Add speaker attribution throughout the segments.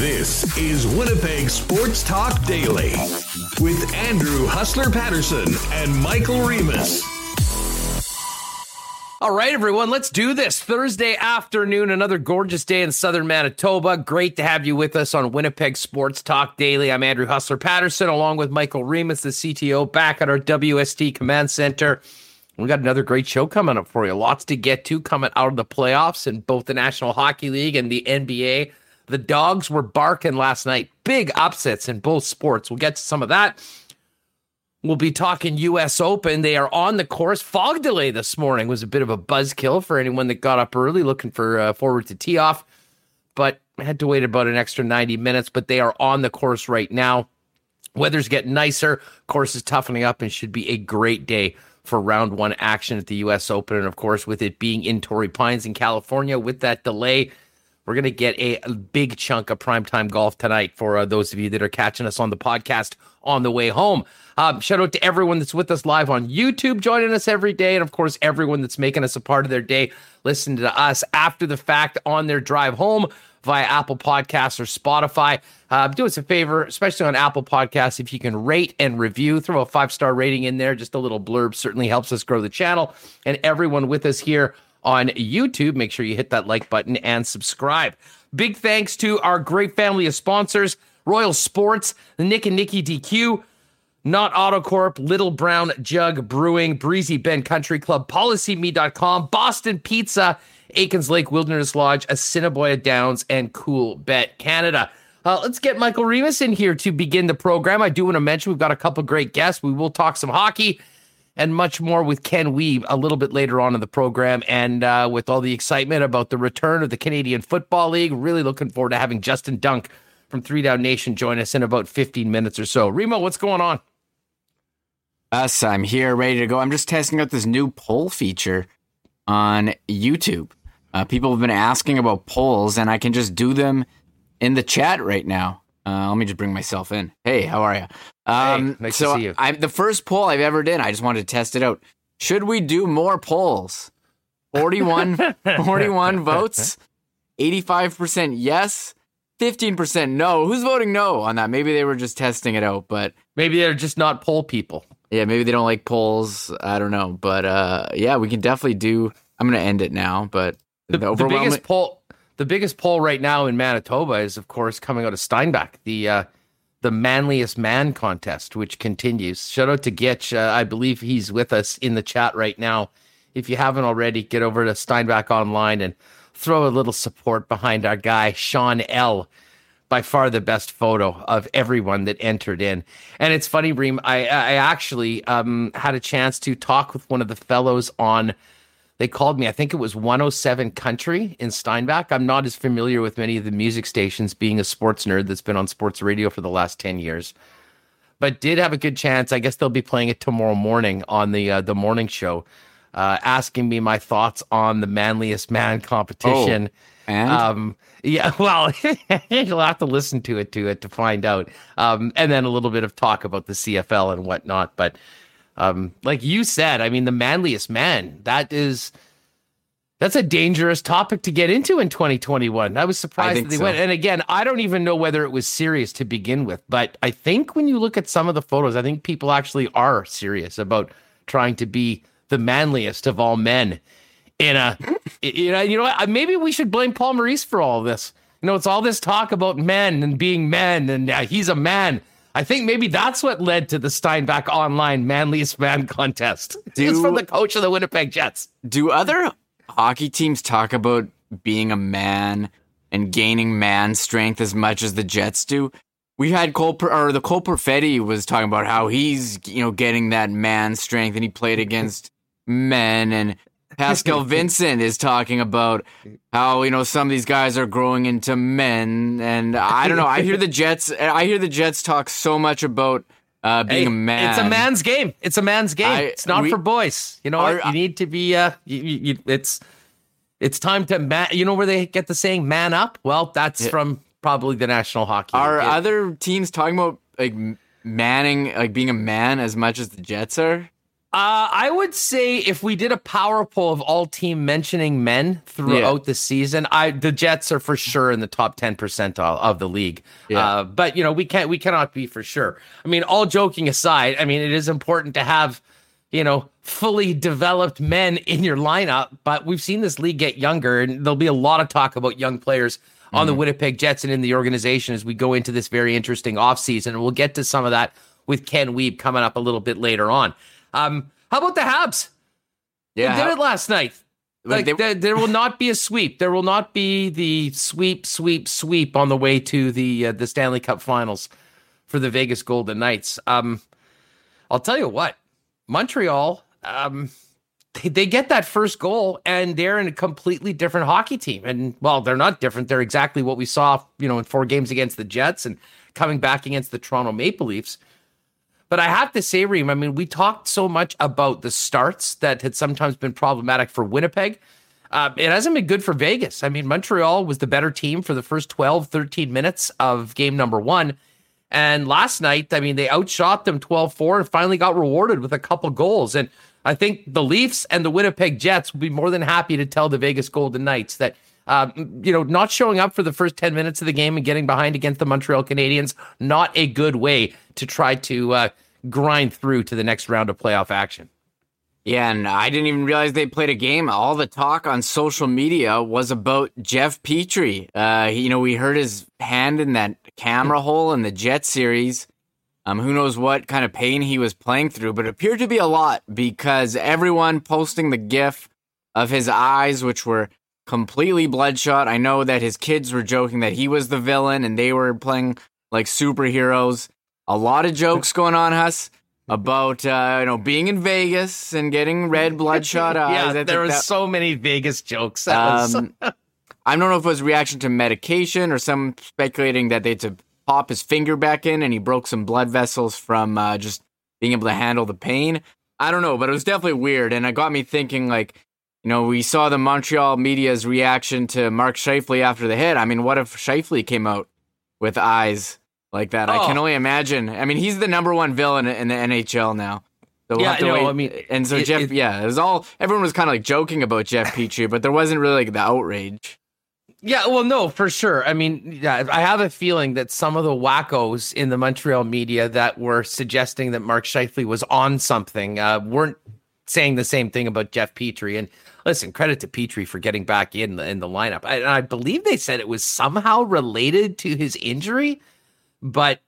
Speaker 1: This is Winnipeg Sports Talk Daily with Andrew Hustler Paterson and Michael Remis.
Speaker 2: All right, everyone, let's do this. Thursday afternoon, another gorgeous day in southern Manitoba. Great to have you with us on Winnipeg Sports Talk Daily. I'm Andrew Hustler Paterson, along with Michael Remis, the CTO, back at our WST Command Center. We got another great show coming up for you. Lots to get to coming out of the playoffs in both the National Hockey League and the NBA. The dogs were barking last night. Big upsets in both sports. We'll get to some of that. We'll be talking U.S. Open. They are on the course. Fog delay this morning was a bit of a buzzkill for anyone that got up early looking for uh, forward to tee off, but had to wait about an extra 90 minutes. But they are on the course right now. Weather's getting nicer. Course is toughening up and should be a great day for round one action at the U.S. Open. And of course, with it being in Torrey Pines in California, with that delay, we're going to get a big chunk of primetime golf tonight for uh, those of you that are catching us on the podcast on the way home. Um, shout out to everyone that's with us live on YouTube, joining us every day. And of course, everyone that's making us a part of their day, listening to us after the fact on their drive home via Apple Podcasts or Spotify. Uh, do us a favor, especially on Apple Podcasts, if you can rate and review, throw a five star rating in there. Just a little blurb certainly helps us grow the channel. And everyone with us here on YouTube, make sure you hit that like button and subscribe. Big thanks to our great family of sponsors Royal Sports, Nick and Nicky DQ. Not Autocorp, Little Brown Jug Brewing, Breezy Bend Country Club, PolicyMe.com, Boston Pizza, Aikens Lake Wilderness Lodge, Assiniboia Downs, and Coolbet Canada. Uh, let's get Michael Remis in here to begin the program. I do want to mention we've got a couple great guests. We will talk some hockey and much more with Ken Wiebe a little bit later on in the program. And uh, with all the excitement about the return of the Canadian Football League, really looking forward to having Justin Dunk from Three Down Nation join us in about 15 minutes or so. Remo, what's going on?
Speaker 3: Us, I'm here, ready to go. I'm just testing out this new poll feature on YouTube. Uh, people have been asking about polls, and I can just do them in the chat right now. Uh, let me just bring myself in. Hey, how are you?
Speaker 2: Um, hey, nice
Speaker 3: so
Speaker 2: to see you.
Speaker 3: I'm the first poll I've ever did. I just wanted to test it out. Should we do more polls? 41, 41 votes, 85% yes, 15% no. Who's voting no on that? Maybe they were just testing it out, but
Speaker 2: maybe they're just not poll people.
Speaker 3: Yeah, maybe they don't like polls. I don't know, but uh, yeah, we can definitely do. I'm going to end it now, but
Speaker 2: the, the, the biggest poll, the biggest poll right now in Manitoba is, of course, coming out of Steinbach, the uh, the manliest man contest, which continues. Shout out to Gitch. Uh, I believe he's with us in the chat right now. If you haven't already, get over to Steinbach Online and throw a little support behind our guy, Sean L. By far the best photo of everyone that entered in. And it's funny, Reem, I, I actually um, had a chance to talk with one of the fellows on, they called me, I think it was 107 Country in Steinbach. I'm not as familiar with many of the music stations being a sports nerd that's been on sports radio for the last 10 years. But did have a good chance. I guess they'll be playing it tomorrow morning on the uh, the morning show uh, asking me my thoughts on the manliest man competition.
Speaker 3: Oh, and? Um,
Speaker 2: yeah, well, you'll have to listen to it to it to find out. Um, and then a little bit of talk about the CFL and whatnot. But um, like you said, I mean, the manliest man, that is that's a dangerous topic to get into in 2021. I was surprised I that they so. went. And again, I don't even know whether it was serious to begin with, but I think when you look at some of the photos, I think people actually are serious about trying to be the manliest of all men. In a, you know, you know what? Maybe we should blame Paul Maurice for all of this. You know, it's all this talk about men and being men, and uh, he's a man. I think maybe that's what led to the Steinbach Online Manliest Man contest. Do, it's from the coach of the Winnipeg Jets.
Speaker 3: Do other hockey teams talk about being a man and gaining man strength as much as the Jets do? we had Cole or the Cole Perfetti was talking about how he's you know getting that man strength and he played against men and Pascal Vincent is talking about how you know some of these guys are growing into men, and I don't know. I hear the Jets. I hear the Jets talk so much about uh, being hey, a man.
Speaker 2: It's a man's game. It's a man's game. I, it's not we, for boys. You know, are, you need to be. Uh, you, you, it's it's time to man. You know where they get the saying "man up"? Well, that's yeah. from probably the National Hockey.
Speaker 3: Are League. other teams talking about like manning, like being a man, as much as the Jets are?
Speaker 2: Uh, I would say if we did a power poll of all team mentioning men throughout yeah. the season, I the Jets are for sure in the top ten percentile of the league. Yeah. Uh, but you know we can't we cannot be for sure. I mean, all joking aside, I mean it is important to have you know fully developed men in your lineup. But we've seen this league get younger, and there'll be a lot of talk about young players on mm-hmm. the Winnipeg Jets and in the organization as we go into this very interesting offseason. And we'll get to some of that with Ken Wiebe coming up a little bit later on. Um, how about the Habs? Yeah, they did it last night. Like they, there, there, will not be a sweep. There will not be the sweep, sweep, sweep on the way to the uh, the Stanley Cup Finals for the Vegas Golden Knights. Um, I'll tell you what, Montreal. Um, they, they get that first goal and they're in a completely different hockey team. And well, they're not different. They're exactly what we saw, you know, in four games against the Jets and coming back against the Toronto Maple Leafs. But I have to say, Reem, I mean, we talked so much about the starts that had sometimes been problematic for Winnipeg. Uh, it hasn't been good for Vegas. I mean, Montreal was the better team for the first 12, 13 minutes of game number one. And last night, I mean, they outshot them 12 4 and finally got rewarded with a couple goals. And I think the Leafs and the Winnipeg Jets will be more than happy to tell the Vegas Golden Knights that um, you know, not showing up for the first 10 minutes of the game and getting behind against the Montreal Canadiens, not a good way to try to uh, grind through to the next round of playoff action.
Speaker 3: Yeah, and I didn't even realize they played a game. All the talk on social media was about Jeff Petry. Uh, you know, we heard his hand in that camera hole in the Jet series. Um, who knows what kind of pain he was playing through, but it appeared to be a lot because everyone posting the GIF of his eyes, which were completely bloodshot. I know that his kids were joking that he was the villain and they were playing like superheroes. A lot of jokes going on, Huss, about uh, you know being in Vegas and getting red bloodshot eyes.
Speaker 2: yeah, there were that, so many Vegas jokes. Um,
Speaker 3: I don't know if it was reaction to medication or some speculating that they had to pop his finger back in and he broke some blood vessels from uh, just being able to handle the pain. I don't know, but it was definitely weird, and it got me thinking like you know, we saw the Montreal media's reaction to Mark Scheifele after the hit. I mean, what if Scheifele came out with eyes like that? Oh. I can oh. only imagine. I mean, he's the number one villain in the NHL now.
Speaker 2: So we'll yeah, no, I mean,
Speaker 3: and so it, Jeff, it, yeah, it was all everyone was kind of like joking about Jeff Petry, but there wasn't really like the outrage.
Speaker 2: Yeah, well, no, for sure. I mean, yeah, I have a feeling that some of the wackos in the Montreal media that were suggesting that Mark Scheifele was on something uh, weren't saying the same thing about Jeff Petry, And listen, credit to Petry for getting back in the, in the lineup. I, I believe they said it was somehow related to his injury, but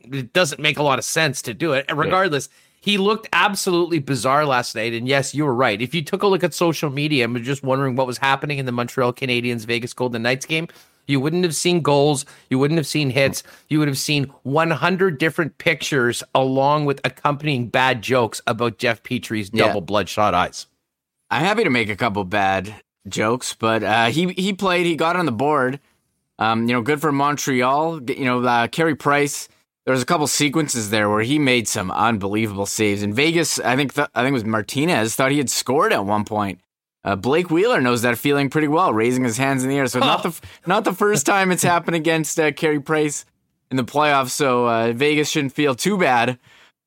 Speaker 2: it doesn't make a lot of sense to do it. And regardless, yeah. he looked absolutely bizarre last night. And yes, you were right. If you took a look at social media and were just wondering what was happening in the Montreal Canadiens Vegas Golden Knights game, you wouldn't have seen goals. You wouldn't have seen hits. You would have seen 100 different pictures along with accompanying bad jokes about Jeff double yeah. bloodshot eyes.
Speaker 3: I'm happy to make a couple bad jokes, but uh, he he played. He got on the board. Um, you know, good for Montreal. You know, uh, Carey Price. There was a couple sequences there where he made some unbelievable saves. In Vegas, I think th- I think it was Martinez thought he had scored at one point. Uh, Blake Wheeler knows that feeling pretty well, raising his hands in the air. So not the not the first time it's happened against uh, Carey Price in the playoffs. So uh, Vegas shouldn't feel too bad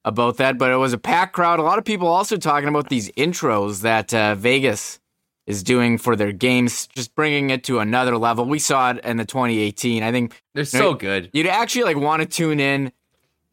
Speaker 3: about that. But it was a packed crowd. A lot of people also talking about these intros that uh, Vegas is doing for their games, just bringing it to another level. We saw it in the 2018. I think
Speaker 2: they're so good.
Speaker 3: You'd actually like want to tune in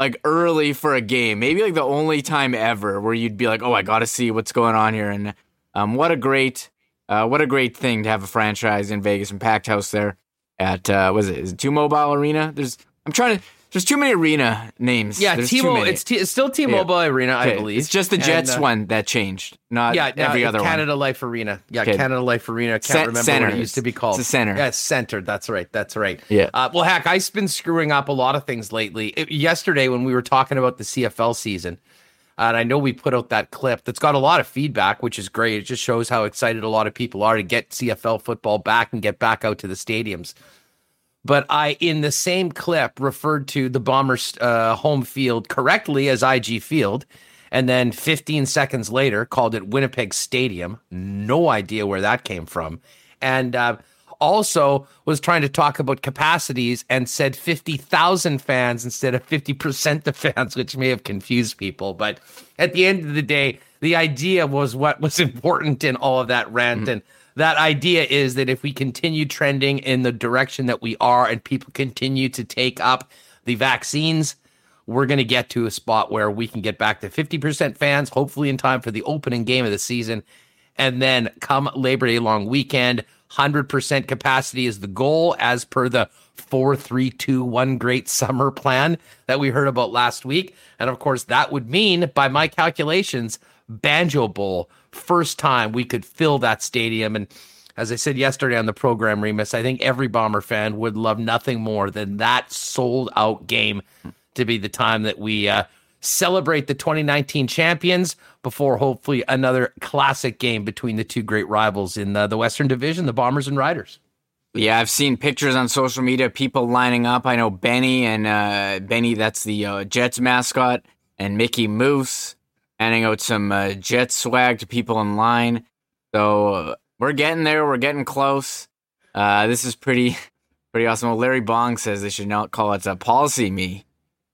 Speaker 3: like early for a game, maybe like the only time ever where you'd be like, "Oh, I got to see what's going on here." And um, what a great, uh, what a great thing to have a franchise in Vegas and packed house there at uh, was it is it Two Mobile Arena? There's I'm trying to. There's too many arena names.
Speaker 2: Yeah, T-Mobile. It's, T- it's still T-Mobile yeah. Arena, I believe.
Speaker 3: It's just the Jets and, uh, one that changed, not yeah, every other one.
Speaker 2: Canada
Speaker 3: one.
Speaker 2: Life Arena. Yeah, okay. Canada Life Arena. I can't C- remember center. what it used to be called.
Speaker 3: It's a center.
Speaker 2: Yeah, center. That's right. That's right.
Speaker 3: Yeah.
Speaker 2: Uh, well, heck, I've been screwing up a lot of things lately. It, yesterday, when we were talking about the CFL season, and I know we put out that clip that's got a lot of feedback, which is great. It just shows how excited a lot of people are to get CFL football back and get back out to the stadiums. But I, in the same clip, referred to the Bombers' uh, home field correctly as IG Field. And then 15 seconds later, called it Winnipeg Stadium. No idea where that came from. And uh, also was trying to talk about capacities and said 50,000 fans instead of 50% of fans, which may have confused people. But at the end of the day, the idea was what was important in all of that rant. Mm-hmm. And that idea is that if we continue trending in the direction that we are and people continue to take up the vaccines, we're going to get to a spot where we can get back to 50% fans, hopefully in time for the opening game of the season. And then come Labor Day long weekend, 100% capacity is the goal as per the four, three, two, one great summer plan that we heard about last week. And of course, that would mean, by my calculations, Banjo Bowl, first time we could fill that stadium. And as I said yesterday on the program, Remis, I think every Bomber fan would love nothing more than that sold out game to be the time that we uh, celebrate the 2019 champions before hopefully another classic game between the two great rivals in the, the Western Division, the Bombers and Riders.
Speaker 3: Yeah, I've seen pictures on social media, people lining up. I know Benny and uh, Benny, that's the uh, Jets mascot, and Mickey Moose handing out some uh, Jet swag to people in line. So uh, we're getting there. We're getting close. Uh, this is pretty, pretty awesome. Well, Larry Bong says they should not call it a policy me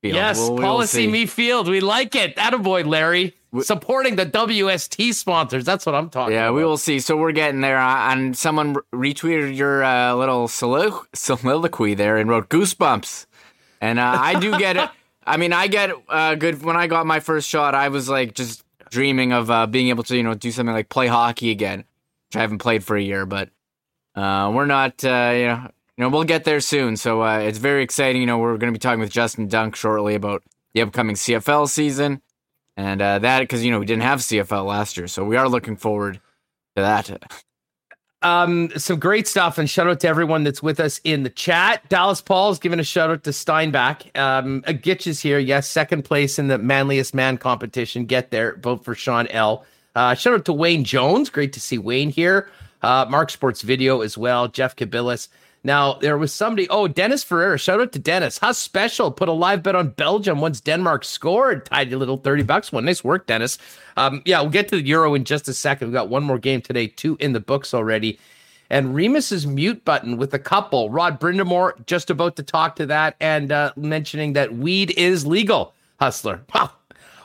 Speaker 2: field. Yes, we'll, policy we'll me field. We like it. Attaboy, Larry. We, Supporting the WST sponsors. That's what I'm talking
Speaker 3: yeah,
Speaker 2: about.
Speaker 3: we will see. So we're getting there. Uh, and someone retweeted your uh, little soliloquy there and wrote goosebumps. And uh, I do get it. I mean, I get uh, good. When I got my first shot, I was like just dreaming of uh, being able to, you know, do something like play hockey again, which I haven't played for a year. But uh, we're not, you know, you know, we'll get there soon. So uh, it's very exciting. You know, we're going to be talking with Justin Dunk shortly about the upcoming CFL season and uh, that because you know we didn't have CFL last year, so we are looking forward to that.
Speaker 2: Um, some great stuff, and shout out to everyone that's with us in the chat. Dallas Paul's giving a shout out to Steinbach. Um, a Gitch is here, yes, second place in the manliest man competition. Get there, vote for Sean L. Uh, shout out to Wayne Jones, great to see Wayne here. Uh, Mark Sports Video as well. Jeff Kabilis. Now, there was somebody, oh, Dennis Ferreira. Shout out to Dennis. How special. Put a live bet on Belgium once Denmark scored. Tidy little 30 bucks one. Nice work, Dennis. Um, yeah, we'll get to the Euro in just a second. We've got one more game today, two in the books already. And Remis's mute button with a couple. Rod Brind'Amour just about to talk to that and uh, mentioning that weed is legal, Hustler. Wow.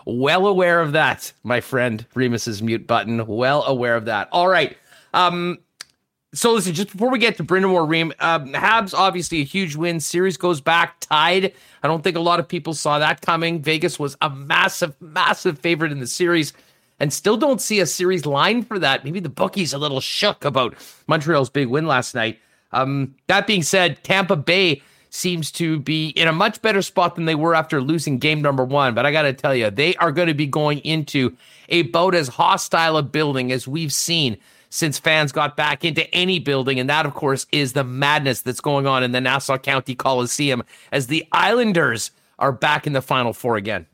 Speaker 2: Well aware of that, my friend. Remis's mute button. Well aware of that. All right. Um, so listen, just before we get to Brind'Amour Ream, um, Habs obviously a huge win. Series goes back tied. I don't think a lot of people saw that coming. Vegas was a massive, massive favorite in the series, and still don't see a series line for that. Maybe the bookies a little shook about Montreal's big win last night. Um, that being said, Tampa Bay seems to be in a much better spot than they were after losing game number one. But I got to tell you, they are going to be going into about as hostile a building as we've seen since fans got back into any building. And that, of course, is the madness that's going on in the Nassau County Coliseum as the Islanders are back in the Final Four again.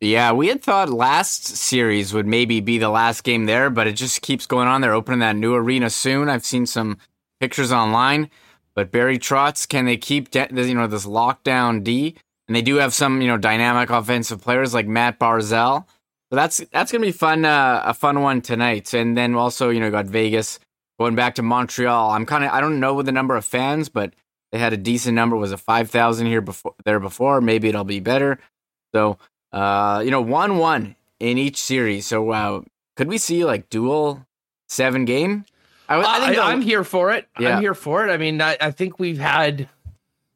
Speaker 3: Yeah, we had thought last series would maybe be the last game there, but it just keeps going on. They're opening that new arena soon. I've seen some pictures online, but Barry Trotz, can they keep de- you know this lockdown D? And they do have some you know dynamic offensive players like Matt Barzal. So that's that's gonna be fun, uh, a fun one tonight. And then also, you know, got Vegas going back to Montreal. I'm kind of I don't know the number of fans, but they had a decent number. Was a five thousand here before there before? Maybe it'll be better. So, uh, you know, one one in each series. So, uh, could we see like dual seven game?
Speaker 2: I, think I am here for it. Yeah. I'm here for it. I mean, I, I think we've had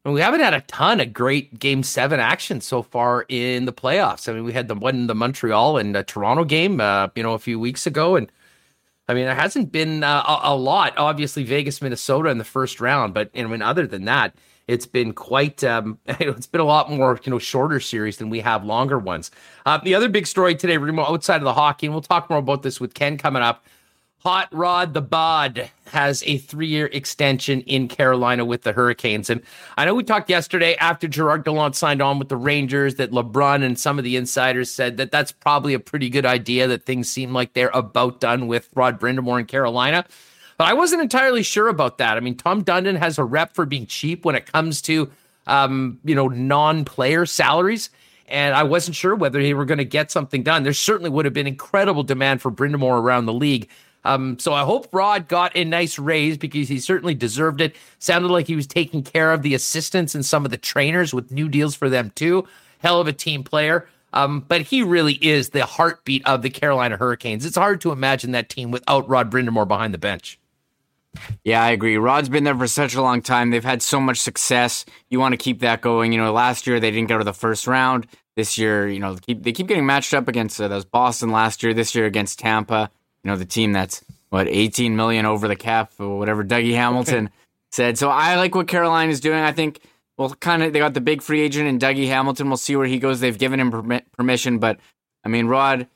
Speaker 2: and we haven't had a ton of great game seven action so far in the playoffs. I mean, we had the one in the Montreal and the Toronto game, uh, you know, a few weeks ago. And I mean, it hasn't been uh, a, a, lot. Obviously, Vegas, Minnesota in the first round. But I mean, other than that, it's been quite, um, it's been a lot more, you know, shorter series than we have longer ones. Uh, the other big story today, Remo, outside of the hockey, and we'll talk more about this with Ken coming up. Hot Rod the Bod has a three year extension in Carolina with the Hurricanes. And I know we talked yesterday after Gerard Gallant signed on with the Rangers that LeBrun and some of the insiders said that that's probably a pretty good idea, that things seem like they're about done with Rod Brind'Amour in Carolina. But I wasn't entirely sure about that. I mean, Tom Dundon has a rep for being cheap when it comes to, um, you know, non player salaries and I wasn't sure whether he were going to get something done. There certainly would have been incredible demand for Brind'Amour around the league. Um, so I hope Rod got a nice raise because he certainly deserved it. Sounded like he was taking care of the assistants and some of the trainers with new deals for them too. Hell of a team player. Um, but he really is the heartbeat of the Carolina Hurricanes. It's hard to imagine that team without Rod Brind'Amour behind the bench.
Speaker 3: Yeah, I agree. Rod's been there for such a long time. They've had so much success. You want to keep that going. You know, last year they didn't go to the first round. This year, you know, they keep, they keep getting matched up against uh, was Boston last year. This year against Tampa. You know, the team that's what 18 million over the cap or whatever Dougie Hamilton said. So I like what Carolina is doing. I think well, kind of they got the big free agent and Dougie Hamilton. We'll see where he goes. They've given him permi- permission, but I mean, Rod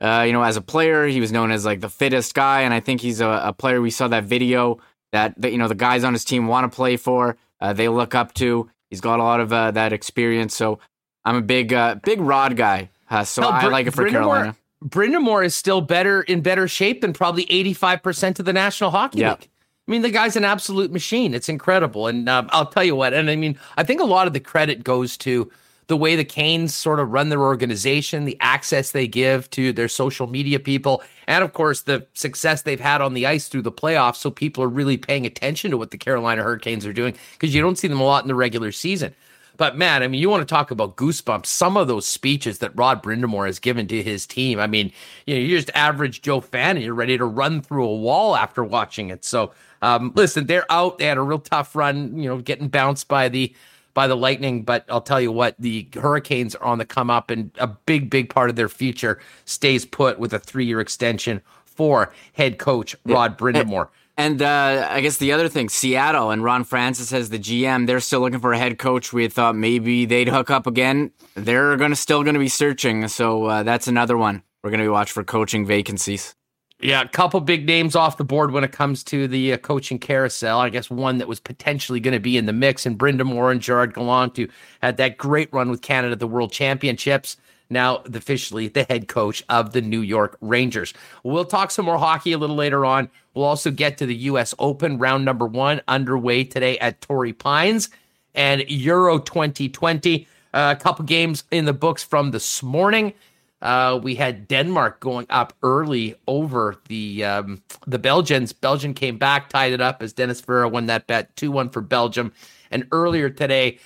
Speaker 3: uh, you know, as a player, he was known as like the fittest guy, and I think he's a, a player. We saw that video that, that you know the guys on his team want to play for. Uh, they look up to. He's got a lot of uh, that experience. So I'm a big uh, big Rod guy. Uh, so no, Br- I like it for Carolina.
Speaker 2: Brind'Amour is still better in better shape than probably 85% of the National Hockey League. I mean, the guy's an absolute machine. It's incredible. And um, I'll tell you what, and I mean, I think a lot of the credit goes to the way the Canes sort of run their organization, the access they give to their social media people, and of course the success they've had on the ice through the playoffs. So people are really paying attention to what the Carolina Hurricanes are doing because you don't see them a lot in the regular season. But man, I mean, you want to talk about goosebumps. Some of those speeches that Rod Brind'Amour has given to his team. I mean, you know, you're just average Joe fan and you're ready to run through a wall after watching it. So, um, listen, they're out. They had a real tough run, you know, getting bounced by the by the Lightning, but I'll tell you what, the Hurricanes are on the come up, and a big, big part of their future stays put with a three year extension for head coach Rod Brind'Amour.
Speaker 3: And uh, I guess the other thing, Seattle and Ron Francis as the GM, they're still looking for a head coach. We thought maybe they'd hook up again. They're gonna still going to be searching, so uh, that's another one we're going to be watching for coaching vacancies.
Speaker 2: Yeah, a couple big names off the board when it comes to the uh, coaching carousel. I guess one that was potentially going to be in the mix, and Brind'Amour and Gerard Gallant, who had that great run with Canada at the World Championships. Now, officially the head coach of the New York Rangers. We'll talk some more hockey a little later on. We'll also get to the U.S. Open round number one underway today at Torrey Pines and Euro 2020. Uh, a couple games in the books from this morning. Uh, we had Denmark going up early over the um, the Belgians. Belgium came back, tied it up as Dennis Ferreira won that bet, two one for Belgium. And earlier today,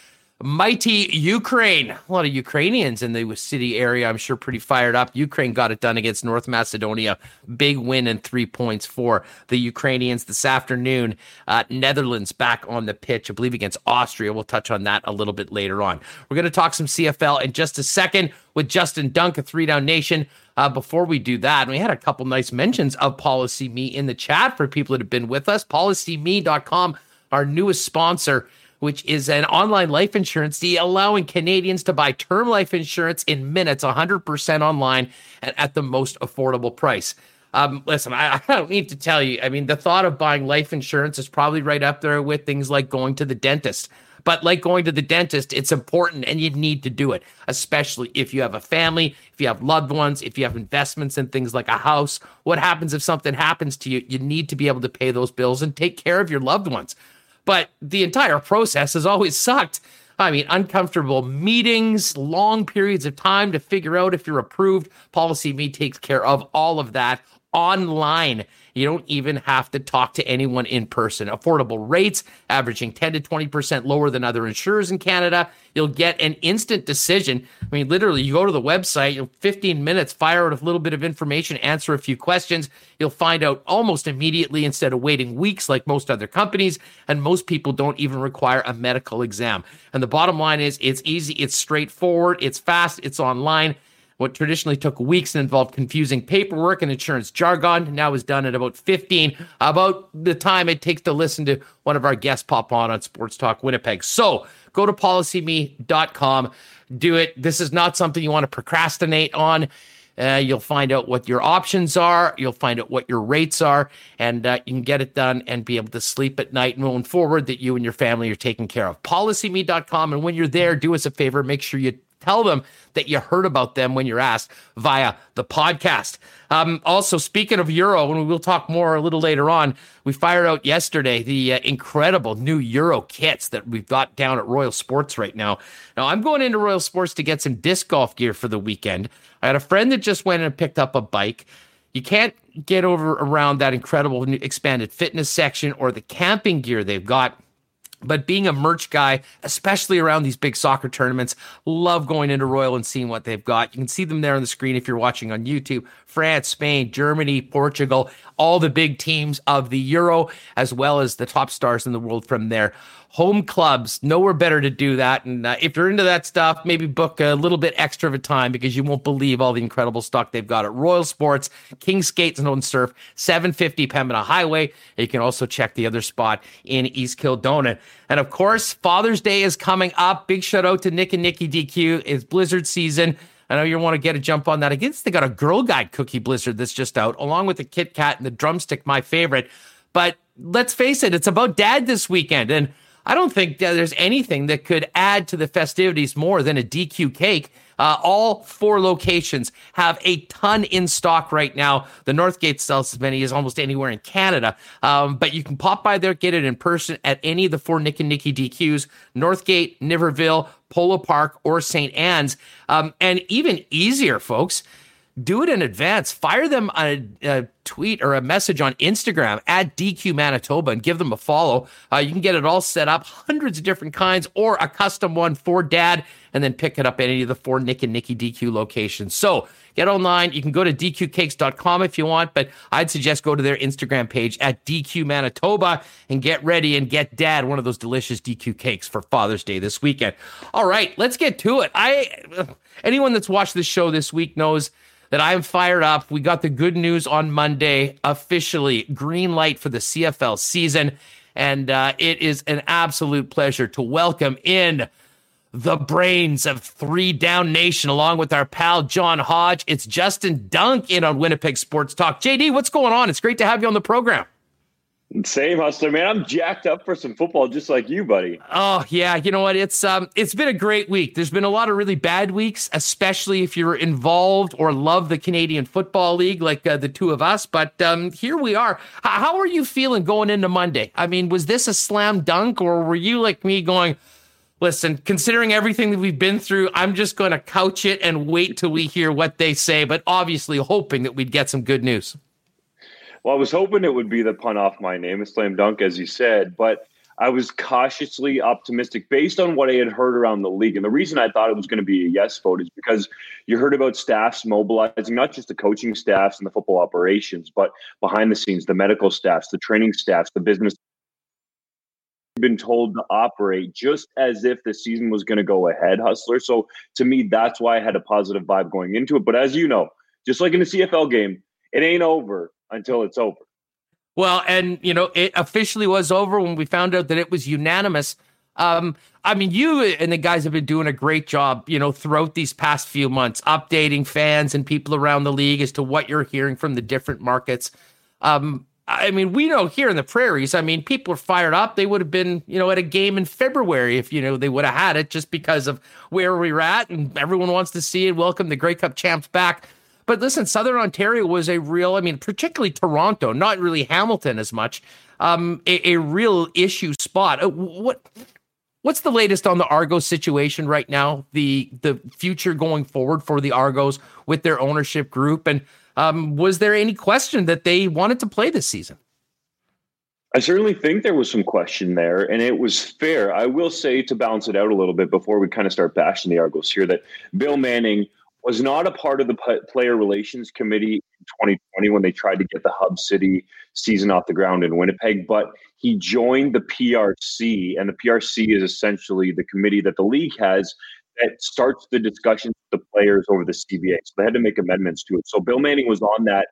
Speaker 2: mighty Ukraine. A lot of Ukrainians in the city area, I'm sure, pretty fired up. Ukraine got it done against North Macedonia. Big win and three points for the Ukrainians this afternoon. Uh, Netherlands back on the pitch, I believe, against Austria. We'll touch on that a little bit later on. We're going to talk some CFL in just a second with Justin Dunk, a three down nation. Uh, before we do that, we had a couple nice mentions of Policy Me in the chat for people that have been with us. PolicyMe.com, our newest sponsor which is an online life insurance deal allowing Canadians to buy term life insurance in minutes, 100% online and at the most affordable price. Um, listen, I, I, don't need to tell you. I mean, the thought of buying life insurance is probably right up there with things like going to the dentist. But like going to the dentist, it's important and you need to do it, especially if you have a family, if you have loved ones, if you have investments in things like a house. What happens if something happens to you? You need to be able to pay those bills and take care of your loved ones. But the entire process has always sucked. I mean, uncomfortable meetings, long periods of time to figure out if you're approved. Policy Me takes care of all of that online. You don't even have to talk to anyone in person. Affordable rates, averaging 10 to 20% lower than other insurers in Canada. You'll get an instant decision. I mean, literally, you go to the website, you 15 minutes, fire out a little bit of information, answer a few questions. You'll find out almost immediately instead of waiting weeks like most other companies. And most people don't even require a medical exam. And the bottom line is it's easy, it's straightforward, it's fast, it's online. What traditionally took weeks and involved confusing paperwork and insurance jargon now is done in about 15, about the time it takes to listen to one of our guests pop on on Sports Talk Winnipeg. So go to policyme.com. Do it. This is not something you want to procrastinate on. Uh, you'll find out what your options are. You'll find out what your rates are, and uh, you can get it done and be able to sleep at night moving forward that you and your family are taken care of. PolicyMe.com. And when you're there, do us a favor, make sure you tell them that you heard about them when you're asked via the podcast. Um, also, speaking of Euro, and we'll talk more a little later on, we fired out yesterday the uh, incredible new Euro kits that we've got down at Royal Sports right now. Now, I'm going into Royal Sports to get some disc golf gear for the weekend. I had a friend that just went and picked up a bike. You can't get over around that incredible new expanded fitness section or the camping gear they've got But being a merch guy, especially around these big soccer tournaments, love going into Royal and seeing what they've got. You can see them there on the screen if you're watching on YouTube. France, Spain, Germany, Portugal, all the big teams of the Euro, as well as the top stars in the world from there home clubs nowhere better to do that and uh, if you're into that stuff maybe book a little bit extra of a time because you won't believe all the incredible stock they've got at royal sports king skates and Own surf 750 pembina highway you can also check the other spot in east kildonan and of course father's day is coming up big shout out to nick and nikki dq it's blizzard season I know you want to get a jump on that. I guess they got a Girl Guide cookie blizzard that's just out, along with the Kit Kat and the drumstick, my favorite. But let's face it, it's about dad this weekend. And I don't think there's anything that could add to the festivities more than a DQ cake. Uh, all four locations have a ton in stock right now. The Northgate sells as many as almost anywhere in Canada. Um, but you can pop by there, get it in person at any of the four Nick and Nicky DQs Northgate, Niverville, Polo Park, or St. Anne's. Um, and even easier, folks do it in advance. Fire them a, a, tweet or a message on Instagram at DQ Manitoba and give them a follow. Uh, you can get it all set up, hundreds of different kinds, or a custom one for dad, and then pick it up at any of the four Nick and Nikki DQ locations. So get online. You can go to dqcakes.com if you want, but I'd suggest go to their Instagram page at DQ Manitoba and get ready and get dad one of those delicious DQ cakes for Father's Day this weekend. All right, let's get to it. I anyone that's watched this show this week knows that I am fired up. We got the good news on Monday, officially green light for the CFL season. And uh, it is an absolute pleasure to welcome in the brains of Three Down Nation, along with our pal John Hodge. It's Justin Dunk in on Winnipeg Sports Talk. JD, what's going on? It's great to have you on the program.
Speaker 4: Same hustler, man. I'm jacked up for some football, just like you, buddy.
Speaker 2: Oh yeah, you know what? It's um, it's been a great week. There's been a lot of really bad weeks, especially if you're involved or love the Canadian Football League, like uh, the two of us. But um, here we are. H- how are you feeling going into Monday? I mean, was this a slam dunk, or were you like me going? Listen, considering everything that we've been through, I'm just going to couch it and wait till we hear what they say. But obviously, hoping that we'd get some good news.
Speaker 4: Well, I was hoping it would be the pun off my name, a slam dunk, as you said, but I was cautiously optimistic based on what I had heard around the league. And the reason I thought it was going to be a yes vote is because you heard about staffs mobilizing, not just the coaching staffs and the football operations, but behind the scenes, the medical staffs, the training staffs, the business been told to operate just as if the season was going to go ahead, Hustler. So to me, that's why I had a positive vibe going into it. But as you know, just like in a CFL game, it ain't over until it's over.
Speaker 2: Well, and you know, it officially was over when we found out that it was unanimous. Um, I mean, you and the guys have been doing a great job, you know, throughout these past few months, updating fans and people around the league as to what you're hearing from the different markets. Um, I mean, we know here in the prairies, I mean, people are fired up. They would have been, you know, at a game in February if, you know, they would have had it just because of where we're at. And everyone wants to see it. Welcome the Grey Cup champs back. But listen, Southern Ontario was a real, I mean, particularly Toronto, not really Hamilton as much, um, a, a real issue spot. Uh, what what's the latest on the Argos situation right now? The the future going forward for the Argos with their ownership group, and um, was there any question that they wanted to play this season?
Speaker 4: I certainly think there was some question there, and it was fair. I will say to balance it out a little bit before we kind of start bashing the Argos here that Bill Manning was not a part of the player relations committee in 2020 when they tried to get the hub city season off the ground in Winnipeg, but he joined the PRC, and the PRC is essentially the committee that the league has that starts the discussions with the players over the CBA. So they had to make amendments to it. So Bill Manning was on that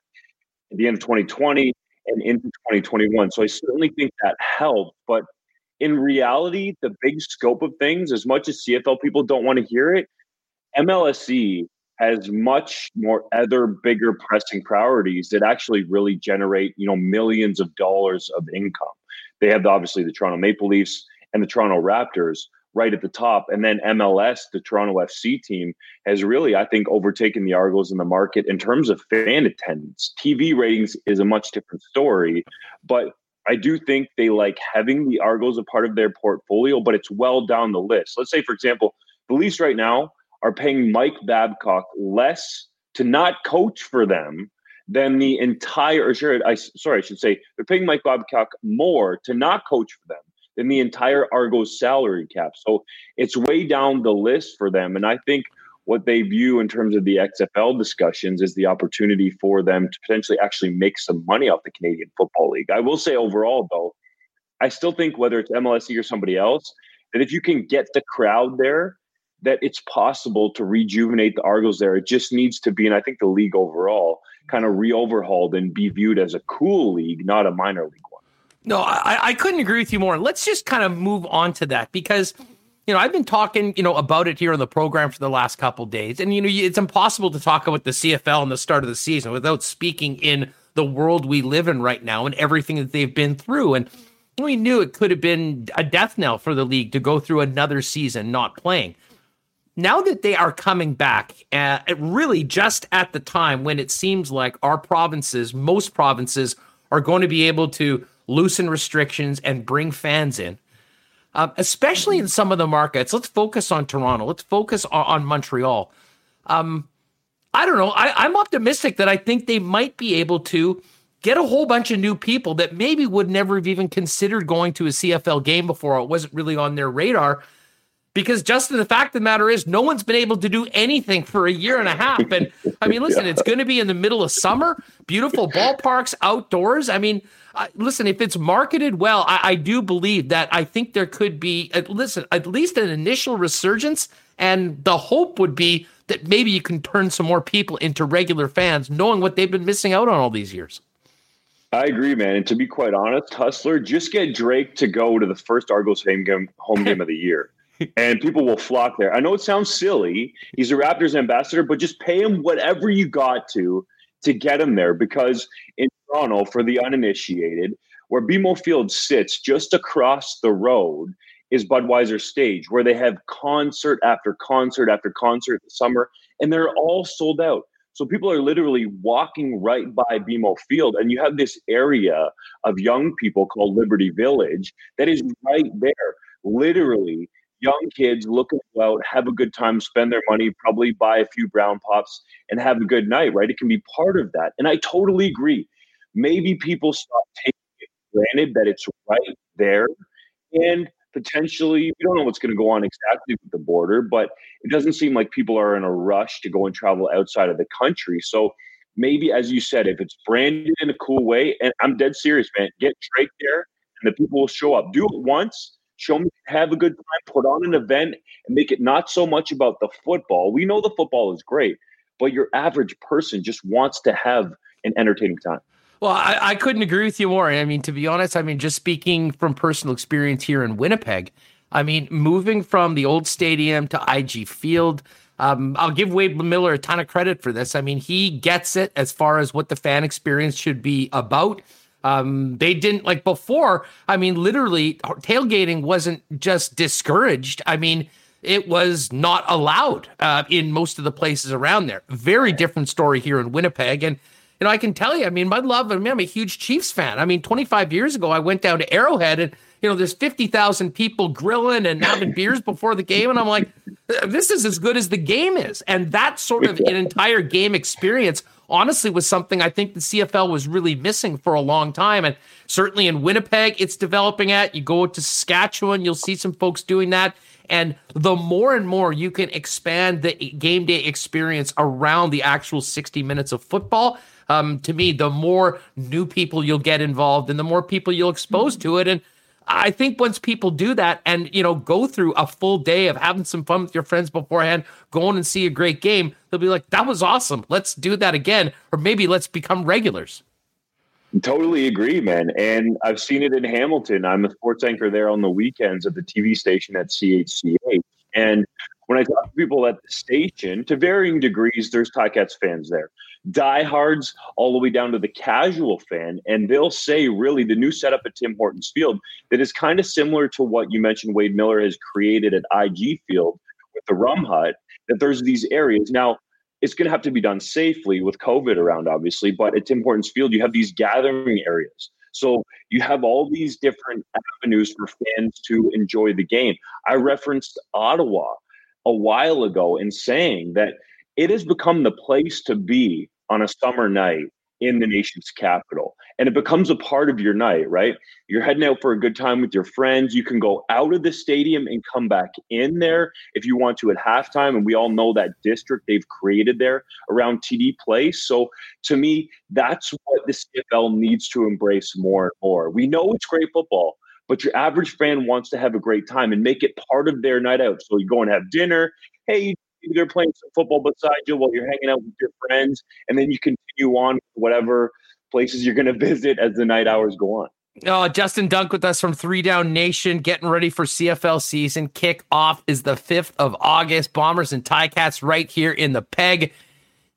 Speaker 4: at the end of 2020 and into 2021. So I certainly think that helped, but in reality, the big scope of things, as much as CFL people don't want to hear it, MLSE has much more other bigger pressing priorities that actually really generate you know millions of dollars of income they have obviously the toronto maple leafs and the toronto raptors right at the top and then mls the toronto fc team has really i think overtaken the argos in the market in terms of fan attendance tv ratings is a much different story but I do think they like having the Argos a part of their portfolio, but it's well down the list. Let's say, for example, the Leafs right now are paying Mike Babcock less to not coach for them than the entire. Or I sorry, I should say they're paying Mike Babcock more to not coach for them than the entire Argos salary cap. So it's way down the list for them. And I think what they view in terms of the XFL discussions is the opportunity for them to potentially actually make some money off the Canadian Football League. I will say overall, though, I still think whether it's MLSE or somebody else, that if you can get the crowd there, that it's possible to rejuvenate the Argos there. It just needs to be, and I think the league overall kind of re-overhauled and be viewed as a cool league, not a minor league one.
Speaker 2: No, I, I couldn't agree with you more. Let's just kind of move on to that because – you know, I've been talking, you know, about it here on the program for the last couple days, and you know, it's impossible to talk about the CFL and the start of the season without speaking in the world we live in right now and everything that they've been through. And we knew it could have been a death knell for the league to go through another season not playing. Now that they are coming back, uh, really just at the time when it seems like our provinces, most provinces, are going to be able to loosen restrictions and bring fans in um, especially in some of the markets. Let's focus on Toronto. Let's focus on, on Montreal. Um, I don't know. I, I'm optimistic that I think they might be able to get a whole bunch of new people that maybe would never have even considered going to a CFL game before. It wasn't really on their radar. Because Justin, the fact of the matter is, no one's been able to do anything for a year and a half. And I mean, listen, yeah. it's going to be in the middle of summer, beautiful ballparks, outdoors. I mean, uh, listen, if it's marketed well, I, I, do believe that I think there could be, uh, listen, at least an initial resurgence. And the hope would be that maybe you can turn some more people into regular fans, knowing what they've been missing out on all these years.
Speaker 4: I agree, man. And to be quite honest, Hustler, just get Drake to go to the first Argos home game, home game of the year. And people will flock there. I know it sounds silly. He's a Raptors ambassador, but just pay him whatever you got to to get him there because in Toronto, for the uninitiated, where BMO Field sits just across the road is Budweiser Stage, where they have concert after concert after concert in summer, and they're all sold out. So people are literally walking right by BMO Field, and you have this area of young people called Liberty Village that is right there, literally young kids looking to go out, have a good time, spend their money, probably buy a few brown pops and have a good night, right? It can be part of that. And I totally agree. Maybe people stop taking it granted that it's right there. And potentially, we don't know what's going to go on exactly with the border, but it doesn't seem like people are in a rush to go and travel outside of the country. So maybe, as you said, if it's branded in a cool way, and I'm dead serious, man, get Drake there and the people will show up. Do it once show me have a good time, put on an event, and make it not so much about the football. We know the football is great, but your average person just wants to have an entertaining time.
Speaker 2: Well, I, I couldn't agree with you more. I mean, to be honest, I mean, just speaking from personal experience here in Winnipeg, I mean, moving from the old stadium to IG Field, um, I'll give Wade Miller a ton of credit for this. I mean, he gets it as far as what the fan experience should be about. Um, they didn't like before. I mean, literally, tailgating wasn't just discouraged. I mean, it was not allowed uh, in most of the places around there. Very different story here in Winnipeg. And, you know, I can tell you, I mean, my love, I mean, I'm a huge Chiefs fan. I mean, 25 years ago, I went down to Arrowhead and, you know, there's 50,000 people grilling and having beers before the game. And I'm like, this is as good as the game is. And that sort of an entire game experience honestly was something I think the CFL was really missing for a long time. And certainly in Winnipeg, it's developing at. You go to Saskatchewan, you'll see some folks doing that. And the more and more you can expand the game day experience around the actual 60 minutes of football, um, to me, the more new people you'll get involved and the more people you'll expose to it. And I think once people do that and you know go through a full day of having some fun with your friends beforehand, going and see a great game, they'll be like, "That was awesome. Let's do that again." Or maybe let's become regulars.
Speaker 4: Totally agree, man. And I've seen it in Hamilton. I'm a sports anchor there on the weekends at the TV station at CHCH. And when I talk to people at the station, to varying degrees, there's Ticats fans there diehards all the way down to the casual fan. And they'll say, really, the new setup at Tim Hortons Field that is kind of similar to what you mentioned Wade Miller has created at IG Field with the Rum Hut, that there's these areas. Now, it's going to have to be done safely with COVID around, obviously, but at Tim Hortons Field, you have these gathering areas. So you have all these different avenues for fans to enjoy the game. I referenced Ottawa a while ago in saying that it has become the place to be on a summer night in the nation's capital. And it becomes a part of your night, right? You're heading out for a good time with your friends. You can go out of the stadium and come back in there if you want to at halftime. And we all know that district they've created there around TD Place. So to me, that's what the CFL needs to embrace more and more. We know it's great football, but your average fan wants to have a great time and make it part of their night out. So you go and have dinner. Hey, they're playing some football beside you while you're hanging out with your friends, and then you continue on whatever places you're going to visit as the night hours go on.
Speaker 2: Oh, Justin Dunk with us from Three Down Nation, getting ready for CFL season. Kick off is the 5th of August. Bombers and Ticats right here in the peg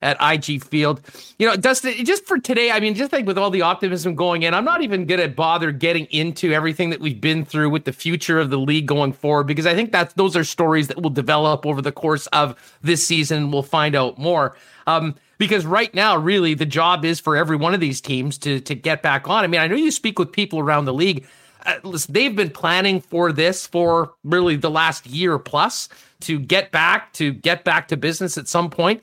Speaker 2: at IG Field. You know, Justin, just for today, I mean, just like with all the optimism going in, I'm not even going to bother getting into everything that we've been through with the future of the league going forward because I think that those are stories that will develop over the course of this season. We'll find out more. Um, because right now, really, the job is for every one of these teams to to get back on. I mean, I know you speak with people around the league. Uh, listen, they've been planning for this for really the last year plus to get back to get back to business at some point.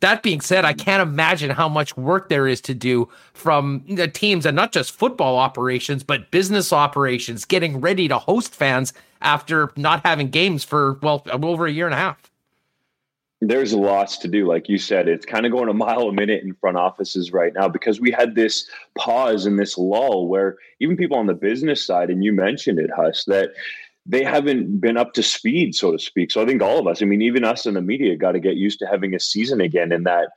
Speaker 2: That being said, I mm. can't imagine how much work there is to do from the teams and not just football operations, but business operations, getting ready to host fans after not having games for, well, over a year and a half.
Speaker 4: There's lots to do. Like you said, it's kind of going a mile a minute in front offices right now because we had this pause and this lull where even people on the business side, and you mentioned it, Huss, that they haven't been up to speed, so to speak. So I think all of us, I mean, even us in the media, got to get used to having a season again. And that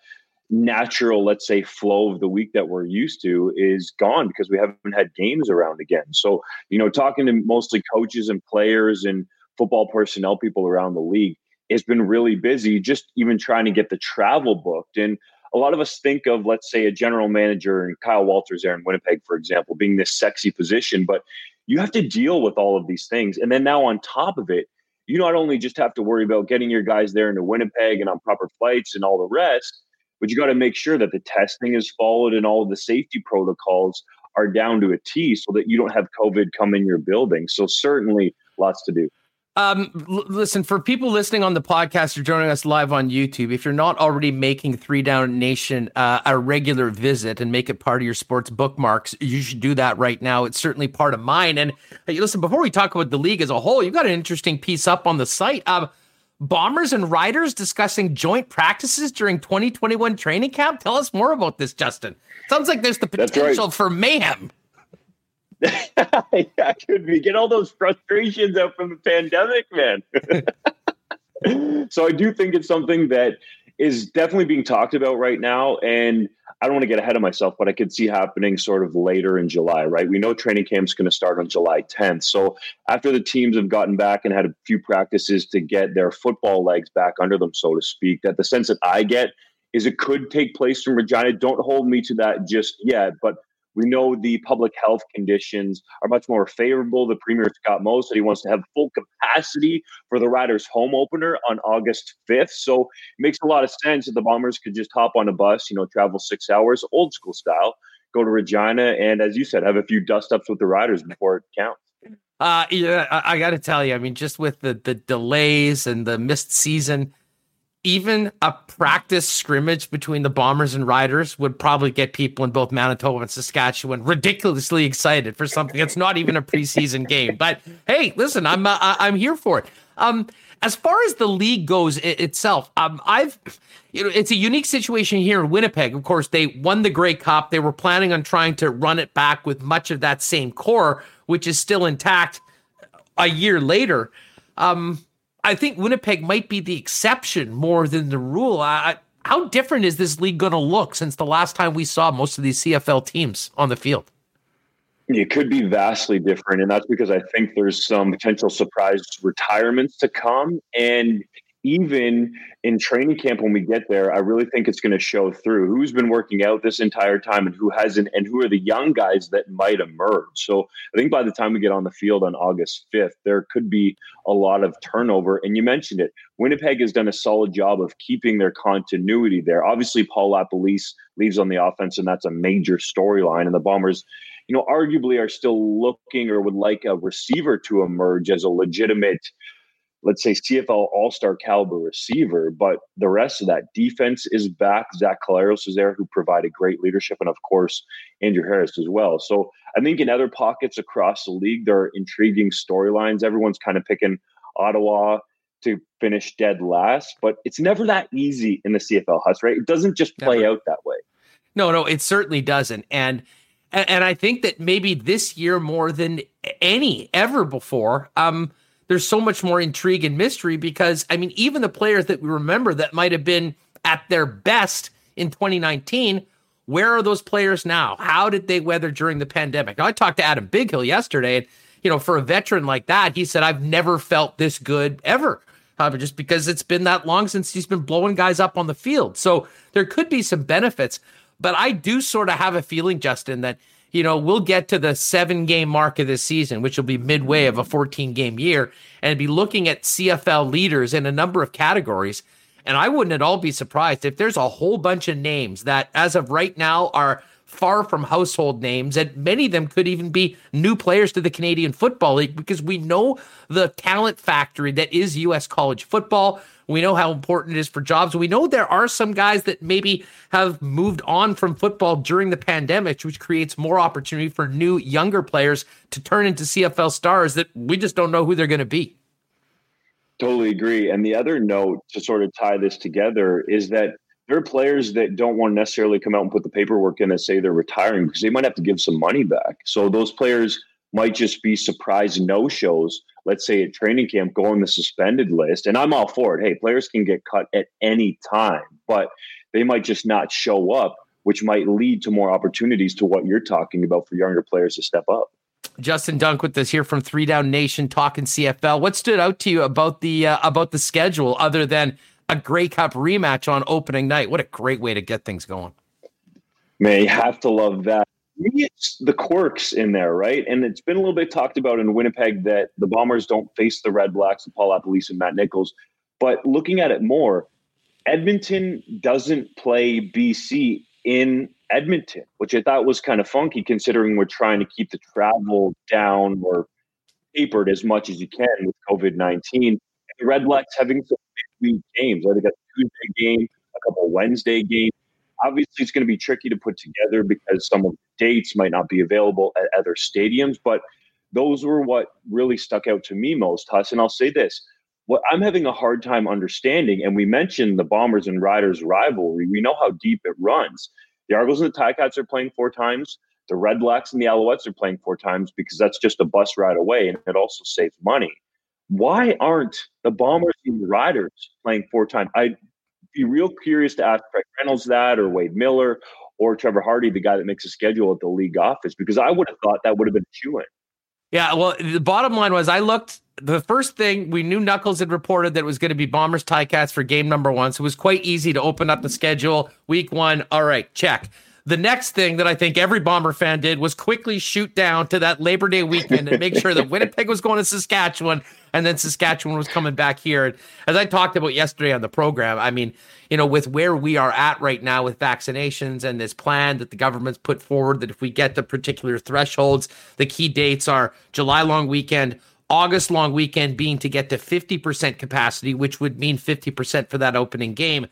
Speaker 4: natural, let's say, flow of the week that we're used to is gone because we haven't had games around again. So, you know, talking to mostly coaches and players and football personnel people around the league, it's been really busy just even trying to get the travel booked. And a lot of us think of, let's say, a general manager and Kyle Walters there in Winnipeg, for example, being this sexy position, but you have to deal with all of these things. And then now on top of it, you not only just have to worry about getting your guys there into Winnipeg and on proper flights and all the rest, but you got to make sure that the testing is followed and all of the safety protocols are down to a T so that you don't have COVID come in your building. So certainly lots to do.
Speaker 2: Um, l- listen, for people listening on the podcast or joining us live on YouTube, if you're not already making Three Down Nation uh, a regular visit and make it part of your sports bookmarks, you should do that right now. It's certainly part of mine. And hey, listen, before we talk about the league as a whole, you've got an interesting piece up on the site. Um, Bombers and Riders discussing joint practices during 2021 training camp. Tell us more about this, Justin. Sounds like there's the potential right. for mayhem.
Speaker 4: Yeah, could be. Get all those frustrations out from the pandemic, man. so I do think it's something that is definitely being talked about right now. And I don't want to get ahead of myself, but I could see happening sort of later in July, right? We know training camp's going to start on July 10th. So after the teams have gotten back and had a few practices to get their football legs back under them, so to speak, that the sense that I get is it could take place from Regina. Don't hold me to that just yet, but we know the public health conditions are much more favorable. The Premier Scott Moe said he wants to have full capacity for the Riders' home opener on August 5th. So it makes a lot of sense that the Bombers could just hop on a bus, you know, travel six hours, old school style, go to Regina, and as you said, have a few dust ups with the Riders before it counts.
Speaker 2: Uh, yeah, I, I got to tell you, I mean, just with the the delays and the missed season, even a practice scrimmage between the Bombers and Riders would probably get people in both Manitoba and Saskatchewan ridiculously excited for something that's not even a preseason game. But hey, listen, I'm uh, I'm here for it. Um, as far as the league goes it, itself, um, I've you know it's a unique situation here in Winnipeg. Of course, they won the Grey Cup. They were planning on trying to run it back with much of that same core, which is still intact a year later. Um, I think Winnipeg might be the exception more than the rule. I, how different is this league going to look since the last time we saw most of these CFL teams on the field?
Speaker 4: It could be vastly different, and that's because I think there's some potential surprise retirements to come. And even in training camp when we get there, I really think it's going to show through who's been working out this entire time and who hasn't, and who are the young guys that might emerge. So I think by the time we get on the field on August 5th, there could be a lot of turnover. And you mentioned it. Winnipeg has done a solid job of keeping their continuity there. Obviously, Paul LaPolice leaves on the offense, and that's a major storyline. And the Bombers, you know, arguably are still looking or would like a receiver to emerge as a legitimate let's say CFL All Star caliber receiver, but the rest of that defense is back. Zach Collaros is there, who provided great leadership, and of course Andrew Harris as well. So I think in other pockets across the league, there are intriguing storylines. Everyone's kind of picking Ottawa to finish dead last, but it's never that easy in the CFL Huss, right? It doesn't just play never. out that way.
Speaker 2: No, no, it certainly doesn't. And and I think that maybe this year more than any ever before, um, there's so much more intrigue and mystery because I mean, even the players that we remember that might have been at their best in 2019, where are those players now? How did they weather during the pandemic? Now, I talked to Adam Bighill yesterday, and you know, for a veteran like that, he said, "I've never felt this good ever." Uh, just because it's been that long since he's been blowing guys up on the field. So there could be some benefits. But I do sort of have a feeling, Justin, that you know, we'll get to the seven game mark of this season, which will be midway of a 14 game year, and be looking at CFL leaders in a number of categories. And I wouldn't at all be surprised if there's a whole bunch of names that, as of right now, are far from household names, and many of them could even be new players to the Canadian Football League because we know the talent factory that is U.S. college football. We know how important it is for jobs. We know there are some guys that maybe have moved on from football during the pandemic, which creates more opportunity for new, younger players to turn into CFL stars that we just don't know who they're going to be.
Speaker 4: Totally agree. And the other note to sort of tie this together is that there are players that don't want to necessarily come out and put the paperwork in and say they're retiring because they might have to give some money back. So those players might just be surprise no shows. Let's say at training camp, go on the suspended list. And I'm all for it. Hey, players can get cut at any time, but they might just not show up, which might lead to more opportunities to what you're talking about for younger players to step up.
Speaker 2: Justin Dunk with us here from Three Down Nation talking CFL. What stood out to you about the uh, about the schedule other than a Grey Cup rematch on opening night. What a great way to get things going.
Speaker 4: Man, you have to love that. It's the quirks in there, right? And it's been a little bit talked about in Winnipeg that the Bombers don't face the Red Blacks and Paul LaPolice and Matt Nichols. But looking at it more, Edmonton doesn't play BC in Edmonton, which I thought was kind of funky considering we're trying to keep the travel down or tapered as much as you can with COVID 19. The Red Blacks having some midweek games. They got a Tuesday game, a couple Wednesday games. Obviously, it's going to be tricky to put together because some of the dates might not be available at other stadiums. But those were what really stuck out to me most, Huss. And I'll say this: what I'm having a hard time understanding, and we mentioned the Bombers and Riders rivalry. We know how deep it runs. The Argos and the Ticats are playing four times. The Red Blacks and the Alouettes are playing four times because that's just a bus ride away, and it also saves money why aren't the Bombers and the Riders playing four times? I'd be real curious to ask Craig Reynolds that or Wade Miller or Trevor Hardy, the guy that makes a schedule at the league office, because I would have thought that would have been a in.
Speaker 2: Yeah, well, the bottom line was I looked. The first thing we knew Knuckles had reported that it was going to be Bombers Ticats for game number one, so it was quite easy to open up the schedule. Week one, all right, check. The next thing that I think every Bomber fan did was quickly shoot down to that Labor Day weekend and make sure that Winnipeg was going to Saskatchewan and then Saskatchewan was coming back here. And as I talked about yesterday on the program, I mean, you know, with where we are at right now with vaccinations and this plan that the government's put forward, that if we get the particular thresholds, the key dates are July long weekend. August long weekend being to get to 50% capacity, which would mean 50% for that opening game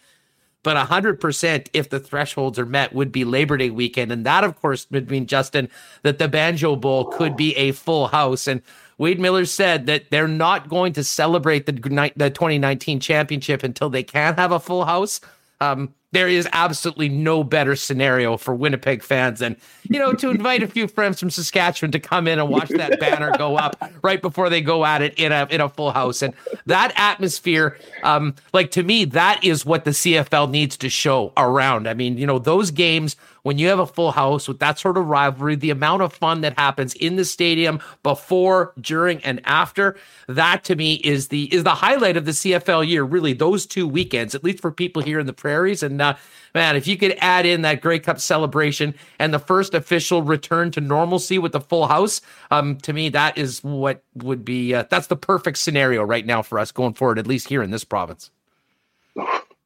Speaker 2: but 100% if the thresholds are met would be Labor Day weekend. And that, of course, would mean, Justin, that the Banjo Bowl could be a full house. And Wade Miller said that they're not going to celebrate the, the 2019 championship until they can have a full house. Um, there is absolutely no better scenario for Winnipeg fans than, you know, to invite a few friends from Saskatchewan to come in and watch that banner go up right before they go at it in a in a full house. And that atmosphere, um, like to me, that is what the CFL needs to show around. I mean, you know, those games when you have a full house with that sort of rivalry, the amount of fun that happens in the stadium before, during, and after, that to me is the is the highlight of the CFL year. Really, those two weekends, at least for people here in the prairies. And uh, man, if you could add in that Grey Cup celebration and the first official return to normalcy with the full house, um, to me that is what would be uh, that's the perfect scenario right now for us going forward, at least here in this province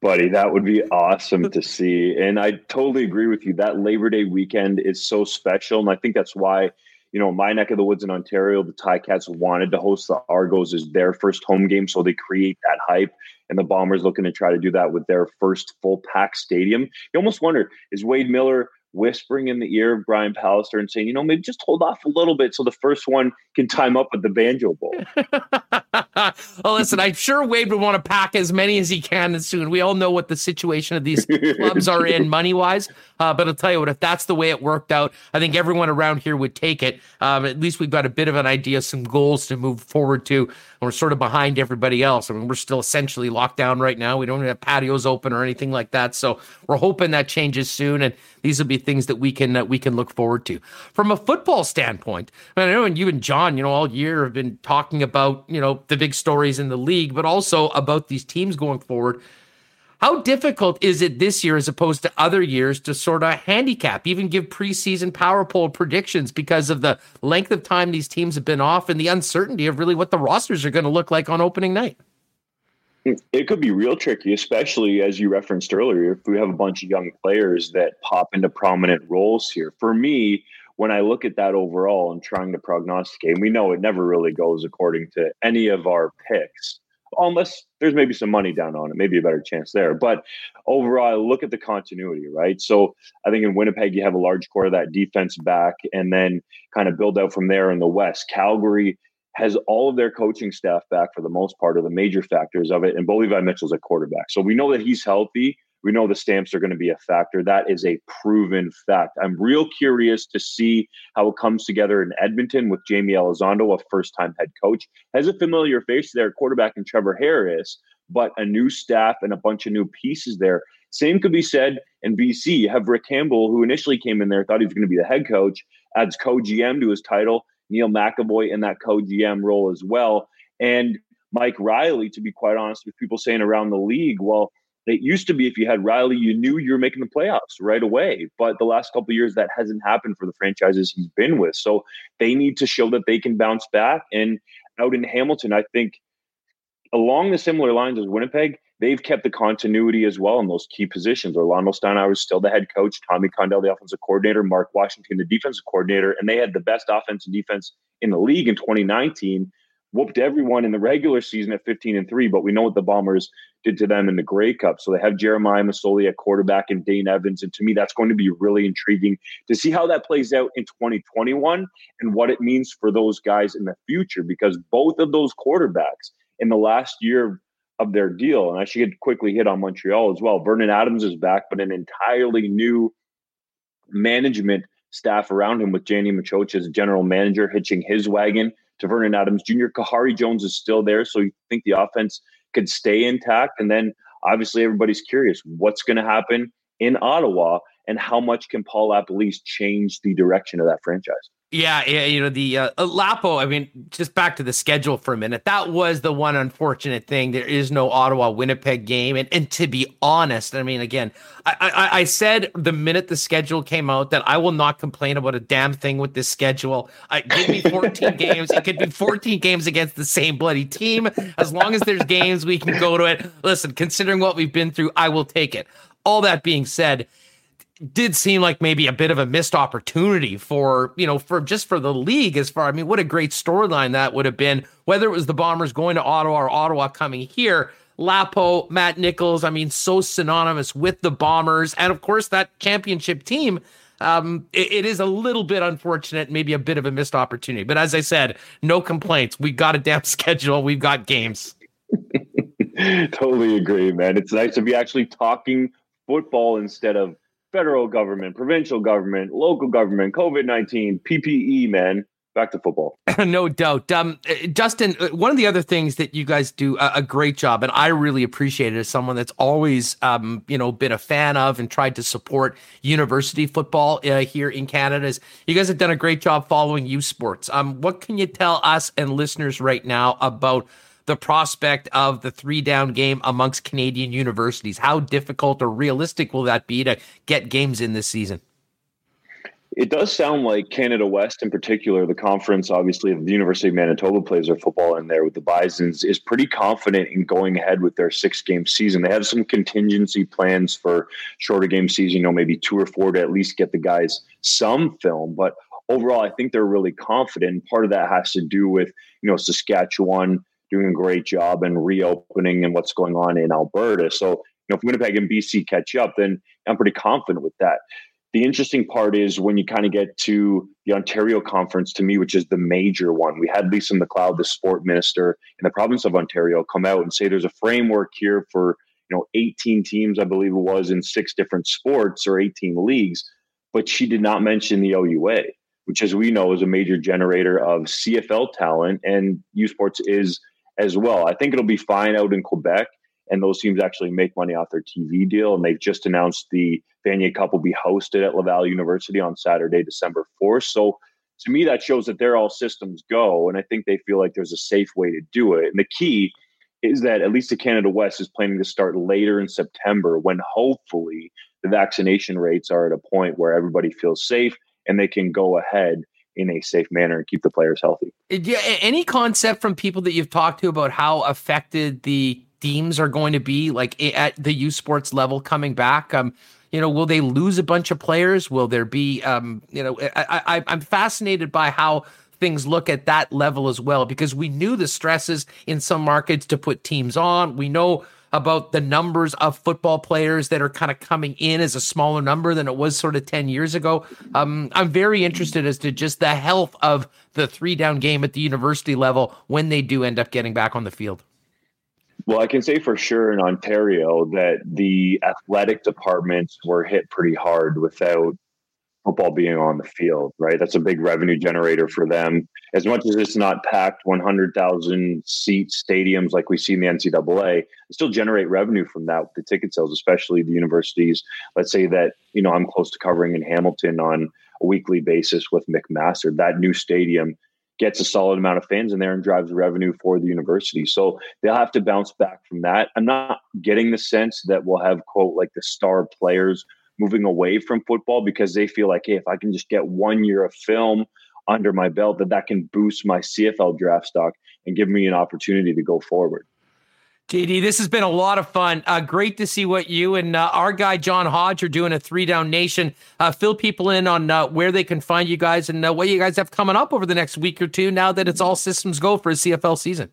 Speaker 4: buddy. That would be awesome to see. And I totally agree with you. That Labor Day weekend is so special. And I think that's why, you know, my neck of the woods in Ontario, the Ticats wanted to host the Argos as their first home game, so they create that hype. And the Bombers looking to try to do that with their first full pack stadium. You almost wonder is Wade Miller whispering in the ear of Brian Pallister and saying, you know, maybe just hold off a little bit so the first one can time up with the Banjo Bowl.
Speaker 2: well, listen, I'm sure Wade would want to pack as many as he can as soon. We all know what the situation of these clubs are in money wise. Uh, but I'll tell you what, if that's the way it worked out, I think everyone around here would take it. Um, at least we've got a bit of an idea, some goals to move forward to. And we're sort of behind everybody else. I mean, we're still essentially locked down right now. We don't have patios open or anything like that. So we're hoping that changes soon. And these will be things that we can uh, we can look forward to. From a football standpoint, I know and you and John, you know, all year have been talking about, you know, the big stories in the league, but also about these teams going forward. How difficult is it this year as opposed to other years to sort of handicap, even give preseason power poll predictions because of the length of time these teams have been off and the uncertainty of really what the rosters are going to look like on opening night?
Speaker 4: It could be real tricky, especially as you referenced earlier, if we have a bunch of young players that pop into prominent roles here. For me, when I look at that overall and trying to prognosticate, we know it never really goes according to any of our picks unless there's maybe some money down on it, maybe a better chance there. But overall, look at the continuity, right? So I think in Winnipeg, you have a large core of that defense back and then kind of build out from there in the West. Calgary has all of their coaching staff back for the most part, or the major factors of it. And Bo Levi Mitchell's a quarterback. So we know that he's healthy. We know the stamps are going to be a factor. That is a proven fact. I'm real curious to see how it comes together in Edmonton with Jamie Elizondo, a first time head coach. Has a familiar face there, quarterback in Trevor Harris, but a new staff and a bunch of new pieces there. Same could be said in BC. You have Rick Campbell, who initially came in there, thought he was going to be the head coach, adds co GM to his title. Neil McEvoy in that co GM role as well. And Mike Reilly, to be quite honest, with people saying around the league, well, it used to be if you had Reilly, you knew you were making the playoffs right away. But the last couple years, that hasn't happened for the franchises he's been with. So they need to show that they can bounce back. And out in Hamilton, I think along the similar lines as Winnipeg, they've kept the continuity as well in those key positions. Orlando Steinauer is still the head coach, Tommy Condell, the offensive coordinator, Mark Washington, the defensive coordinator, and they had the best offense and defense in the league in 2019 whooped everyone in the regular season at 15 and 3, but we know what the Bombers did to them in the Grey Cup. So they have Jeremiah Masoli at quarterback and Dane Evans. And to me, that's going to be really intriguing to see how that plays out in 2021 and what it means for those guys in the future, because both of those quarterbacks in the last year of their deal, and I should quickly hit on Montreal as well. Vernon Adams is back, but an entirely new management staff around him with Danny Maciocia as general manager hitching his wagon to Vernon Adams Jr. Khari Jones is still there, so you think the offense could stay intact. And then obviously everybody's curious what's going to happen in Ottawa and how much can Paul LaPolice change the direction of that franchise.
Speaker 2: Yeah, yeah, you know the uh, Lapo. I mean, just back to the schedule for a minute. That was the one unfortunate thing. There is no Ottawa Winnipeg game, and and to be honest, I mean, again, I, I, I said the minute the schedule came out that I will not complain about a damn thing with this schedule. I give me 14 games. It could be 14 games against the same bloody team. As long as there's games, we can go to it. Listen, considering what we've been through, I will take it. All that being said did seem like maybe a bit of a missed opportunity for you know for just for the league as far i mean what a great storyline that would have been whether it was the bombers going to ottawa or ottawa coming here lapo matt nichols i mean so synonymous with the bombers and of course that championship team um, it, it is a little bit unfortunate, maybe a bit of a missed opportunity. But as I said, no complaints. We've got a damn schedule. We've got games.
Speaker 4: totally agree, man. It's nice to be actually talking football instead of federal government, provincial government, local government, COVID 19, PPE, man. Back to football.
Speaker 2: no doubt. Um, Justin, uh, one of the other things that you guys do a, a great job, and I really appreciate it as someone that's always, um, you know, been a fan of and tried to support university football uh, here in Canada, is you guys have done a great job following U Sports. Um, what can you tell us and listeners right now about the prospect of the three down game amongst Canadian universities? How difficult or realistic will that be to get games in this season?
Speaker 4: It does sound like Canada West, in particular, the conference, obviously, the University of Manitoba plays their football in there with the Bisons, is pretty confident in going ahead with their six game season. They have some contingency plans for shorter game season, you know, maybe two or four to at least get the guys some film. But overall, I think they're really confident. Part of that has to do with, you know, Saskatchewan doing a great job and reopening and what's going on in Alberta. So, you know, if Winnipeg and BC catch up, then I'm pretty confident with that. The interesting part is when you kind of get to the Ontario conference to me, which is the major one. We had Lisa MacLeod, the sport minister in the province of Ontario, come out and say there's a framework here for, you know, 18 teams, I believe it was, in six different sports or 18 leagues. But she did not mention the OUA, which, as we know, is a major generator of CFL talent, and U Sports is as well. I think it'll be fine out in Quebec and those teams actually make money off their TV deal. And they've just announced the Vanier Cup will be hosted at Laval University on Saturday, December 4th. So to me, that shows that they're all systems go. And I think they feel like there's a safe way to do it. And the key is that at least the Canada West is planning to start later in September when hopefully the vaccination rates are at a point where everybody feels safe and they can go ahead in a safe manner and keep the players healthy.
Speaker 2: Yeah, any concept from people that you've talked to about how affected the teams are going to be like at the U Sports level coming back? Um, you know, will they lose a bunch of players? Will there be, um, you know, I, I, I'm fascinated by how things look at that level as well because we knew the stresses in some markets to put teams on. We know about the numbers of football players that are kind of coming in as a smaller number than it was sort of 10 years ago. Um, I'm very interested as to just the health of the three down game at the university level when they do end up getting back on the field.
Speaker 4: Well, I can say for sure in Ontario that the athletic departments were hit pretty hard without football being on the field, right? That's a big revenue generator for them. As much as it's not packed 100,000 seat stadiums like we see in the NCAA, they still generate revenue from that with the ticket sales, especially the universities. Let's say that, you know, I'm close to covering in Hamilton on a weekly basis with McMaster. That new stadium gets a solid amount of fans in there and drives revenue for the university. So they'll have to bounce back from that. I'm not getting the sense that we'll have quote like the star players moving away from football because they feel like, hey, if I can just get one year of film under my belt, that that can boost my CFL draft stock and give me an opportunity to go forward.
Speaker 2: JD, this has been a lot of fun. Uh, great to see what you and uh, our guy John Hodge are doing at Three Down Nation. Uh, fill people in on uh, where they can find you guys and uh, what you guys have coming up over the next week or two. Now that it's all systems go for a CFL season.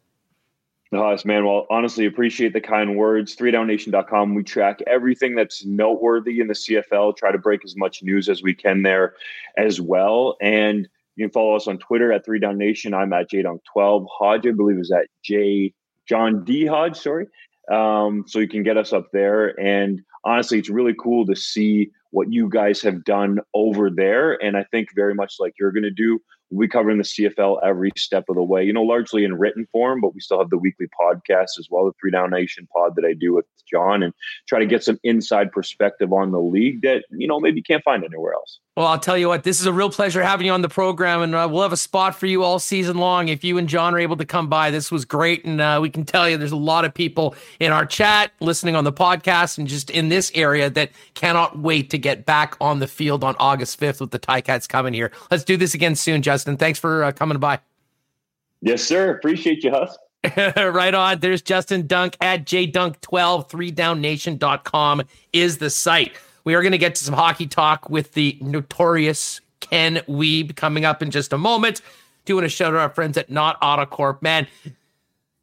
Speaker 4: Nice, man. Well, honestly, appreciate the kind words. ThreeDownNation.com. We track everything that's noteworthy in the CFL. Try to break as much news as we can there, as well. And you can follow us on Twitter at Three Down Nation. I'm at JDunk12. Hodge, I believe, is at J John D. Hodge, sorry. Um, so you can get us up there. And honestly, it's really cool to see what you guys have done over there. And I think very much like you're going to do, we covering the CFL every step of the way, you know, largely in written form, but we still have the weekly podcast as well, the Three Down Nation pod that I do with John and try to get some inside perspective on the league that, you know, maybe you can't find anywhere else.
Speaker 2: Well, I'll tell you what, this is a real pleasure having you on the program, and uh, we'll have a spot for you all season long. If you and John are able to come by, this was great. And uh, we can tell you there's a lot of people in our chat, listening on the podcast, and just in this area that cannot wait to get back on the field on August 5th with the Ticats coming here. Let's do this again soon, Justin. Thanks for uh, coming by.
Speaker 4: Yes, sir. Appreciate you, Huss.
Speaker 2: right on. There's Justin Dunk at jdunk12, 3downnation.com is the site. We are going to get to some hockey talk with the notorious Ken Wiebe coming up in just a moment. Do Doing a shout out to our friends at Knott Autocorp. Man,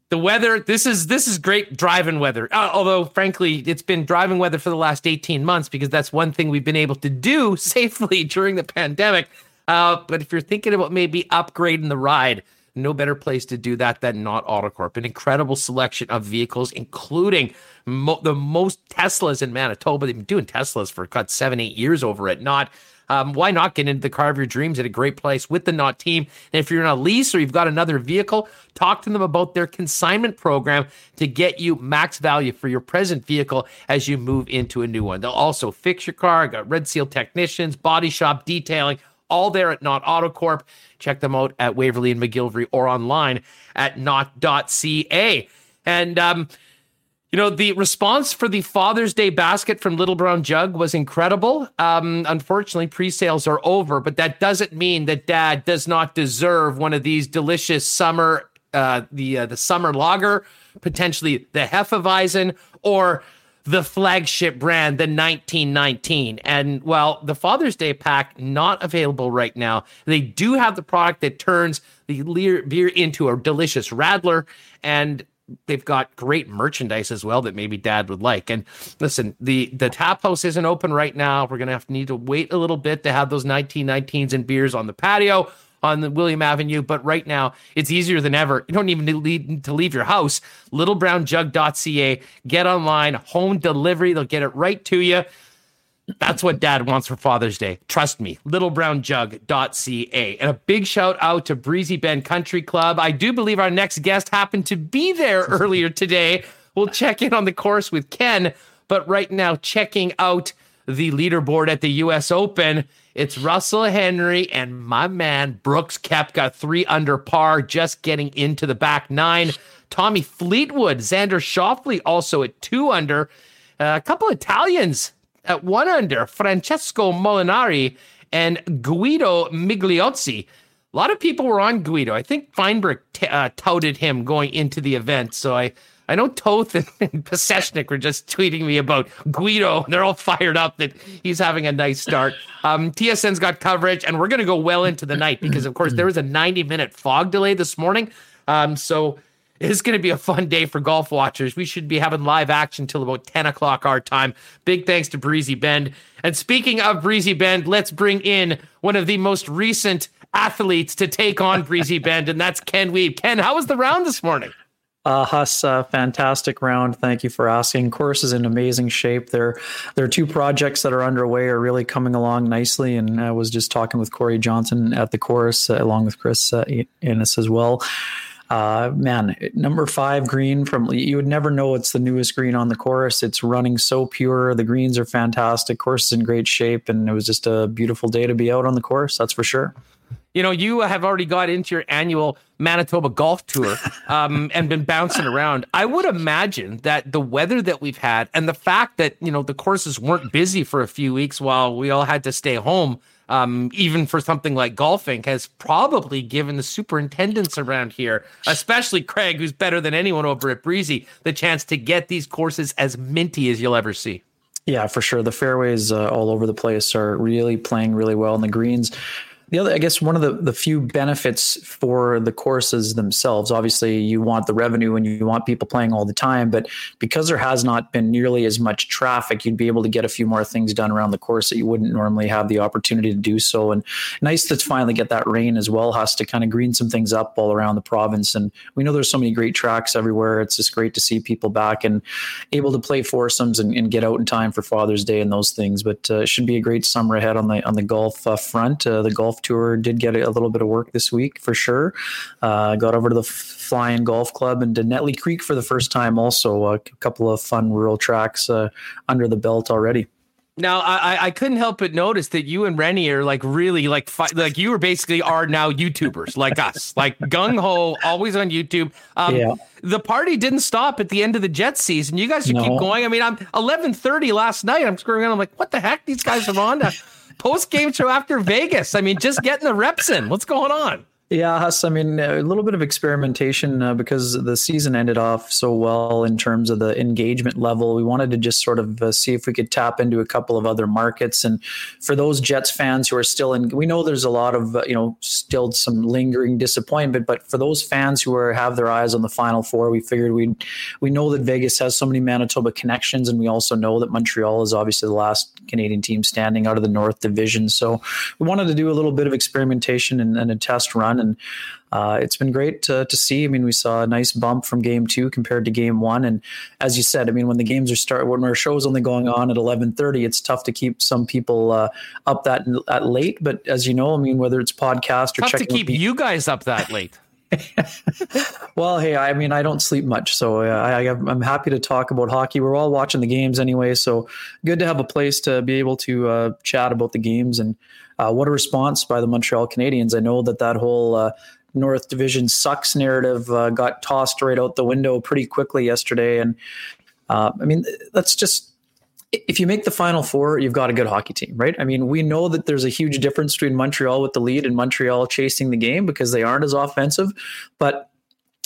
Speaker 2: the weather this is this is great driving weather uh, although frankly it's been driving weather for the last 18 months because that's one thing we've been able to do safely during the pandemic uh, but if you're thinking about maybe upgrading the ride no better place to do that than Knott Autocorp an incredible selection of vehicles including mo- the most teslas in manitoba they've been doing teslas for cut seven eight years over at Knott um, why not get into the car of your dreams at a great place with the Knott team? And if you're in a lease or you've got another vehicle, talk to them about their consignment program to get you max value for your present vehicle as you move into a new one. They'll also fix your car, got Red Seal technicians, body shop detailing, all there at Knott Autocorp. Check them out at Waverley and McGillivray or online at knott.ca. And um, you know, the response for the Father's Day basket from Little Brown Jug was incredible. Um, unfortunately, pre sales are over, but that doesn't mean that dad does not deserve one of these delicious summer, uh, the, uh, the summer lager, potentially the Hefeweizen, or the flagship brand, the 1919. And well, the Father's Day pack not available right now. They do have the product that turns the beer into a delicious radler and they've got great merchandise as well that maybe dad would like. And listen, the the tap house isn't open right now. We're gonna have to need to wait a little bit to have those 1919s and beers on the patio on the William Avenue, but right now it's easier than ever. You don't even need to leave your house. Littlebrownjug.ca. Get online, home delivery. They'll get it right to you. That's what dad wants for Father's Day. Trust me, littlebrownjug.ca. And a big shout out to Breezy Bend Country Club. I do believe our next guest happened to be there earlier today. We'll check in on the course with Ken, but right now, checking out the leaderboard at the US Open. It's Russell Henley and my man Brooks Koepka three under par, just getting into the back nine. Tommy Fleetwood, Xander Schauffele also at two under. Uh, a couple Italians at one under, Francesco Molinari and Guido Migliozzi. A lot of people were on Guido. I think Feinberg t- uh, touted him going into the event. So I I know Toth and, and were just tweeting me about Guido. They're all fired up that he's having a nice start. Um, TSN's got coverage, and we're going to go well into the night because, of course, there was a 90 minute fog delay this morning. Um, so it's going to be a fun day for golf watchers. We should be having live action till about 10 o'clock our time. Big thanks to Breezy Bend. And speaking of Breezy Bend, let's bring in one of the most recent athletes to take on Breezy Bend, and that's Ken Wiebe. Ken, how was the round this morning?
Speaker 5: Uh, Huss, uh, fantastic round. Thank you for asking. Course is in amazing shape. There, there are two projects that are underway, are really coming along nicely. And I was just talking with Corey Johnson at the course, uh, along with Chris uh, Innes as well. Uh, man, number five green from you would never know it's the newest green on the course. It's running so pure. The greens are fantastic. Course is in great shape, and it was just a beautiful day to be out on the course. That's for sure
Speaker 2: you know, you have already got into your annual Manitoba golf tour um, and been bouncing around. I would imagine that the weather that we've had and the fact that, you know, the courses weren't busy for a few weeks while we all had to stay home, um, even for something like golfing, has probably given the superintendents around here, especially Craig, who's better than anyone over at Breezy, the chance to get these courses as minty as you'll ever see.
Speaker 5: Yeah, for sure. The fairways uh, all over the place are really playing really well, and the greens the other, I guess, one of the, the few benefits for the courses themselves, obviously, you want the revenue and you want people playing all the time. But because there has not been nearly as much traffic, you'd be able to get a few more things done around the course that you wouldn't normally have the opportunity to do so. And nice to finally get that rain as well, has to kind of green some things up all around the province. And we know there's so many great tracks everywhere. It's just great to see people back and able to play foursomes and, and get out in time for Father's Day and those things. But uh, it should be a great summer ahead on the on the golf uh, front. Uh, the golf tour did get a little bit of work this week for sure. Uh, got over to the Flying Golf Club and to Netley Creek for the first time. Also, a couple of fun rural tracks uh, under the belt already.
Speaker 2: Now I, I couldn't help but notice that you and Rennie are like really like fi- like you are basically are now YouTubers like us like gung ho always on YouTube. Um, yeah. The party didn't stop at the end of the Jets season. You guys should no. keep going. I mean, I'm 11:30 last night. I'm screwing around. I'm like, what the heck? These guys are on post game show after Vegas. I mean, just getting the reps in. What's going on?
Speaker 5: Yeah, Huss, I mean, a little bit of experimentation uh, because the season ended off so well in terms of the engagement level. We wanted to just sort of uh, see if we could tap into a couple of other markets. And for those Jets fans who are still in, we know there's a lot of, uh, you know, still some lingering disappointment, but for those fans who are have their eyes on the Final Four, we figured we we know that Vegas has so many Manitoba connections, and we also know that Montreal is obviously the last Canadian team standing out of the North Division. So we wanted to do a little bit of experimentation and, and a test run and uh, it's been great to, to see. I mean, we saw a nice bump from game two compared to game one, and as you said, I mean, when the games are start when our show's only going on at eleven thirty, it's tough to keep some people uh, up that at late. But as you know, I mean, whether it's podcast or
Speaker 2: tough to keep you guys up that late.
Speaker 5: well, hey, I mean, I don't sleep much, so uh, I, am happy to talk about hockey. We're all watching the games anyway, so good to have a place to be able to uh, chat about the games and uh, what a response by the Montreal Canadiens. I know that that whole uh, North Division sucks narrative uh, got tossed right out the window pretty quickly yesterday. And uh, I mean, that's just if you make the final four, you've got a good hockey team, right? I mean, we know that there's a huge difference between Montreal with the lead and Montreal chasing the game because they aren't as offensive. But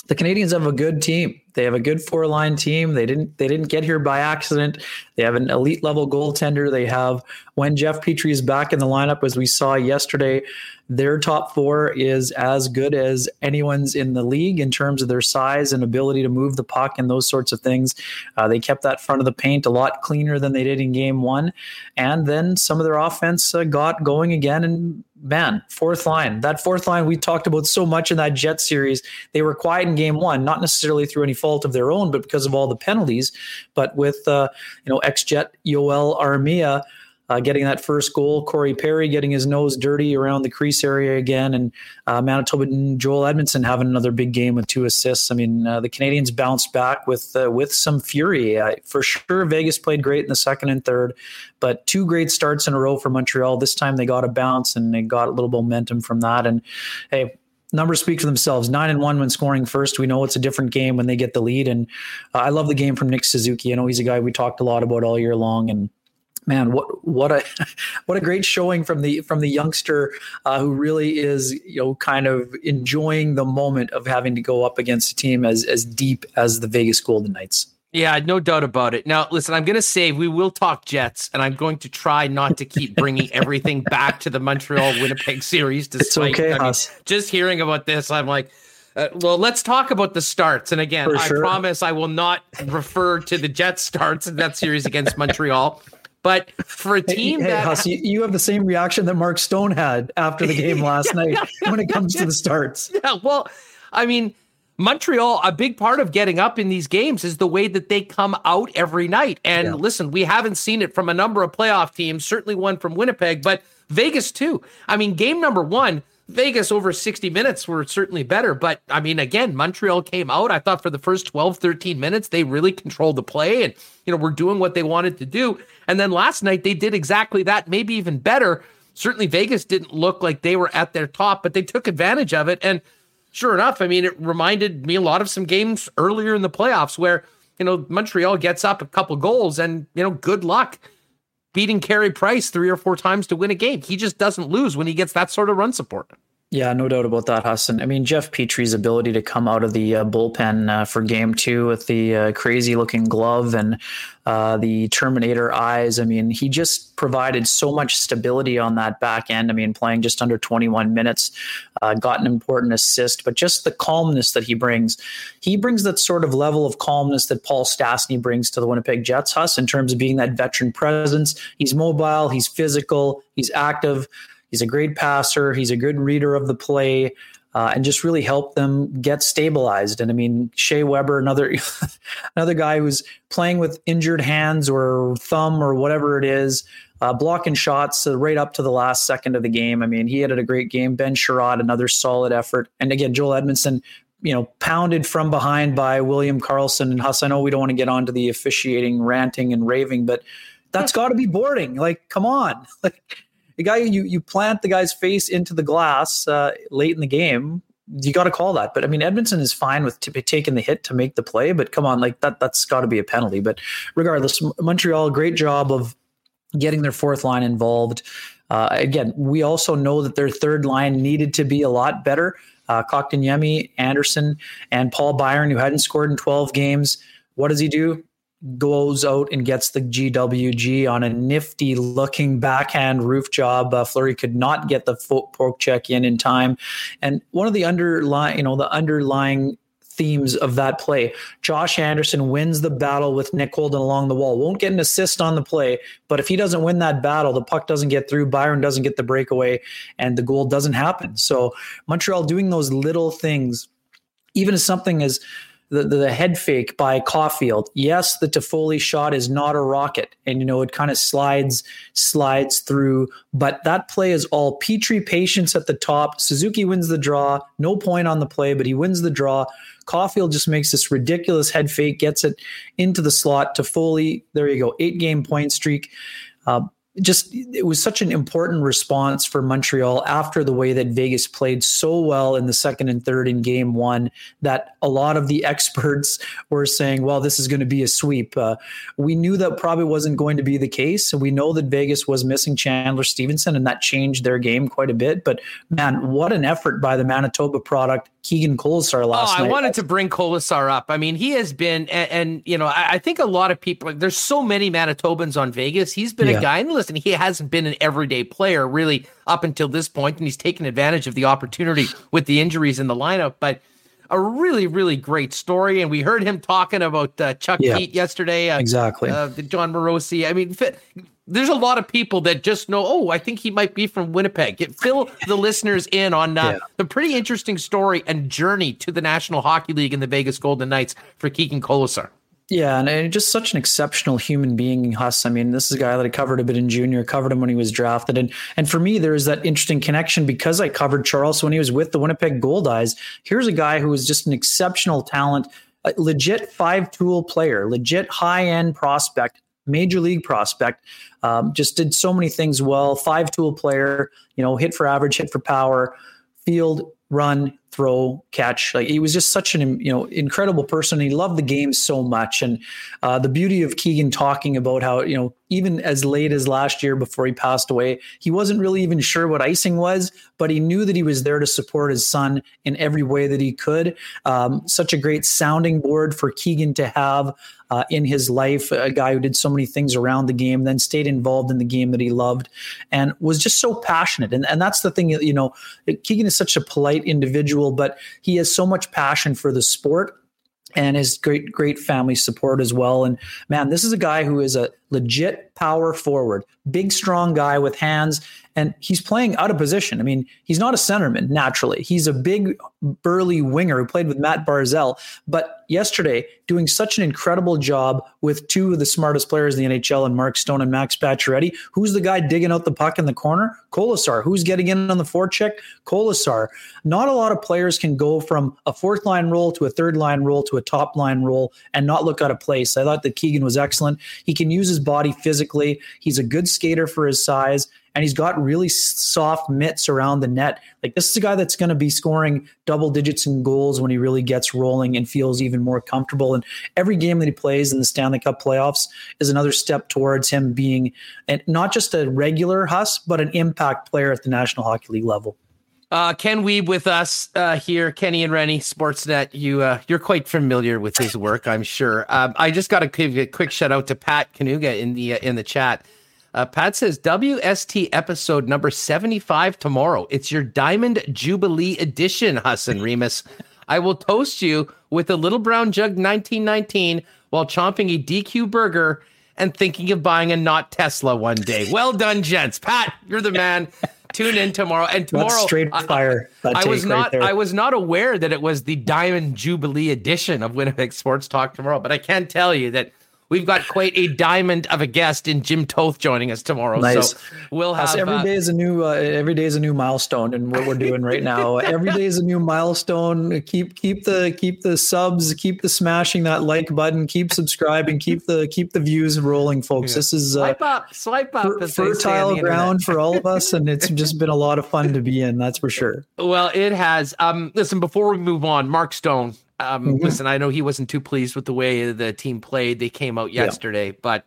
Speaker 5: the Canadiens have a good team. They have a good four line team. They didn't they didn't get here by accident. They have an elite level goaltender. They have when Jeff Petry is back in the lineup, as we saw yesterday, their top four is as good as anyone's in the league in terms of their size and ability to move the puck and those sorts of things. Uh, they kept that front of the paint a lot cleaner than they did in game one. And then some of their offense uh, got going again. And man, fourth line, that fourth line we talked about so much in that Jet series, they were quiet in game one, not necessarily through any fault of their own, but because of all the penalties. But with, uh, you know, ex Jet Joel Armia, uh, getting that first goal. Corey Perry getting his nose dirty around the crease area again, and uh, Manitoba and Joel Edmundson having another big game with two assists. I mean, uh, the Canadiens bounced back with uh, with some fury. for sure, Vegas played great in the second and third, but two great starts in a row for Montreal. This time they got a bounce and they got a little momentum from that. And hey, numbers speak for themselves. Nine and one when scoring first. We know it's a different game when they get the lead. And uh, I love the game from Nick Suzuki. I know he's a guy we talked a lot about all year long, and man what what a what a great showing from the from the youngster uh, who really is you know kind of enjoying the moment of having to go up against a team as as deep as the Vegas Golden Knights.
Speaker 2: Yeah, no doubt about it. Now, listen, I'm going to say we will talk Jets, and I'm going to try not to keep bringing everything back to the Montreal Winnipeg series. Despite,
Speaker 5: it's okay,
Speaker 2: I mean, just hearing about this, I'm like, uh, well, let's talk about the starts. And again, I promise I will not refer to the Jets starts in that series against Montreal. But for a team
Speaker 5: hey,
Speaker 2: that
Speaker 5: Huss, you, have the same reaction that Mark Stone had after the game last yeah, night yeah, when it comes yeah, to the starts.
Speaker 2: Yeah, well, I mean, Montreal, a big part of getting up in these games is the way that they come out every night. And listen, we haven't seen it from a number of playoff teams, certainly one from Winnipeg, but Vegas too. I mean, game number one, Vegas over 60 minutes were certainly better. But I mean, again, Montreal came out. I thought for the first 12, 13 minutes, they really controlled the play and, you know, were doing what they wanted to do. And then last night, they did exactly that, maybe even better. Certainly, Vegas didn't look like they were at their top, but they took advantage of it. And sure enough, I mean, it reminded me a lot of some games earlier in the playoffs where, you know, Montreal gets up a couple goals and, you know, good luck beating Carey Price three or four times to win a game. He just doesn't lose when he gets that sort of run support.
Speaker 5: Yeah, no doubt about that, Hassan. I mean, Jeff Petry's ability to come out of the uh, bullpen uh, for game two with the uh, crazy looking glove and uh, the Terminator eyes. I mean, he just provided so much stability on that back end. I mean, playing just under 21 minutes, uh, got an important assist, but just the calmness that he brings. He brings that sort of level of calmness that Paul Stastny brings to the Winnipeg Jets, Huss, in terms of being that veteran presence. He's mobile, he's physical, he's active. He's a great passer. He's a good reader of the play. Uh, and just really help them get stabilized. And I mean, Shea Weber, another another guy who's playing with injured hands or thumb or whatever it is, uh, blocking shots uh, right up to the last second of the game. I mean, he had a great game. Ben Chiarot, another solid effort. And again, Joel Edmundson, you know, pounded from behind by William Karlsson and Huss. I know we don't want to get onto the officiating, ranting, and raving, but that's got to be boarding. Like, come on, like the guy you you plant the guy's face into the glass uh, late in the game. You got to call that. But I mean, Edmundson is fine with t- taking the hit to make the play. But come on, like that that's got to be a penalty. But regardless, Montreal great job of getting their fourth line involved. Uh, again, we also know that their third line needed to be a lot better. Uh, Kotkaniemi, Anderson, and Paul Byron, who hadn't scored in 12 games. What does he do? Goes out and gets the GWG on a nifty looking backhand roof job. Uh, Fleury could not get the poke check in in time. And one of the underlying, you know, the underlying themes of that play. Josh Anderson wins the battle with Nick Holden along the wall. Won't get an assist on the play, but if he doesn't win that battle, the puck doesn't get through, Byron doesn't get the breakaway, and the goal doesn't happen. So Montreal doing those little things, even as something as the, the, head fake by Caufield. Yes, the Toffoli shot is not a rocket, and you know it kind of slides slides through. But that play is all Petry patience at the top. Suzuki wins the draw. No point on the play, but he wins the draw. Caufield just makes this ridiculous head fake, gets it into the slot. Toffoli, there you go, eight game point streak. Uh, just it was such an important response for Montreal after the way that Vegas played so well in the second and third in game one that a lot of the experts were saying, well, this is going to be a sweep. Uh, we knew that probably wasn't going to be the case. We know that Vegas was missing Chandler Stephenson and that changed their game quite a bit. But man, what an effort by the Manitoba product Keegan Kolesar last
Speaker 2: oh,
Speaker 5: night.
Speaker 2: I wanted to bring Kolesar up. I mean, he has been, and, and you know, I, I, think a lot of people, like, there's so many Manitobans on Vegas. He's been yeah. a guy, and listen, he hasn't been an everyday player really up until this point, and he's taken advantage of the opportunity with the injuries in the lineup. But a really, really great story. And we heard him talking about uh, Chuck yeah, Pete yesterday.
Speaker 5: Uh, exactly.
Speaker 2: Uh, Jon Morosi. I mean, there's a lot of people that just know, oh, I think he might be from Winnipeg. Get, fill the listeners in on uh, yeah. the pretty interesting story and journey to the National Hockey League and the Vegas Golden Knights for Keegan Kolesar.
Speaker 5: Yeah, and, just such an exceptional human being, Huss. I mean, this is a guy that I covered a bit in junior, covered him when he was drafted, and and for me, there is that interesting connection because I covered Charles when he was with the Winnipeg Goldeyes. Here's a guy who was just an exceptional talent, legit five tool player, legit high end prospect, major league prospect. Um, just did so many things well. Five tool player, you know, hit for average, hit for power, field, run, throw, catch. Like he was just such an you know incredible person. He loved the game so much, and uh, the beauty of Keegan talking about how you know even as late as last year before he passed away, he wasn't really even sure what icing was, but he knew that he was there to support his son in every way that he could. Um, such a great sounding board for Keegan to have uh, in his life, a guy who did so many things around the game, then stayed involved in the game that he loved, and was just so passionate. And, and that's the thing, you know, Keegan is such a polite individual, but he has so much passion for the sport and his great great family support as well and man this is a guy who is a legit power forward big strong guy with hands and he's playing out of position. I mean, he's not a centerman naturally. He's a big, burly winger who played with Matt Barzal, But yesterday, doing such an incredible job with two of the smartest players in the NHL and Mark Stone and Max Pacioretty. Who's the guy digging out the puck in the corner? Kolesar. Who's getting in on the forecheck? Kolesar. Not a lot of players can go from a fourth line role to a third line role to a top line role and not look out of place. I thought that Keegan was excellent. He can use his body physically. He's a good skater for his size and he's got really soft mitts around the net. Like this is a guy that's going to be scoring double digits in goals when he really gets rolling and feels even more comfortable. And every game that he plays in the Stanley Cup playoffs is another step towards him being not just a regular Huss, but an impact player at the National Hockey League level.
Speaker 2: Uh, Ken Wiebe with us uh, here, Kenny and Rennie, Sportsnet. You uh, you're quite familiar with his work, I'm sure. Um, I just got to give a quick shout out to Pat Canuga in the uh, in the chat. Uh, Pat says WST episode number 75 tomorrow. It's your Diamond Jubilee edition, Hassan Remis. I will toast you with a little brown jug 1919 while chomping a DQ burger and thinking of buying a Knott Tesla one day. Well done, gents. Pat, you're the man. Tune in tomorrow. And tomorrow,
Speaker 5: That's straight fire.
Speaker 2: I, was not. Right I was not aware that it was the Diamond Jubilee edition of Winnipeg Sports Talk tomorrow. But I can tell you that We've got quite a diamond of a guest in Jim Toth joining us tomorrow. Nice. So we'll have
Speaker 5: every
Speaker 2: uh,
Speaker 5: day is a new uh, every day is a new milestone and what we're doing right now. every day is a new milestone. Keep keep the keep the subs, keep the smashing that like button, keep subscribing, keep the keep the views rolling, folks. Yeah. This is
Speaker 2: uh, swipe up, swipe up,
Speaker 5: fer- fertile ground for all of us, and it's just been a lot of fun to be in. That's for sure.
Speaker 2: Well, it has. Um, listen, before we move on, Mark Stone um, mm-hmm. Listen, I know he wasn't too pleased with the way the team played. They came out yesterday, yeah. but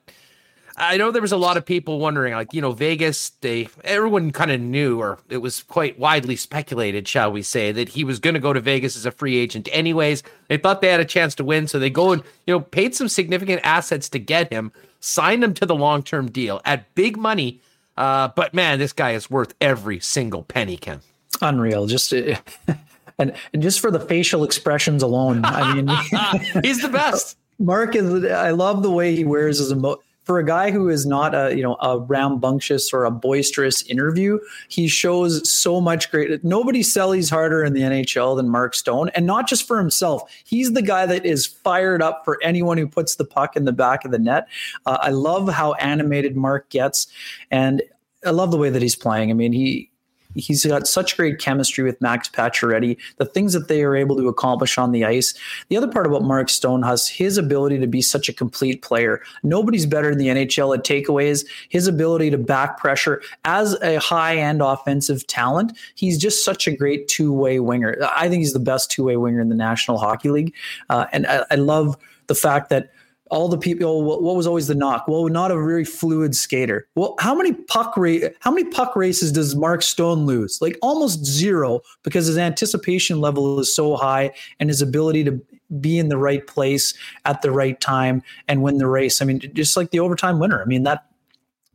Speaker 2: I know there was a lot of people wondering, like you know, Vegas. They everyone kind of knew, or it was quite widely speculated, shall we say, that he was going to go to Vegas as a free agent. Anyways, they thought they had a chance to win, so they go and you know paid some significant assets to get him, signed him to the long term deal at big money. Uh, but man, this guy is worth every single penny, Ken.
Speaker 5: Unreal. Just. Uh, and, and just for the facial expressions alone, I mean,
Speaker 2: he's the best.
Speaker 5: Mark is. I love the way he wears his emo. For a guy who is not a you know a rambunctious or a boisterous interview, he shows so much great. Nobody sells harder in the NHL than Mark Stone, and not just for himself. He's the guy that is fired up for anyone who puts the puck in the back of the net. Uh, I love how animated Mark gets, and I love the way that he's playing. I mean, he he's got such great chemistry with Max Pacioretty. The things that they are able to accomplish on the ice. The other part about Mark Stonehouse, his ability to be such a complete player. Nobody's better in the NHL at takeaways. His ability to back pressure as a high end offensive talent. He's just such a great two way winger. I think he's the best two way winger in the National Hockey League, uh, and I, I love the fact that all the people what was always the knock? Well not a very fluid skater. Well how many puck ra- how many puck races does mark stone lose? Like almost zero because his anticipation level is so high and his ability to be in the right place at the right time and win the race. I mean just like the overtime winner. I mean that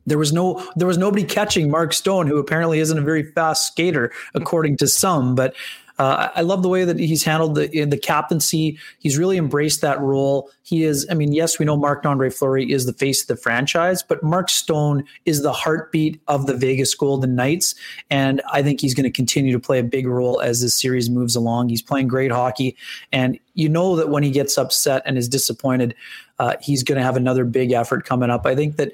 Speaker 5: there was no there was nobody catching Mark Stone, who apparently isn't a very fast skater, according to some. But uh, I love the way that he's handled the the captaincy. He's really embraced that role. He is, I mean, yes, we know Marc Andre Fleury is the face of the franchise, but Mark Stone is the heartbeat of the Vegas Golden Knights, and I think he's going to continue to play a big role as this series moves along. He's playing great hockey, and you know that when he gets upset and is disappointed, uh, he's going to have another big effort coming up. I think that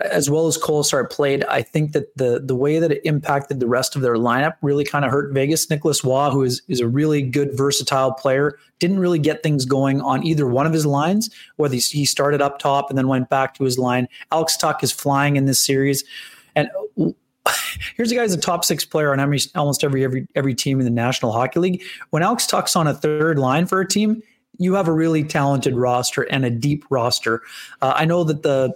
Speaker 5: as well as Kolesar played, I think that the the way that it impacted the rest of their lineup really kind of hurt Vegas. Nicolas Roy, who is is a really good versatile player, didn't really get things going on either one of his lines. Whether he started up top and then went back to his line. Alex Tuch is flying in this series, and here's a guy who's a top six player on every, almost every every every team in the National Hockey League. When Alex Tuch's on a third line for a team, you have a really talented roster and a deep roster. Uh, I know that the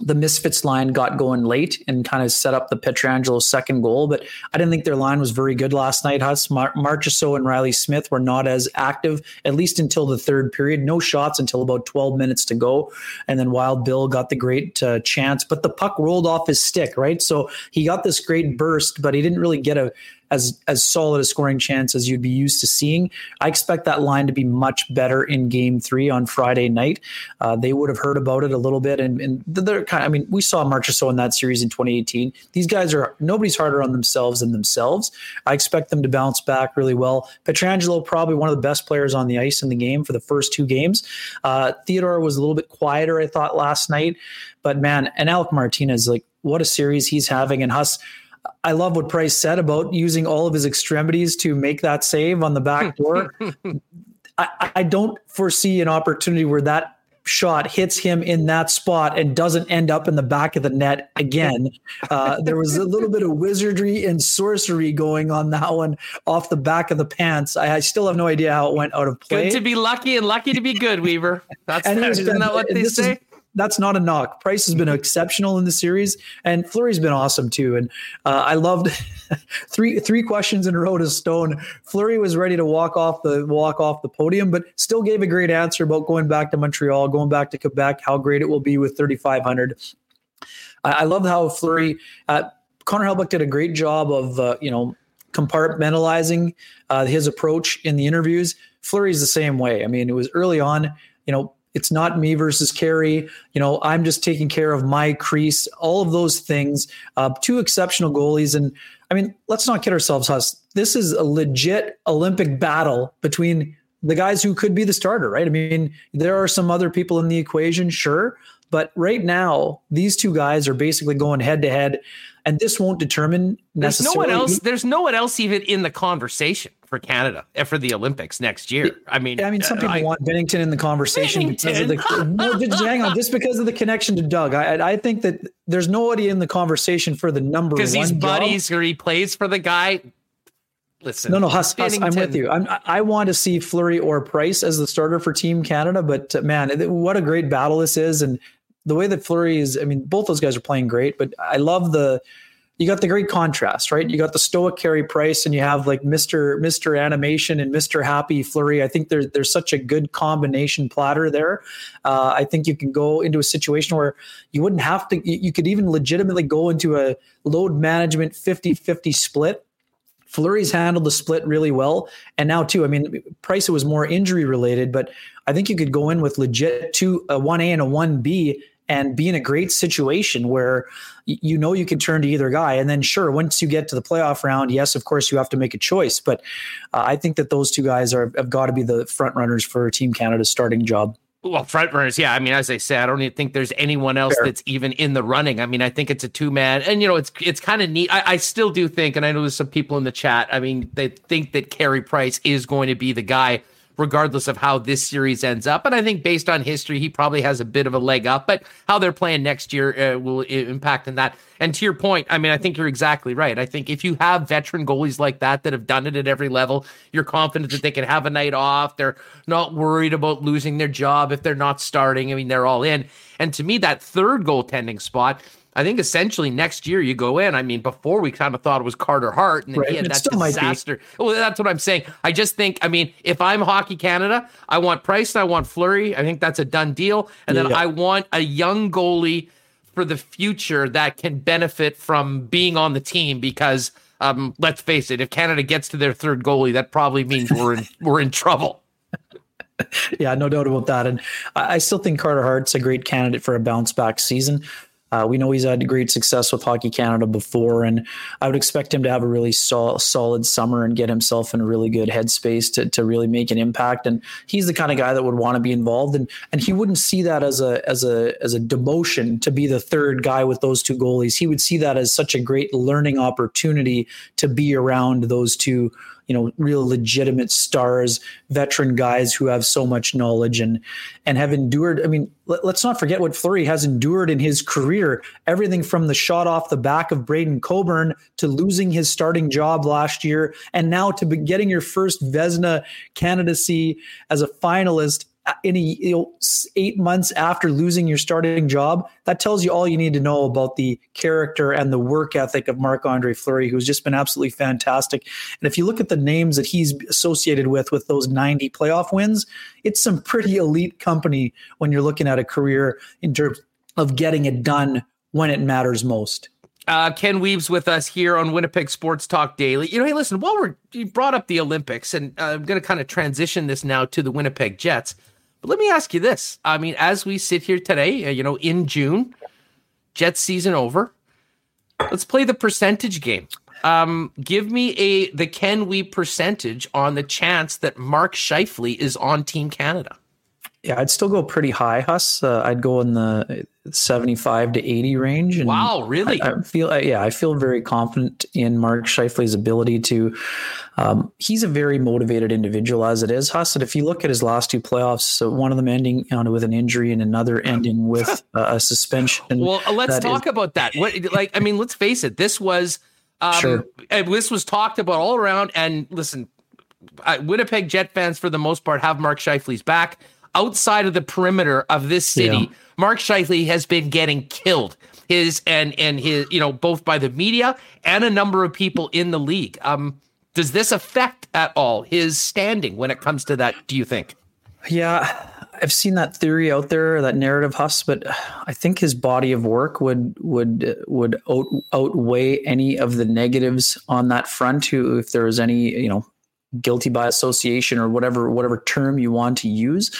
Speaker 5: the Misfits line got going late and kind of set up the Pietrangelo's second goal, but I didn't think their line was very good last night. Huss, Mar- and Riley Smith were not as active, at least until the third period. No shots until about 12 minutes to go. And then Wild Bill got the great uh, chance, but the puck rolled off his stick, right? So he got this great burst, but he didn't really get a, as as solid a scoring chance as you'd be used to seeing. I expect that line to be much better in Game Three on Friday night. Uh, they would have heard about it a little bit, and, and they're kind. Of, I mean, we saw Marchessault in that series in 2018. These guys are nobody's harder on themselves than themselves. I expect them to bounce back really well. Pietrangelo probably one of the best players on the ice in the game for the first two games. Uh, Theodore was a little bit quieter, I thought, last night, but man, and Alec Martinez, like what a series he's having, and Huss I love what Price said about using all of his extremities to make that save on the back door. I, I, don't foresee an opportunity where that shot hits him in that spot and doesn't end up in the back of the net again. Uh, there was a little bit of wizardry and sorcery going on that one off the back of the pants. I, I still have no idea how it went out of play.
Speaker 2: Good to be lucky and lucky to be good, Weaver. That's and that, isn't that what they say? Is,
Speaker 5: that's not a knock. Price has been exceptional in the series, and Fleury's been awesome too. And uh, I loved three three questions in a row to Stone. Fleury was ready to walk off the walk off the podium, but still gave a great answer about going back to Montreal, going back to Quebec, how great it will be with 3,500. I, I love how Fleury. Uh, Connor Hellebuyck did a great job of uh, you know compartmentalizing uh, his approach in the interviews. Fleury's the same way. I mean, it was early on. You know, it's not me versus Carey. You know, I'm just taking care of my crease, all of those things. Uh, two exceptional goalies. And I mean, let's not kid ourselves, Huss. This is a legit Olympic battle between the guys who could be the starter, right? I mean, there are some other people in the equation, sure. But right now, these two guys are basically going head to head, and this won't determine
Speaker 2: there's no one else. There's no one else even in the conversation for Canada for the Olympics next year. I mean,
Speaker 5: I mean, some uh, people I, want Binnington in the conversation Binnington. because of the no, just, hang on, just because of the connection to Doug. I, I think that there's nobody in the conversation for the number one.
Speaker 2: because he's buddies job. or he plays for the guy. Listen,
Speaker 5: no, no, Huss, Huss I'm with you. I'm, I want to see Fleury or Price as the starter for Team Canada, but uh, man, what a great battle this is, and the way that Fleury is. I mean, both those guys are playing great, but I love the you got the great contrast, right? You got the stoic Carey Price, and you have like Mister Mister Animation and Mister Happy Fleury. I think there's there's such a good combination platter there. Uh, I think you can go into a situation where you wouldn't have to. You could even legitimately go into a load management 50-50 split. Fleury's handled the split really well, and now too. I mean, Price was more injury related, but I think you could go in with legit two a one A and a one B and be in a great situation where you know you can turn to either guy. And then, sure, once you get to the playoff round, yes, of course, you have to make a choice. But uh, I think that those two guys are have got to be the front runners for Team Canada's starting job.
Speaker 2: Well, front runners, yeah. I mean, as I say, I don't even think there's anyone else Fair. that's even in the running. I mean, I think it's a two man, and you know, it's it's kind of neat. I, I, still do think, and I know there's some people in the chat. I mean, they think that Carey Price is going to be the guy regardless of how this series ends up. And I think based on history, he probably has a bit of a leg up, but how they're playing next year uh, will impact in that. And to your point, I mean, I think you're exactly right. I think if you have veteran goalies like that that have done it at every level, you're confident that they can have a night off. They're not worried about losing their job if they're not starting. I mean, they're all in. And to me, that third goaltending spot, I think essentially next year you go in. I mean, before we kind of thought it was Carter Hart, and then right. he had that disaster. Well, that's what I'm saying. I just think, I mean, if I'm Hockey Canada, I want Price, I want Fleury. I think that's a done deal, and yeah, then yeah. I want a young goalie for the future that can benefit from being on the team because. Um, let's face it. If Canada gets to their third goalie, that probably means we're in we're in trouble.
Speaker 5: yeah, no doubt about that. And I still think Carter Hart's a great candidate for a bounce back season. Uh, we know he's had great success with Hockey Canada before, and I would expect him to have a really sol- solid summer and get himself in a really good headspace to, to really make an impact. And he's the kind of guy that would want to be involved, and and he wouldn't see that as a as a as a demotion to be the third guy with those two goalies. He would see that as such a great learning opportunity to be around those two you know real legitimate stars veteran guys who have so much knowledge and and have endured. I mean let, us not forget what fleury has endured in his career. Everything from the shot off the back of Braydon Coburn to losing his starting job last year and now to be getting your first Vezina candidacy as a finalist any you know, eight months after losing your starting job, that tells you all you need to know about the character and the work ethic of Marc Andre Fleury, who's just been absolutely fantastic. And if you look at the names that he's associated with, with those 90 playoff wins, it's some pretty elite company when you're looking at a career in terms of getting it done when it matters most.
Speaker 2: Uh, Ken Wiebe's with us here on Winnipeg Sports Talk Daily. You know, hey, listen, while we're you brought up the Olympics, and uh, I'm going to kind of transition this now to the Winnipeg Jets. But let me ask you this. I mean, as we sit here today, uh, you know, in June, Jets season over. Let's play the percentage game. Um, give me a the can we percentage on the chance that Mark Scheifele is on Team Canada.
Speaker 5: Yeah, I'd still go pretty high, Huss. Uh, I'd go in the 75 to 80 range.
Speaker 2: And wow, really?
Speaker 5: I, I feel, yeah, I feel very confident in Mark Scheifele's ability to. Um, he's a very motivated individual as it is, Huss. And if you look at his last two playoffs, so one of them ending you know, with an injury and another ending with uh, a suspension.
Speaker 2: Well, let's talk is, about that. What, like, I mean, let's face it. This was, um, sure. this was talked about all around. And listen, Winnipeg Jet fans, for the most part, have Mark Scheifele's back outside of the perimeter of this city, yeah. Mark Scheifele has been getting killed. His and and his, you know, both by the media and a number of people in the league. Um, does this affect at all his standing when it comes to that? Do you think?
Speaker 5: Yeah, I've seen that theory out there, that narrative, Huss, but I think his body of work would would would out, outweigh any of the negatives on that front. Who, if there was any, you know, guilty by association or whatever whatever term you want to use.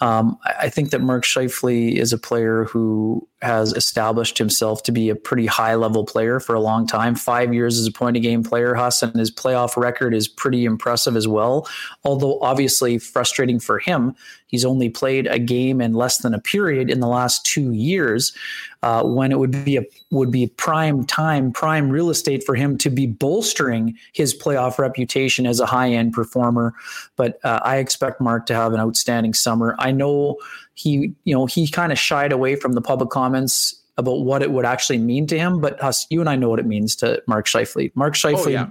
Speaker 5: Um, I think that Mark Scheifele is a player who has established himself to be a pretty high level player for a long time. Five years as a point of game player, Hassan. His playoff record is pretty impressive as well. Although obviously frustrating for him, he's only played a game in less than a period in the last two years. Uh, when it would be a would be prime time, prime real estate for him to be bolstering his playoff reputation as a high end performer. But uh, I expect Mark to have an outstanding summer. I know he, you know, he kind of shied away from the public comments about what it would actually mean to him. But us, you and I know what it means to Mark Scheifele. Mark Scheifele oh, yeah.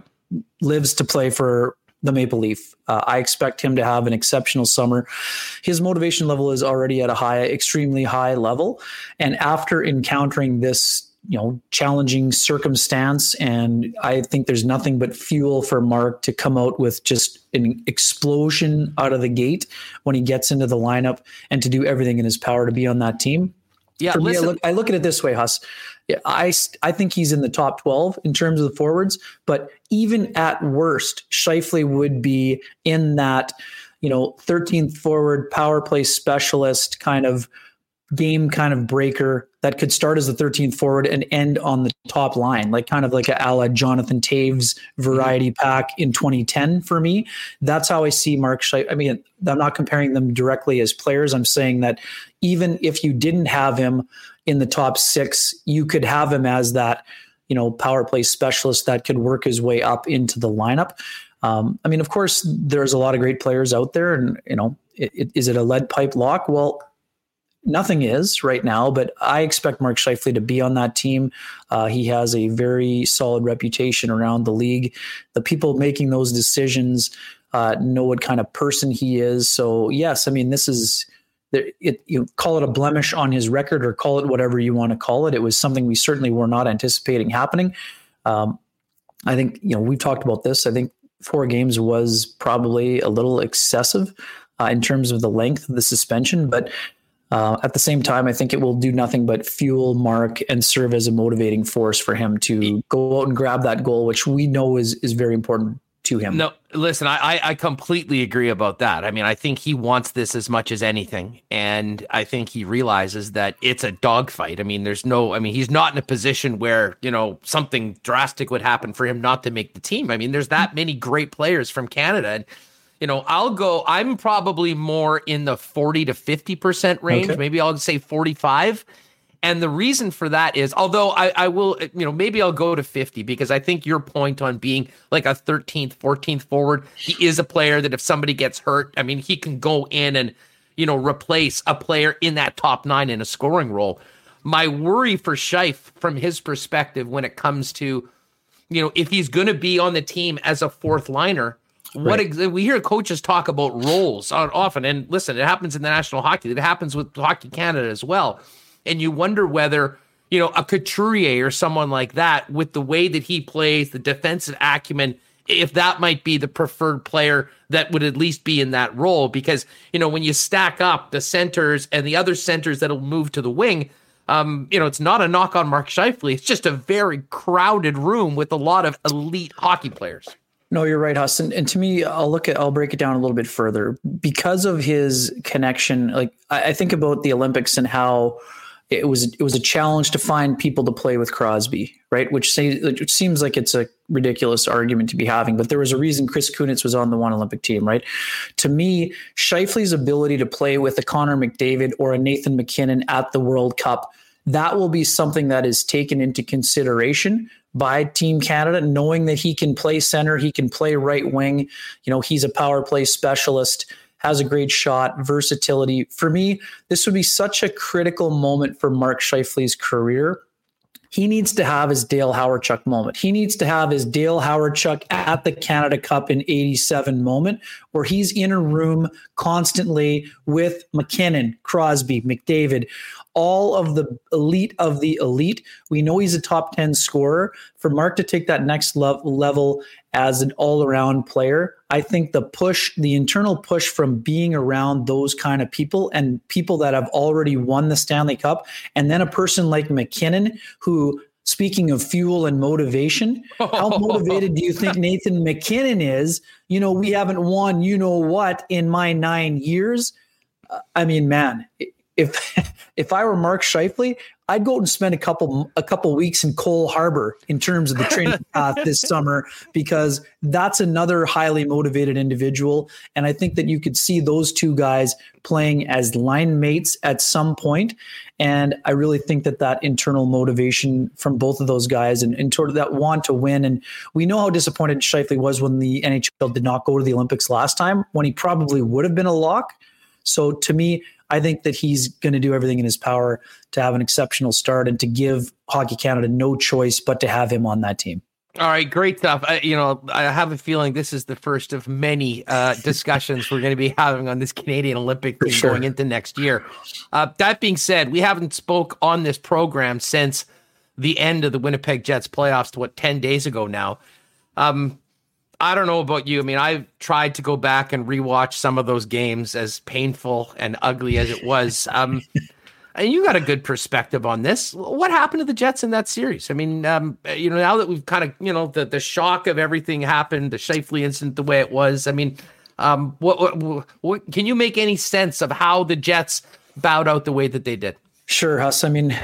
Speaker 5: lives to play for the Maple Leaf. Uh, I expect him to have an exceptional summer. His motivation level is already at a high, extremely high level. And after encountering this you know challenging circumstance and i think there's nothing but fuel for mark to come out with just an explosion out of the gate when he gets into the lineup and to do everything in his power to be on that team yeah for me, I, look, I look at it this way huss I, I think he's in the top 12 in terms of the forwards but even at worst Scheifele would be in that you know 13th forward power play specialist kind of game kind of breaker that could start as the 13th forward and end on the top line, like kind of like a la Jonathan Toews variety mm-hmm. pack in 2010 for me. That's how I see Mark Scheifele. I mean, I'm not comparing them directly as players. I'm saying that even if you didn't have him in the top six, you could have him as that, you know, power play specialist that could work his way up into the lineup. Um, I mean, of course, there's a lot of great players out there, and you know, it, it, is it a lead pipe lock? Well, nothing is right now, but I expect Mark Scheifele to be on that team. Uh, he has a very solid reputation around the league. The people making those decisions uh, know what kind of person he is. So yes, I mean, this is it, you call it a blemish on his record or call it whatever you want to call it. It was something we certainly were not anticipating happening. Um, I think you know we've talked about this. I think four games was probably a little excessive uh, in terms of the length of the suspension, but uh, at the same time, I think it will do nothing but fuel Mark and serve as a motivating force for him to go out and grab that goal, which we know is is very important to him.
Speaker 2: No, listen, I, I completely agree about that. I mean, I think he wants this as much as anything. And I think he realizes that it's a dogfight. I mean, there's no, I mean, he's not in a position where, you know, something drastic would happen for him not to make the team. I mean, there's that many great players from Canada. And, you know, I'll go, I'm probably more in the 40 to 50% range. Okay. Maybe I'll say 45 and the reason for that is, although I, I will, you know, maybe I'll go to 50 because I think your point on being like a 13th, 14th forward, he is a player that if somebody gets hurt, I mean, he can go in and, you know, replace a player in that top nine in a scoring role. My worry for Scheif from his perspective when it comes to, you know, if he's going to be on the team as a fourth liner, what ex- we hear coaches talk about roles often, and listen, it happens in the National Hockey. It happens with Hockey Canada as well and you wonder whether you know a Couturier or someone like that with the way that he plays, the defensive acumen, if that might be the preferred player that would at least be in that role. Because you know when you stack up the centers and the other centers that'll move to the wing. Um, you know, it's not a knock on Mark Scheifele. It's just a very crowded room with a lot of elite hockey players.
Speaker 5: No, you're right, Huston. And to me, I'll look at, I'll break it down a little bit further because of his connection. Like I, I think about the Olympics and how it was it was a challenge to find people to play with Crosby, right? Which say which seems like it's a ridiculous argument to be having, but there was a reason Chris Kunitz was on the one Olympic team, right? To me, Scheifele's ability to play with a Connor McDavid or a Nathan MacKinnon at the World Cup, that will be something that is taken into consideration by Team Canada, knowing that he can play center, he can play right wing, you know, he's a power play specialist has a great shot, versatility. For me, this would be such a critical moment for Mark Scheifele's career. He needs to have his Dale Hawerchuk moment. He needs to have his Dale Hawerchuk at the Canada Cup in 87 moment where he's in a room constantly with MacKinnon, Crosby, McDavid, all of the elite of the elite. We know he's a top 10 scorer. For Mark to take that next level as an all around player, I think the push, the internal push from being around those kind of people and people that have already won the Stanley Cup, and then a person like MacKinnon, who speaking of fuel and motivation, how motivated do you think Nathan MacKinnon is? You know, we haven't won, you know what, in my nine years. Uh, I mean, man, if if I were Mark Scheifele, I'd go and spend a couple a couple weeks in Cole Harbor in terms of the training path this summer because that's another highly motivated individual, and I think that you could see those two guys playing as line mates at some point. And I really think that that internal motivation from both of those guys and, and sort of that want to win. And we know how disappointed Scheifele was when the NHL did not go to the Olympics last time, when he probably would have been a lock. So to me, I think that he's going to do everything in his power to have an exceptional start and to give Hockey Canada no choice but to have him on that team.
Speaker 2: All right, great stuff. I, you know, I have a feeling this is the first of many uh, discussions we're going to be having on this Canadian Olympic team sure. going into next year. Uh, that being said, we haven't spoke on this program since the end of the Winnipeg Jets playoffs to what ten days ago now. Um, I don't know about you. I mean, I've tried to go back and rewatch some of those games, as painful and ugly as it was. Um, and you got a good perspective on this. What happened to the Jets in that series? I mean, um, you know, now that we've kind of, you know, the the shock of everything happened, the Scheifele incident, the way it was. I mean, um, what, what, what can you make any sense of how the Jets bowed out the way that they did?
Speaker 5: Sure, Huss. I mean,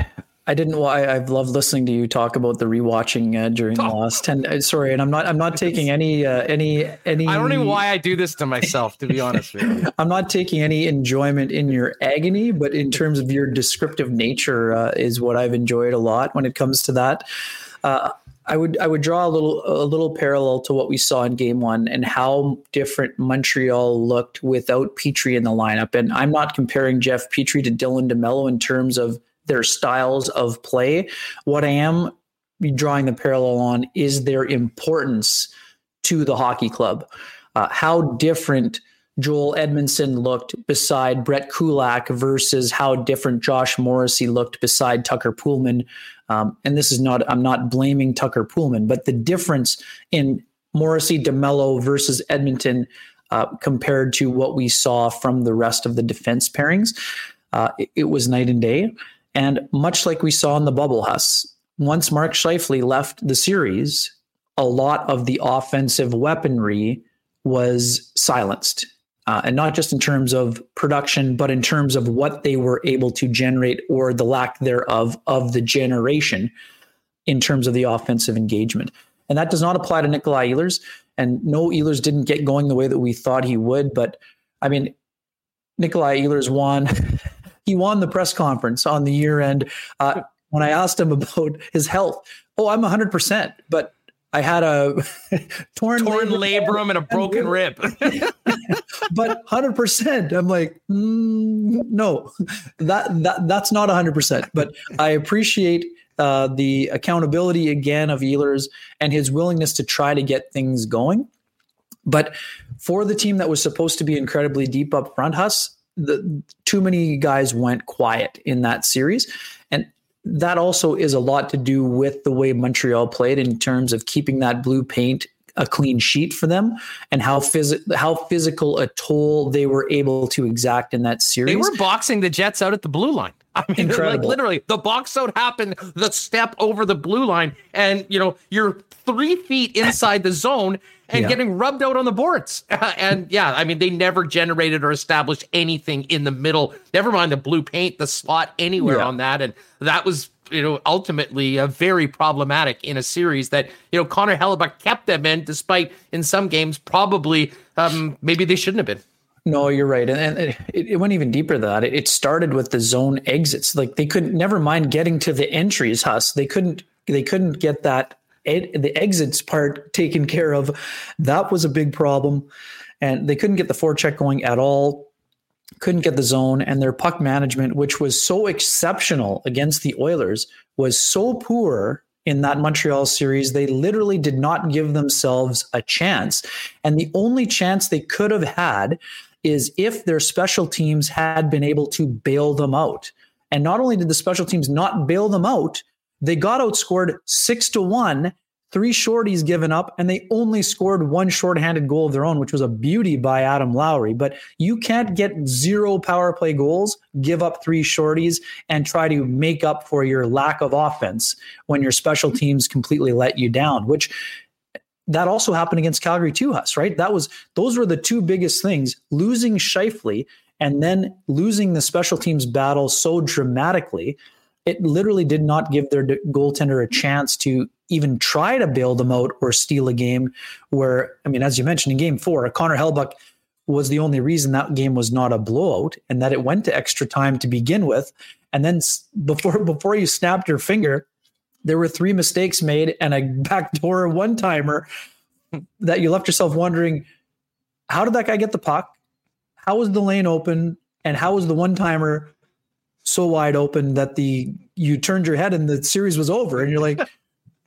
Speaker 5: I didn't. I, I've loved listening to you talk about the rewatching uh, during oh. the last ten. Uh, sorry, and I'm not. I'm not taking any. Uh, any. Any.
Speaker 2: I don't know why I do this to myself. To be honest with you,
Speaker 5: I'm not taking any enjoyment in your agony, but in terms of your descriptive nature, uh, is what I've enjoyed a lot when it comes to that. Uh, I would I would draw a little a little parallel to what we saw in game one and how different Montreal looked without Petry in the lineup. And I'm not comparing Jeff Petry to Dylan DeMelo in terms of their styles of play. What I am drawing the parallel on is their importance to the hockey club. Uh, how different Joel Edmundson looked beside Brett Kulak versus how different Josh Morrissey looked beside Tucker Poolman um, and this is not, I'm not blaming Tucker Poolman, but the difference in Morrissey, DeMelo versus Edmundson uh, compared to what we saw from the rest of the defense pairings, uh, it, it, was night and day. And much like we saw in the bubble, Huss, once Mark Scheifele left the series, a lot of the offensive weaponry was silenced uh, and not just in terms of production, but in terms of what they were able to generate or the lack thereof of the generation in terms of the offensive engagement. And that does not apply to Nikolai Ehlers. And no, Ehlers didn't get going the way that we thought he would. But I mean, Nikolai Ehlers won. he won the press conference on the year end. Uh, when I asked him about his health, oh, I'm 100%. But I had a torn,
Speaker 2: torn labrum, labrum and a broken rib.
Speaker 5: but hundred percent, I'm like, mm, no, that that that's not hundred percent. But I appreciate uh, the accountability again of Ehlers and his willingness to try to get things going. But for the team that was supposed to be incredibly deep up front, Huss, the too many guys went quiet in that series, and that also is a lot to do with the way Montreal played in terms of keeping that blue paint a clean sheet for them and how phys- how physical a toll they were able to exact in that series.
Speaker 2: They were boxing the Jets out at the blue line. I mean, Incredible. like literally, the box out happened, the step over the blue line, and you know you're three feet inside the zone and yeah. getting rubbed out on the boards. and yeah, I mean, they never generated or established anything in the middle. Never mind the blue paint, the slot anywhere yeah. on that, and that was you know, ultimately uh, very problematic in a series that, you know, Connor Hellebuyck kept them in, despite in some games probably um, maybe they shouldn't have been.
Speaker 5: No, you're right, and, it, it, went even deeper than that. It, started with the zone exits. Like they couldn't, never mind getting to the entries. Huss, they couldn't, they couldn't get that the exits part taken care of. That was a big problem, and they couldn't get the forecheck going at all couldn't get the zone, and their puck management, which was so exceptional against the Oilers, was so poor in that Montreal series. They literally did not give themselves a chance. And the only chance they could have had is if their special teams had been able to bail them out. And not only did the special teams not bail them out, they got outscored six to one three shorties given up, and they only scored one shorthanded goal of their own, which was a beauty by Adam Lowry. But you can't get zero power play goals, give up three shorties, and try to make up for your lack of offense when your special teams completely let you down, which that also happened against Calgary too, Huss, right? That was those were the two biggest things. Losing Scheifele and then losing the special teams battle so dramatically it literally did not give their goaltender a chance to even try to bail them out or steal a game where, I mean, as you mentioned in game four, Connor Hellebuyck was the only reason that game was not a blowout and that it went to extra time to begin with. And then before before you snapped your finger, there were three mistakes made and a backdoor one timer that you left yourself wondering, how did that guy get the puck? How was the lane open? And how was the one timer so wide open that the you turned your head and the series was over? And you're like,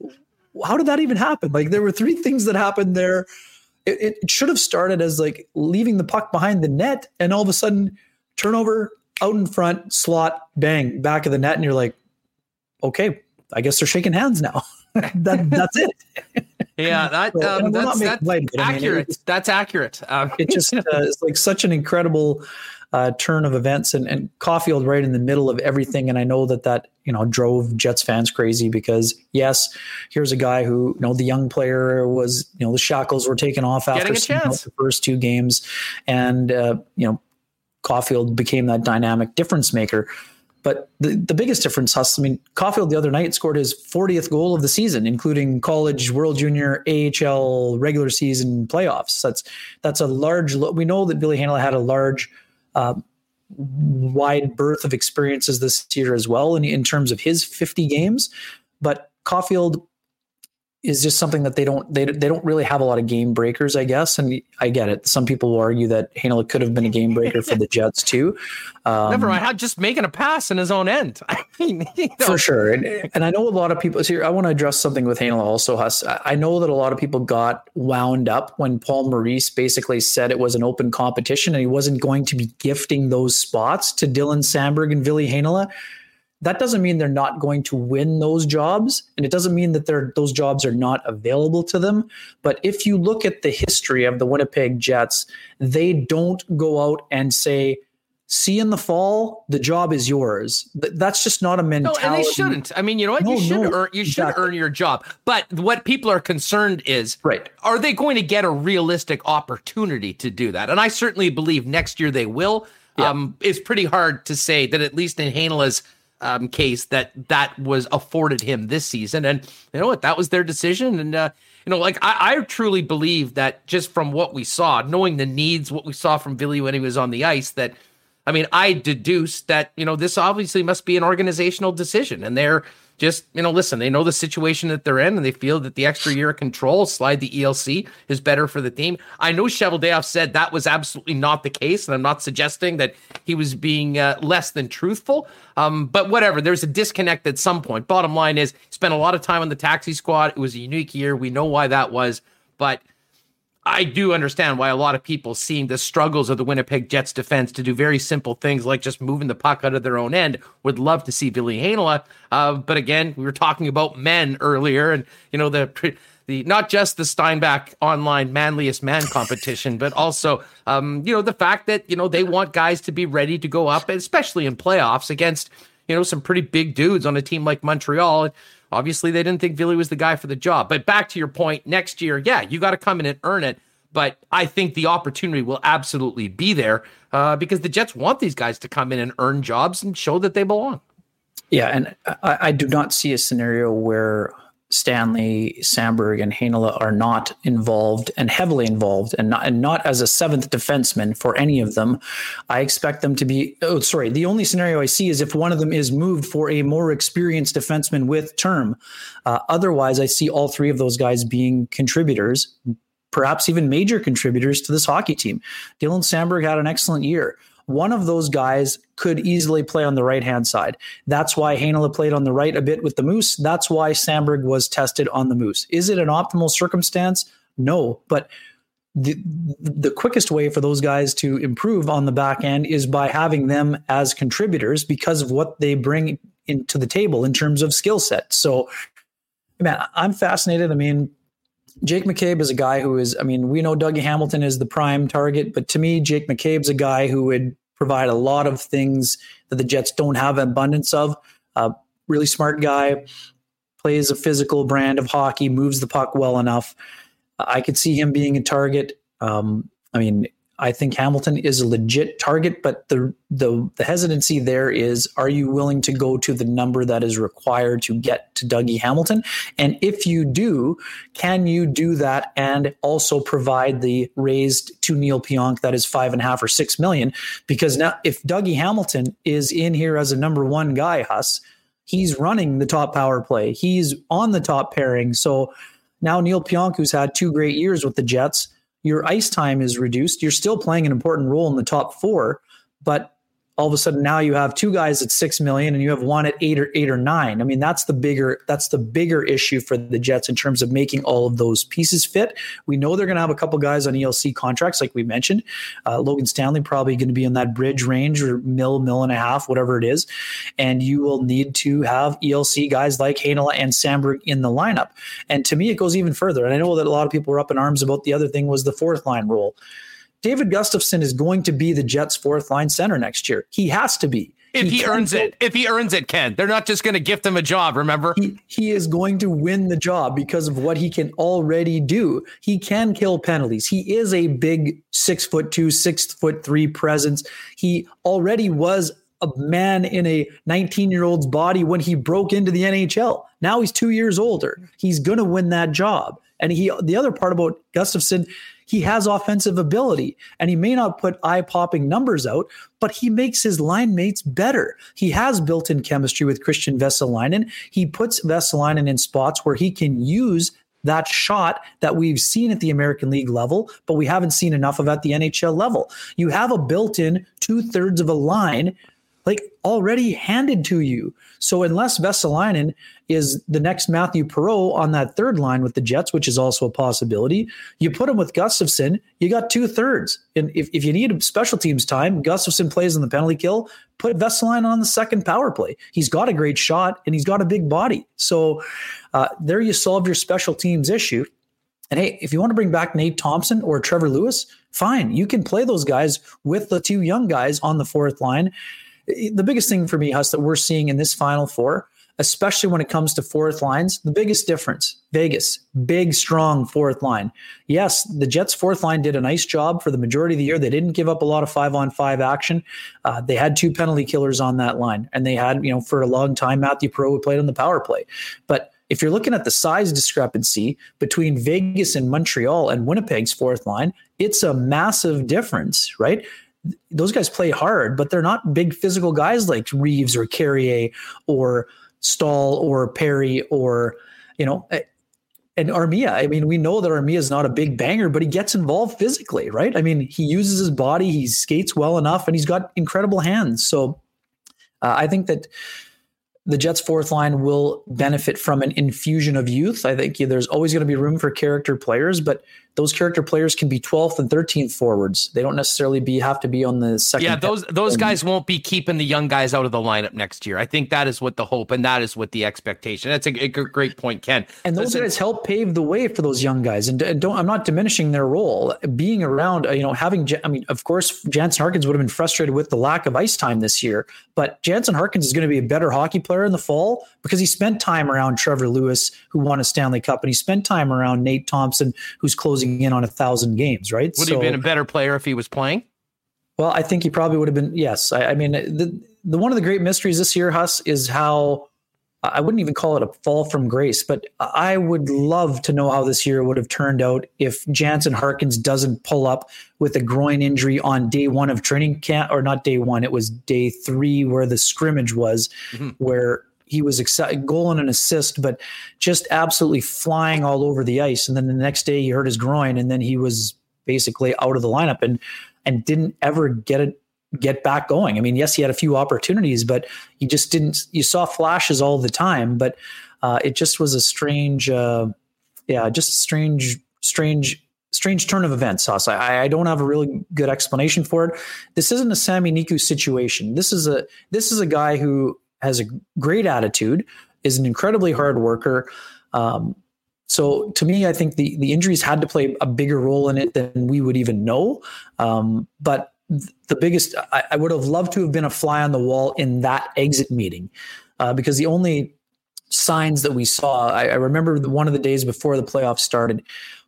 Speaker 5: how did that even happen? Like there were three things that happened there. It, it, should have started as like leaving the puck behind the net, and all of a sudden, turnover out in front, slot, bang, back of the net, and you're like, okay, I guess they're shaking hands now. that, that's it.
Speaker 2: Yeah, that, so, um, that's, that's accurate. I mean, it, that's accurate. Um,
Speaker 5: it just uh, it's like such an incredible uh, turn of events and, and Caufield right in the middle of everything. And I know that that, you know, drove Jets fans crazy because yes, here's a guy who, you know, the young player was, you know, the shackles were taken off after the first two games. And, uh, you know, Caufield became that dynamic difference maker. But the, the biggest difference, Huss, I mean, Caufield the other night scored his 40th goal of the season, including college, World Junior, AHL, regular season playoffs. That's that's a large. We know that Billy Heinola had a large uh, wide berth of experiences this year as well in, in terms of his 50 games. But Caufield, is just something that they don't they, they don't really have a lot of game breakers, I guess. And I get it. Some people will argue that Heinola could have been a game breaker for the Jets too.
Speaker 2: Um, Never mind, just making a pass in his own end. I
Speaker 5: mean, you know. for sure. And, and I know a lot of people. here. I want to address something with Heinola also. Huss. I know that a lot of people got wound up when Paul Maurice basically said it was an open competition and he wasn't going to be gifting those spots to Dylan Samberg and Ville Heinola that doesn't mean they're not going to win those jobs and it doesn't mean that they're, those jobs are not available to them. But if you look at the history of the winnipeg jets they don't go out and say see in the fall the job is yours. That's just not a mentality
Speaker 2: no, and they shouldn't. I mean you know what? No, you should no, earn you should exactly. earn your job. But what people are concerned is
Speaker 5: right.
Speaker 2: are they going to get a realistic opportunity to do that? And i certainly believe next year they will. Yeah. um, it's pretty hard to say that at least in Heinola's um, case that that was afforded him this season. And you know what? That was their decision. And, uh, you know, like I, I, truly believe that just from what we saw, knowing the needs, what we saw from Billy when he was on the ice, that I mean, I deduce that, you know, this obviously must be an organizational decision. And they're just, you know, listen, they know the situation that they're in and they feel that the extra year of control, slide the ELC, is better for the team. I know Cheveldayoff said that was absolutely not the case. And I'm not suggesting that he was being uh, less than truthful. Um, but whatever, there's a disconnect at some point. Bottom line is, spent a lot of time on the taxi squad. It was a unique year. We know why that was. But I do understand why a lot of people seeing the struggles of the Winnipeg Jets defense to do very simple things like just moving the puck out of their own end would love to see Billy Heinola. Uh, but again, we were talking about men earlier, and you know the the not just the Steinbach online manliest man competition, but also um, you know the fact that you know they want guys to be ready to go up, especially in playoffs against you know some pretty big dudes on a team like Montreal. Obviously, they didn't think Ville was the guy for the job. But back to your point, next year, yeah, you got to come in and earn it. But I think the opportunity will absolutely be there uh, because the Jets want these guys to come in and earn jobs and show that they belong.
Speaker 5: Yeah, and I, I do not see a scenario where Stanley, Samberg, and Heinola are not involved and heavily involved, and not, and not as a seventh defenseman for any of them. I expect them to be. Oh, sorry. The only scenario I see is if one of them is moved for a more experienced defenseman with term. Uh, otherwise, I see all three of those guys being contributors, perhaps even major contributors to this hockey team. Dylan Samberg had an excellent year one of those guys could easily play on the right hand side. That's why Heinola played on the right a bit with the Moose. That's why Samberg was tested on the Moose. Is it an optimal circumstance? No, but the the quickest way for those guys to improve on the back end is by having them as contributors because of what they bring into the table in terms of skill set. So, man, I'm fascinated. I mean, Jake McCabe is a guy who is, I mean, we know Dougie Hamilton is the prime target, but to me, Jake McCabe's a guy who would provide a lot of things that the Jets don't have abundance of. Uh, really smart guy, plays a physical brand of hockey, moves the puck well enough. I could see him being a target. Um, I mean, I think Hamilton is a legit target, but the, the the hesitancy there is: Are you willing to go to the number that is required to get to Dougie Hamilton? And if you do, can you do that and also provide the raised to Neil Pionk that is five and a half or six million? Because now, if Dougie Hamilton is in here as a number one guy, Huss, he's running the top power play. He's on the top pairing. So now Neil Pionk, who's had two great years with the Jets your ice time is reduced. You're still playing an important role in the top four, but all of a sudden now you have two guys at six million and you have one at eight or eight or nine. I mean, that's the bigger that's the bigger issue for the Jets in terms of making all of those pieces fit. We know they're going to have a couple guys on ELC contracts, like we mentioned. Uh, Logan Stanley probably going to be in that bridge range or mill, mill and a half, whatever it is, and you will need to have ELC guys like Heinola and Samberg in the lineup. And to me, it goes even further. And I know that a lot of people were up in arms about the other thing was the fourth line role. David Gustafsson is going to be the Jets' fourth line center next year. He has to be.
Speaker 2: If he, he earns go, it, if he earns it, Ken, they're not just going to gift him a job. Remember,
Speaker 5: he, he is going to win the job because of what he can already do. He can kill penalties. He is a big six foot two, six foot three presence. He already was a man in a 19 year old's body when he broke into the NHL. Now he's two years older. He's going to win that job. And he, the other part about Gustafsson he has offensive ability and he may not put eye popping numbers out, but he makes his line mates better. He has built in chemistry with Kristian Vesalainen. He puts Vesalainen in spots where he can use that shot that we've seen at the American League level, but we haven't seen enough of at the NHL level. You have a built in two thirds of a line like already handed to you. So unless Vesalainen is the next Mathieu Perreault on that third line with the Jets, which is also a possibility, you put him with Gustafsson, you got two thirds. And if, if you need special teams time, Gustafsson plays in the penalty kill, put Vesalainen on the second power play. He's got a great shot and he's got a big body. So uh, there you solve your special teams issue. And hey, if you want to bring back Nate Thompson or Trevor Lewis, fine. You can play those guys with the two young guys on the fourth line the biggest thing for me, Huss, that we're seeing in this Final Four, especially when it comes to fourth lines, the biggest difference Vegas, big, strong fourth line. Yes, the Jets' fourth line did a nice job for the majority of the year. They didn't give up a lot of five on five action. Uh, they had two penalty killers on that line, and they had, you know, for a long time, Mathieu who played on the power play. But if you're looking at the size discrepancy between Vegas and Montreal and Winnipeg's fourth line, it's a massive difference, right? Those guys play hard, but they're not big physical guys like Reaves or Carrier or Staal or Perry or, you know, eh, and Armia. I mean, we know that Armia is not a big banger, but he gets involved physically, right? I mean, he uses his body, he skates well enough, and he's got incredible hands. So uh, I think that the Jets' fourth line will benefit from an infusion of youth. I think there's always going to be room for character players, but those character players can be 12th and 13th forwards. They don't necessarily be have to be on the second.
Speaker 2: Yeah, those those guys won't be keeping the young guys out of the lineup next year. I think that is what the hope and that is what the expectation. That's a, a great point, Ken.
Speaker 5: And those Listen, guys help pave the way for those young guys. And don't I'm not diminishing their role. Being around, uh, you know, having I mean, of course, Jansen Harkins would have been frustrated with the lack of ice time this year, but Jansen Harkins is going to be a better hockey player in the fall because he spent time around Trevor Lewis, who won a Stanley Cup, and he spent time around Nate Thompson, who's closing in on a thousand games, right?
Speaker 2: Would so, he have been a better player if he was playing?
Speaker 5: Well, I think he probably would have been. Yes, I, I mean, the, the one of the great mysteries this year, Huss, is how I wouldn't even call it a fall from grace, but I would love to know how this year would have turned out if Jansen Harkins doesn't pull up with a groin injury on day one of training camp, or not day one, it was day three where the scrimmage was, mm-hmm. where he was excited, goal and an assist, but just absolutely flying all over the ice. And then the next day he hurt his groin, and then he was basically out of the lineup and and didn't ever get it get back going. I mean, yes, he had a few opportunities, but he just didn't. You saw flashes all the time, but uh, it just was a strange, uh, yeah, just strange, strange strange turn of events, Sauce. I, I, don't have a really good explanation for it. This isn't a Sami Niku situation. This is a this is a guy who has a great attitude, is an incredibly hard worker. Um, so to me, I think the the injuries had to play a bigger role in it than we would even know. Um, but the biggest, I, I, would have loved to have been a fly on the wall in that exit meeting, uh, because the only signs that we saw, I, I remember one of the days before the playoffs started,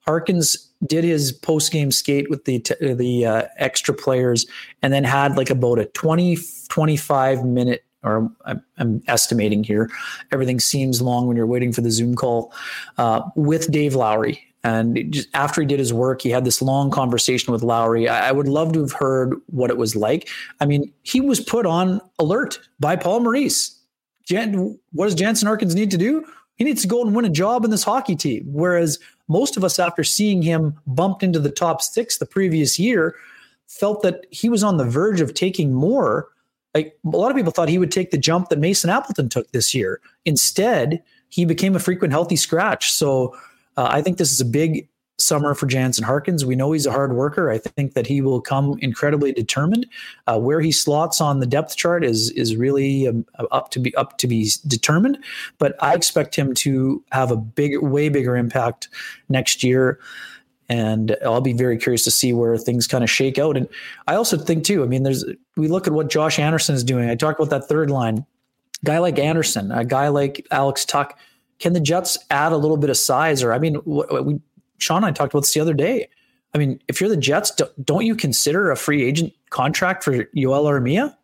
Speaker 5: Harkins did his post game skate with the the uh, extra players, and then had like about a 20 25 minute or I'm, I'm, estimating here. Everything seems long when you're waiting for the Zoom call uh, with Dave Lowry. And just after he did his work, he had this long conversation with Lowry. I, I would love to have heard what it was like. I mean, he was put on alert by Paul Maurice. Jan, what does Jansen Harkins need to do? He needs to go and win a job in this hockey team. Whereas most of us, after seeing him bumped into the top six the previous year, felt that he was on the verge of taking more like a lot of people thought he would take the jump that Mason Appleton took this year. Instead, he became a frequent healthy scratch. So uh, I think this is a big summer for Jansen Harkins. We know he's a hard worker. I think that he will come incredibly determined. Uh, where he slots on the depth chart is is really um, up to be up to be determined. But I expect him to have a big, way bigger impact next year and I'll be very curious to see where things kind of shake out. And I also think too, I mean, there's we look at what Josh Anderson is doing. I talked about that third line. guy like Anderson, a guy like Alex Tuch. can the Jets add a little bit of size? Or I mean, we Sean and I talked about this the other day. I mean, if you're the Jets, don't you consider a free agent contract for Yoel Armia?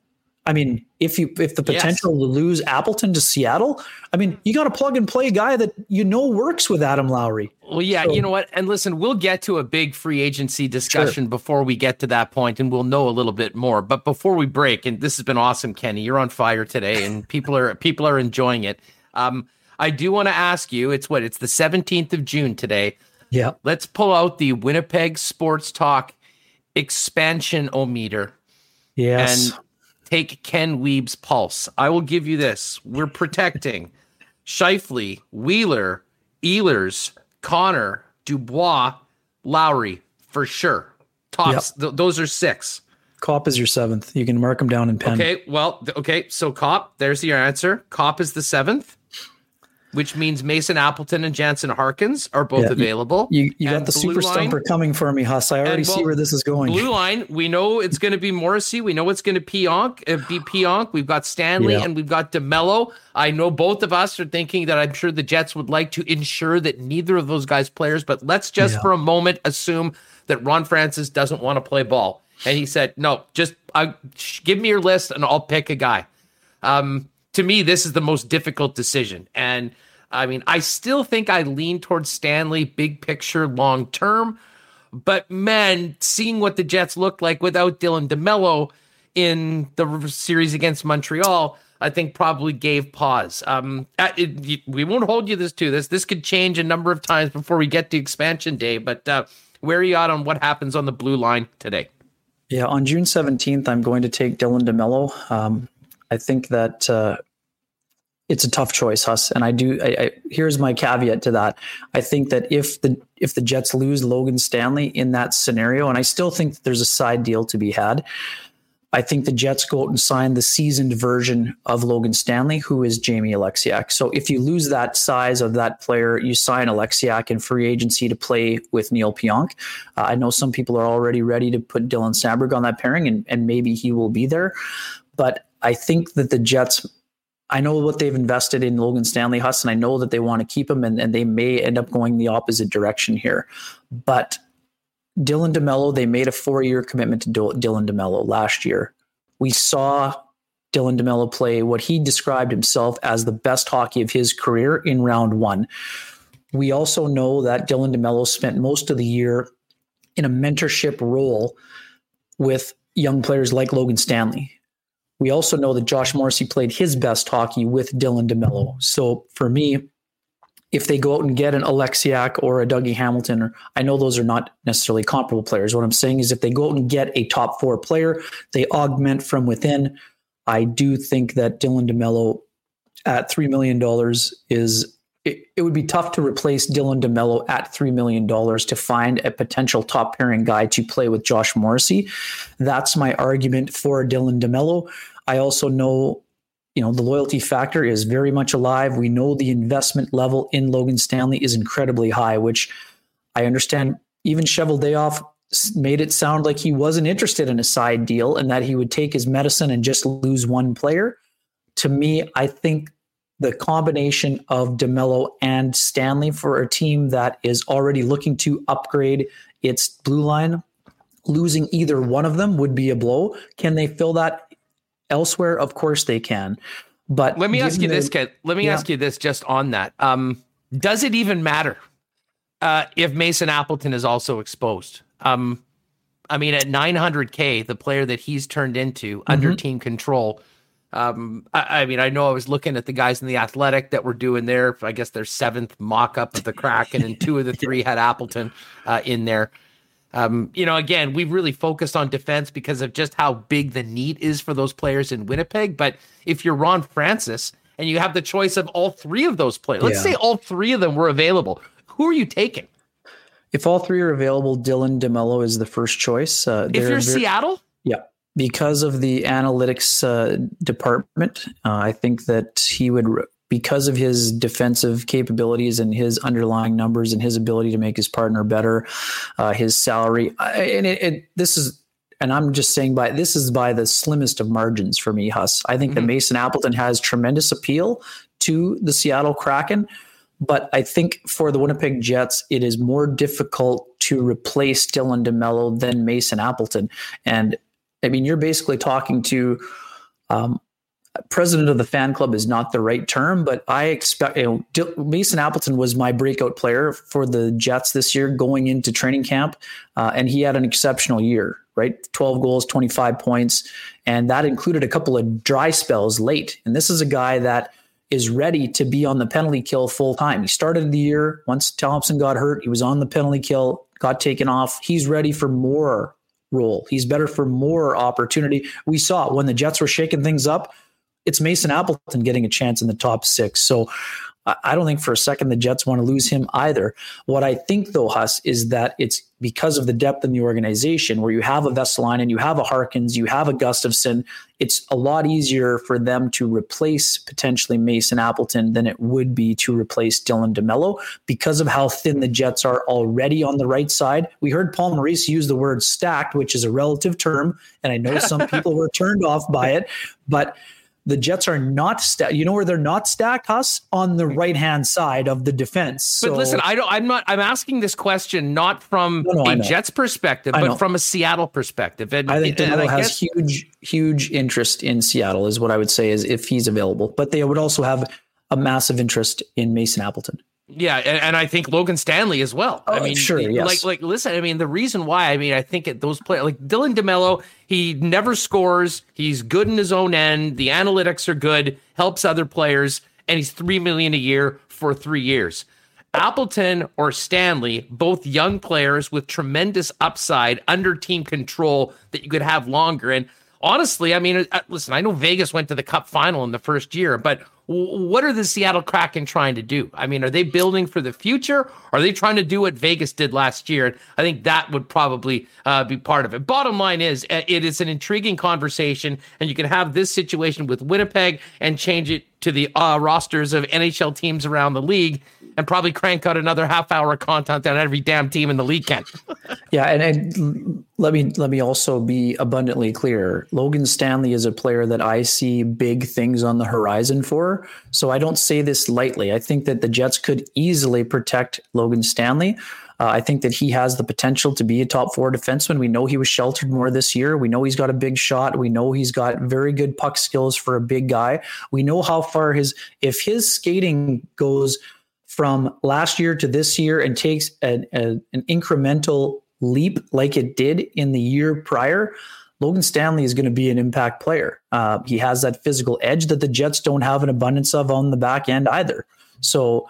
Speaker 5: I mean, if you if the potential yes. to lose Appleton to Seattle, I mean, you got a plug and play guy that you know works with Adam Lowry.
Speaker 2: Well, yeah, so, you know what? And listen, we'll get to a big free agency discussion sure. before we get to that point, and we'll know a little bit more. But before we break, and this has been awesome, Kenny. You're on fire today, and people are people are enjoying it. Um, I do want to ask you. It's what? It's the 17th of June today.
Speaker 5: Yeah.
Speaker 2: Let's pull out the Winnipeg Sports Talk expansion o meter.
Speaker 5: Yes.
Speaker 2: And take Ken Wiebe's pulse. I will give you this. We're protecting Scheifele, Wheeler, Ehlers, Connor, Dubois, Lowry for sure. Tops. Yep. Th- those are six.
Speaker 5: Copp is your seventh. You can mark them down in pen.
Speaker 2: Okay. Well, okay. So Copp, there's your answer. Copp is the seventh which means Mason Appleton and Jansen Harkins are both yeah, available.
Speaker 5: You, you got the super line, stumper coming for me, Huss. I already well, see where this is going.
Speaker 2: Blue line, we know it's going to be Morrissey. We know it's going to Pionk, uh, be Pionk. We've got Stanley yeah. and we've got DeMelo. I know both of us are thinking that I'm sure the Jets would like to ensure that neither of those guys players, but let's just yeah. for a moment assume that Ron Francis doesn't want to play ball. And he said, no, just uh, give me your list and I'll pick a guy. Um, to me, this is the most difficult decision. And – I mean, I still think I lean towards Stanley, big picture, long term. But man, seeing what the Jets looked like without Dylan DeMelo in the series against Montreal, I think probably gave pause. Um, it, we won't hold you this to this. This could change a number of times before we get to expansion day. But uh, where are you at on what happens on the blue line today?
Speaker 5: Yeah, on June seventeenth, I'm going to take Dylan DeMelo. Um, I think that uh, it's a tough choice, Huss. And I do. I, I, here's my caveat to that. I think that if the if the Jets lose Logan Stanley in that scenario, and I still think there's a side deal to be had. I think the Jets go out and sign the seasoned version of Logan Stanley, who is Jamie Oleksiak. So if you lose that size of that player, you sign Oleksiak in free agency to play with Neal Pionk. Uh, I know some people are already ready to put Dylan Samberg on that pairing, and, and maybe he will be there. But I think that the Jets I know what they've invested in Logan Stanley Huss, and I know that they want to keep him, and, and they may end up going the opposite direction here. But Dylan DeMelo, they made a four year commitment to Dylan DeMelo last year. We saw Dylan DeMelo play what he described himself as the best hockey of his career in round one. We also know that Dylan DeMelo spent most of the year in a mentorship role with young players like Logan Stanley. We also know that Josh Morrissey played his best hockey with Dylan DeMelo. So for me, if they go out and get an Oleksiak or a Dougie Hamilton, or I know those are not necessarily comparable players. What I'm saying is if they go out and get a top four player, they augment from within. I do think that Dylan DeMelo at $3 million is it, it would be tough to replace Dylan DeMelo at $3 million to find a potential top pairing guy to play with Josh Morrissey. That's my argument for Dylan DeMelo. I also know, you know, the loyalty factor is very much alive. We know the investment level in Logan Stanley is incredibly high, which I understand even Cheveldayoff made it sound like he wasn't interested in a side deal and that he would take his medicine and just lose one player. To me, I think the combination of DeMelo and Stanley for a team that is already looking to upgrade its blue line. Losing either one of them would be a blow. Can they fill that elsewhere? Of course they can. But
Speaker 2: let me ask you this, Kent. Let me yeah. ask you this just on that. Um, does it even matter uh, if Mason Appleton is also exposed? Um, I mean, at 900K, the player that he's turned into mm-hmm. under team control – um, I, I, mean, I know I was looking at the guys in the athletic that were doing their, I guess their seventh mock up of the Kraken, and two of the three had Appleton uh, in there. Um, you know, again, we've really focused on defense because of just how big the need is for those players in Winnipeg. But if you're Ron Francis and you have the choice of all three of those players, let's say all three of them were available, who are you taking?
Speaker 5: If all three are available, Dylan DeMelo is the first choice.
Speaker 2: Uh, if you're very, Seattle,
Speaker 5: yeah, because of the analytics uh, department, uh, I think that he would, because of his defensive capabilities and his underlying numbers and his ability to make his partner better, uh, his salary, and it, it, this is, and I'm just saying by this is by the slimmest of margins for me, Huss. I think mm-hmm. that Mason Appleton has tremendous appeal to the Seattle Kraken. But I think for the Winnipeg Jets, it is more difficult to replace Dylan DeMelo than Mason Appleton. And I mean, you're basically talking to um, president of the fan club is not the right term, but I expect you know Mason Appleton was my breakout player for the Jets this year going into training camp, uh, and he had an exceptional year. Right, twelve goals, twenty five points, and that included a couple of dry spells late. And this is a guy that is ready to be on the penalty kill full time. He started the year once Thompson got hurt, he was on the penalty kill, got taken off. He's ready for more role. He's better for more opportunity. We saw when the Jets were shaking things up, it's Mason Appleton getting a chance in the top six. So I don't think for a second the Jets want to lose him either. What I think, though, Huss, is that it's because of the depth in the organization where you have a Vesalainen and you have a Harkins, you have a Gustafsson. It's a lot easier for them to replace potentially Mason Appleton than it would be to replace Dylan DeMelo because of how thin the Jets are already on the right side. We heard Paul Maurice use the word stacked, which is a relative term. And I know some people were turned off by it, but the Jets are not stacked. You know where they're not stacked, Huss? On the mm-hmm. right hand side of the defense.
Speaker 2: So, but listen, I don't. I'm not. I'm asking this question not from no, no, a Jets perspective, but from a Seattle perspective.
Speaker 5: And, I think DeMelo has guess, huge, huge interest in Seattle. Is what I would say is if he's available. But they would also have a massive interest in Mason Appleton.
Speaker 2: Yeah, and, and, I think Logan Stanley as well.
Speaker 5: Oh,
Speaker 2: I mean,
Speaker 5: sure, yes.
Speaker 2: like, like, listen. I mean, the reason why. I mean, I think it, those players, like Dylan DeMelo, he never scores. He's good in his own end. The analytics are good. Helps other players, and he's three million a year for three years. Appleton or Stanley, both young players with tremendous upside under team control that you could have longer. And honestly, I mean, uh, listen, I know Vegas went to the Cup final in the first year, but what are the Seattle Kraken trying to do? I mean, are they building for the future? Are they trying to do what Vegas did last year? I think that would probably uh, be part of it. Bottom line is, uh, it is an intriguing conversation, and you can have this situation with Winnipeg and change it to the uh, rosters of NHL teams around the league and probably crank out another half hour of content on every damn team in the league can.
Speaker 5: yeah, and, and let me let me also be abundantly clear. Logan Stanley is a player that I see big things on the horizon for. So I don't say this lightly. I think that the Jets could easily protect Logan Stanley. Uh, I think that he has the potential to be a top four defenseman. We know he was sheltered more this year. We know he's got a big shot. We know he's got very good puck skills for a big guy. We know how far his, if his skating goes from last year to this year and takes an, a, an incremental leap like it did in the year prior, Logan Stanley is going to be an impact player. Uh, he has that physical edge that the Jets don't have an abundance of on the back end either. So,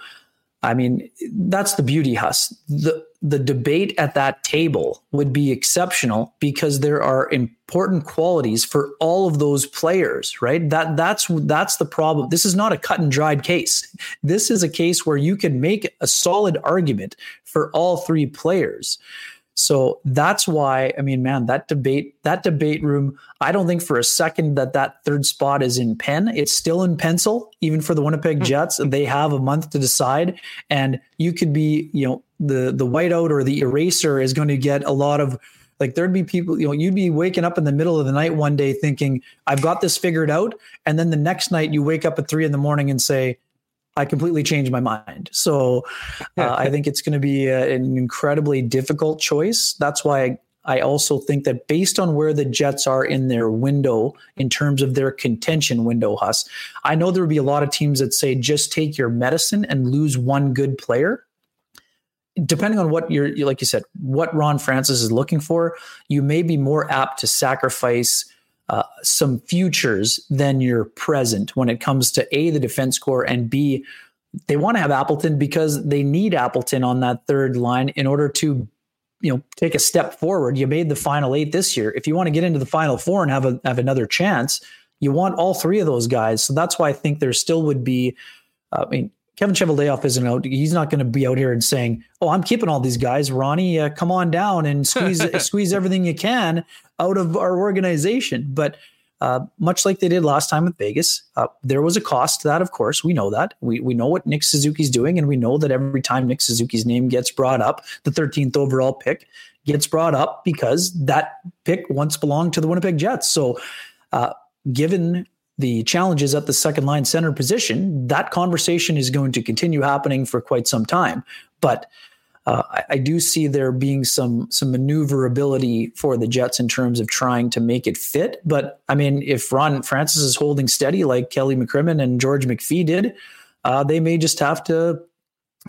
Speaker 5: I mean, that's the beauty, Huss. The the debate at that table would be exceptional because there are important qualities for all of those players, right? That that's that's the problem. This is not a cut and dried case. This is a case where you can make a solid argument for all three players. So that's why I mean, man, that debate, that debate room. I don't think for a second that that third spot is in pen. It's still in pencil, even for the Winnipeg hmm. Jets. They have a month to decide, and you could be, you know, the the whiteout or the eraser is going to get a lot of like there'd be people you know you'd be waking up in the middle of the night one day thinking i've got this figured out and then the next night you wake up at three in the morning and say i completely changed my mind. So uh, i think it's going to be a, an incredibly difficult choice. That's why I also think that based on where the Jets are in their window, in terms of their contention window, Huss, I know there would be a lot of teams that say just take your medicine and lose one good player. Depending on what you're like you said what ron francis is looking for you may be more apt to sacrifice uh, some futures than your present when it comes to a the defense core and b they want to have appleton because they need appleton on that third line in order to you know take a step forward. You made the final eight this year. If you want to get into the final four and have a have another chance you want all three of those guys. So that's why i think there still would be uh, i mean Kevin Cheveldayoff isn't out. He's not going to be out here and saying, "Oh, I'm keeping all these guys." Ronnie, uh, come on down and squeeze squeeze everything you can out of our organization. But uh, much like they did last time with Vegas, uh, there was a cost to that. Of course, we know that. We we know what Nick Suzuki's doing, and we know that every time Nick Suzuki's name gets brought up, the 13th overall pick gets brought up because that pick once belonged to the Winnipeg Jets. So, uh, given the challenges at the second line center position, that conversation is going to continue happening for quite some time. But uh, I, I, do see there being some some maneuverability for the Jets in terms of trying to make it fit. But I mean, if Ron Francis is holding steady like Kelly McCrimmon and George McPhee did, uh, they may just have to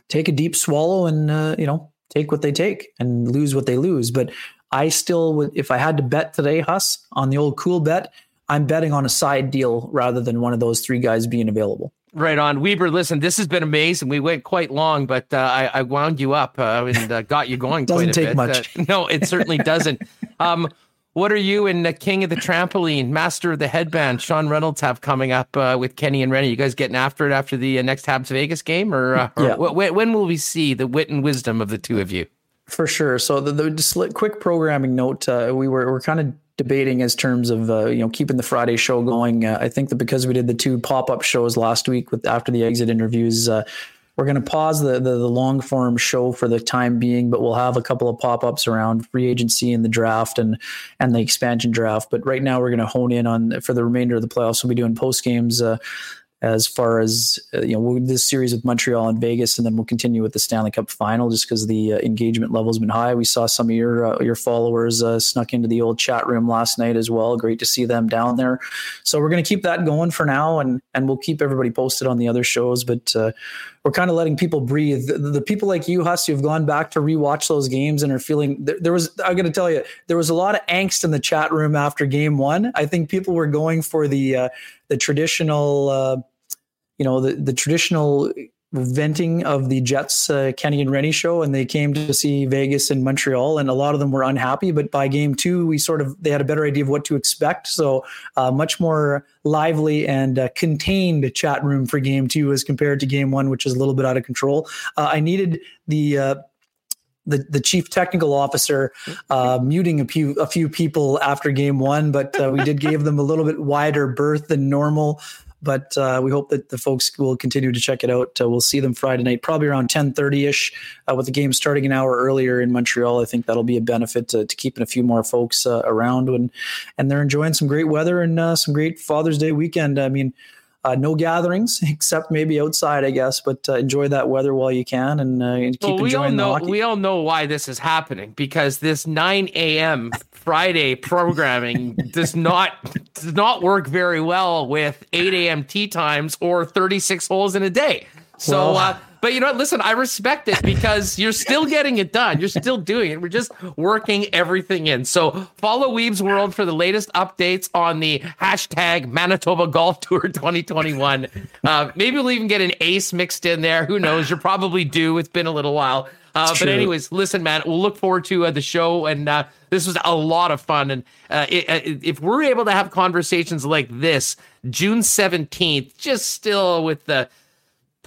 Speaker 5: take a deep swallow and uh, you know take what they take and lose what they lose. But I still would, if I had to bet today, Huss, on the old Coolbet, I'm betting on a side deal rather than one of those three guys being available.
Speaker 2: Right on, Weber. Listen, this has been amazing. We went quite long, but uh, I, I, wound you up uh, and uh, got you going.
Speaker 5: doesn't
Speaker 2: take
Speaker 5: much.
Speaker 2: Uh, no, it certainly doesn't. Um, what are you and the King of the Trampoline, Master of the Headband, Sean Reynolds have coming up uh, with Kenny and Rennie? You guys getting after it after the uh, next Habs Vegas game, or, or yeah. w- when will we see the wit and wisdom of the two of you?
Speaker 5: For sure. So the, the just quick programming note: we were we're kind of debating as terms of uh, you know keeping the Friday show going. Uh, I think that because we did the two pop up shows last week with after the exit interviews, uh, we're going to pause the, the, the long form show for the time being, but we'll have a couple of pop ups around free agency and the draft and and the expansion draft. But right now we're going to hone in on for the remainder of the playoffs. We'll be doing post games uh, as far as uh, you know we'll, this series with Montreal and Vegas, and then we'll continue with the Stanley Cup Final just because the uh, engagement level has been high. We saw some of your uh, your followers uh, snuck into the old chat room last night as well. Great to see them down there. So we're going to keep that going for now, and and we'll keep everybody posted on the other shows. But uh, we're kind of letting people breathe. The, the, people like you, Huss, who've gone back to rewatch those games and are feeling there, there was. I'm going to tell you, there was a lot of angst in the chat room after Game One. I think people were going for the uh, the traditional you know the the traditional venting of the Jets uh, Kenny and Rennie show, and they came to see Vegas and Montreal, and a lot of them were unhappy. But by game two, we sort of they had a better idea of what to expect. So uh, much more lively and uh, contained chat room for game two as compared to game one, which is a little bit out of control. Uh, I needed the uh, the, the chief technical officer uh, muting a few a few people after game one, but uh, we did give them a little bit wider berth than normal. But uh, we hope that the folks will continue to check it out. Uh, we'll see them Friday night, probably around 10:30ish, uh, with the game starting an hour earlier in Montreal. I think that'll be a benefit to, to keeping a few more folks uh, around, and and they're enjoying some great weather and some great Father's Day weekend. I mean. Uh, no gatherings except maybe outside, I guess. But uh, enjoy that weather while you can, and, uh, and keep well, we enjoying
Speaker 2: all
Speaker 5: know,
Speaker 2: We all know why this is happening because this 9 a.m. Friday programming does not does not work very well with 8 a.m. tea times or 36 holes in a day. So, well, uh, but you know what? Listen, I respect it because you're still getting it done. You're still doing it. We're just working everything in. So follow Wiebe's World for the latest updates on the hashtag Manitoba Golf Tour 2021. Uh, maybe we'll even get an ace mixed in there. Who knows? You're probably due. It's been a little while. Uh, but anyways, listen, man, we'll look forward to uh, the show, and uh, this was a lot of fun. And uh, it, uh, if we're able to have conversations like this, June seventeenth, just still with the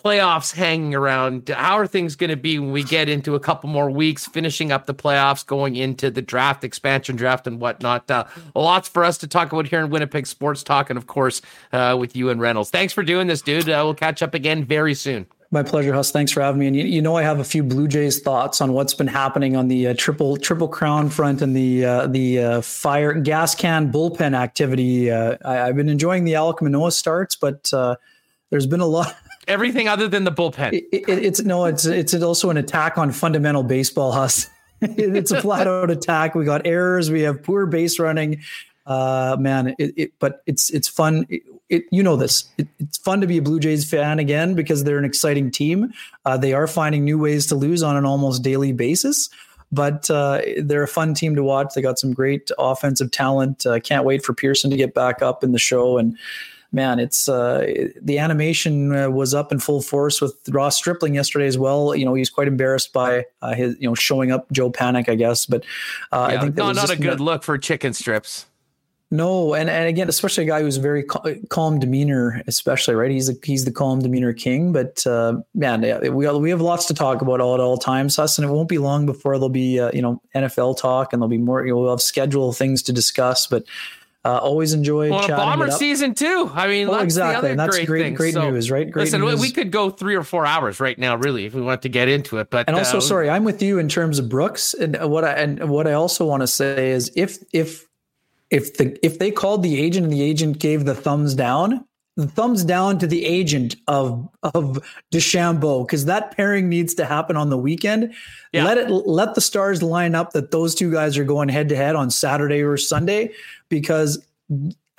Speaker 2: playoffs hanging around, how are things going to be when we get into a couple more weeks, finishing up the playoffs, going into the draft, expansion draft, and whatnot? Uh, lots for us to talk about here in Winnipeg Sports Talk, and of course with you and Reynolds. Thanks for doing this, dude. we'll catch up again very soon.
Speaker 5: My pleasure, Huss. Thanks for having me. And you, you, know, I have a few Blue Jays thoughts on what's been happening on the uh, triple triple crown front and the uh, the uh, fire gas can bullpen activity. Uh, I, have been enjoying the Alek Manoah starts, but uh, there's been a lot.
Speaker 2: Everything other than the bullpen.
Speaker 5: It, it, it's no, it's it's also an attack on fundamental baseball, Huss. it's a flat out attack. We got errors. We have poor base running. Uh, man, it, it, but it's it's fun it, you know this. It, it's fun to be a Blue Jays fan again because they're an exciting team. Uh, they are finding new ways to lose on an almost daily basis, but uh, they're a fun team to watch. They got some great offensive talent. Uh, can't wait for Pearson to get back up in the show. And man, it's uh, the animation uh, was up in full force with Ross Stripling yesterday as well. You know, he's quite embarrassed by uh, his you know showing up Joe Panik, I guess. But yeah, I think
Speaker 2: no, not a good look for chicken strips.
Speaker 5: No, and, and again, especially a guy who's very calm demeanor, especially right. He's a, he's the calm demeanor king. But uh, man, we we have lots to talk about all at all times, Huss, and it won't be long before there'll be uh, you know NFL talk and there'll be more. You know, we'll have schedule things to discuss, but. Uh, always enjoy well,
Speaker 2: bomber season too. I mean,
Speaker 5: oh,
Speaker 2: that's
Speaker 5: exactly.
Speaker 2: and
Speaker 5: that's
Speaker 2: great,
Speaker 5: great,
Speaker 2: thing.
Speaker 5: great
Speaker 2: so,
Speaker 5: news, right? Great
Speaker 2: listen,
Speaker 5: news.
Speaker 2: we could go three or four hours right now, really, if we want to get into it. But
Speaker 5: and also,
Speaker 2: uh,
Speaker 5: sorry, I'm with you in terms of Brooks, and what I and what I also want to say is if if if the if they called the agent and the agent gave the thumbs down, the thumbs down to the agent of of DeChambeau because that pairing needs to happen on the weekend. Yeah. Let it let the stars line up that those two guys are going head to head on Saturday or Sunday because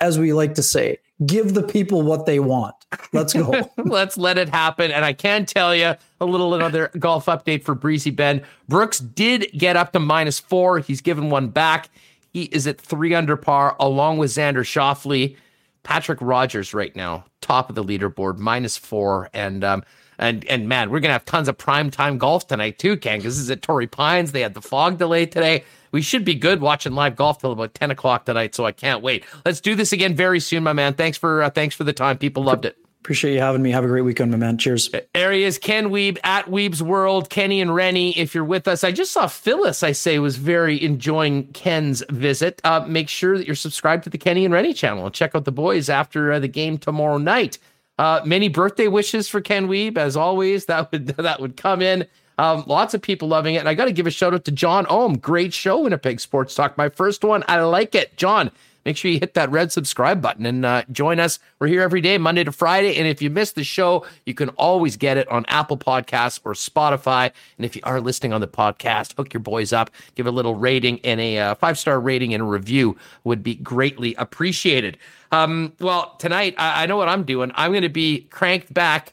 Speaker 5: as we like to say, give the people what they want. Let's go.
Speaker 2: Let's let it happen. And I can tell you a little another golf update for Breezy Ben. Brooks did get up to minus four. He's given one back. He is at three under par along with Xander Schauffele. Patrick Rodgers right now, top of the leaderboard, minus four, and um, and and man, we're gonna have tons of prime time golf tonight too, Ken. Because this is at Torrey Pines. They had the fog delay today. We should be good watching live golf till about ten o'clock tonight. So I can't wait. Let's do this again very soon, my man. Thanks for uh, thanks for the time. People loved it.
Speaker 5: Appreciate you having me. Have a great weekend, my man. Cheers.
Speaker 2: Areas Ken Wiebe at Wiebe's World, Kenny and Rennie. If you're with us, I just saw Phyllis. I say was very enjoying Ken's visit. Uh, make sure that you're subscribed to the Kenny and Rennie channel and check out the boys after uh, the game tomorrow night. Uh, many birthday wishes for Ken Wiebe, as always. That would that would come in. Um, lots of people loving it, and I got to give a shout out to John Ohm. Great show, Winnipeg Sports Talk. My first one. I like it, John make sure you hit that red subscribe button and uh, join us. We're here every day, Monday to Friday. And if you missed the show, you can always get it on Apple Podcasts or Spotify. And if you are listening on the podcast, hook your boys up, give a little rating and a uh, five star rating and a review would be greatly appreciated. Um, well, tonight, I-, I know what I'm doing. I'm going to be cranked back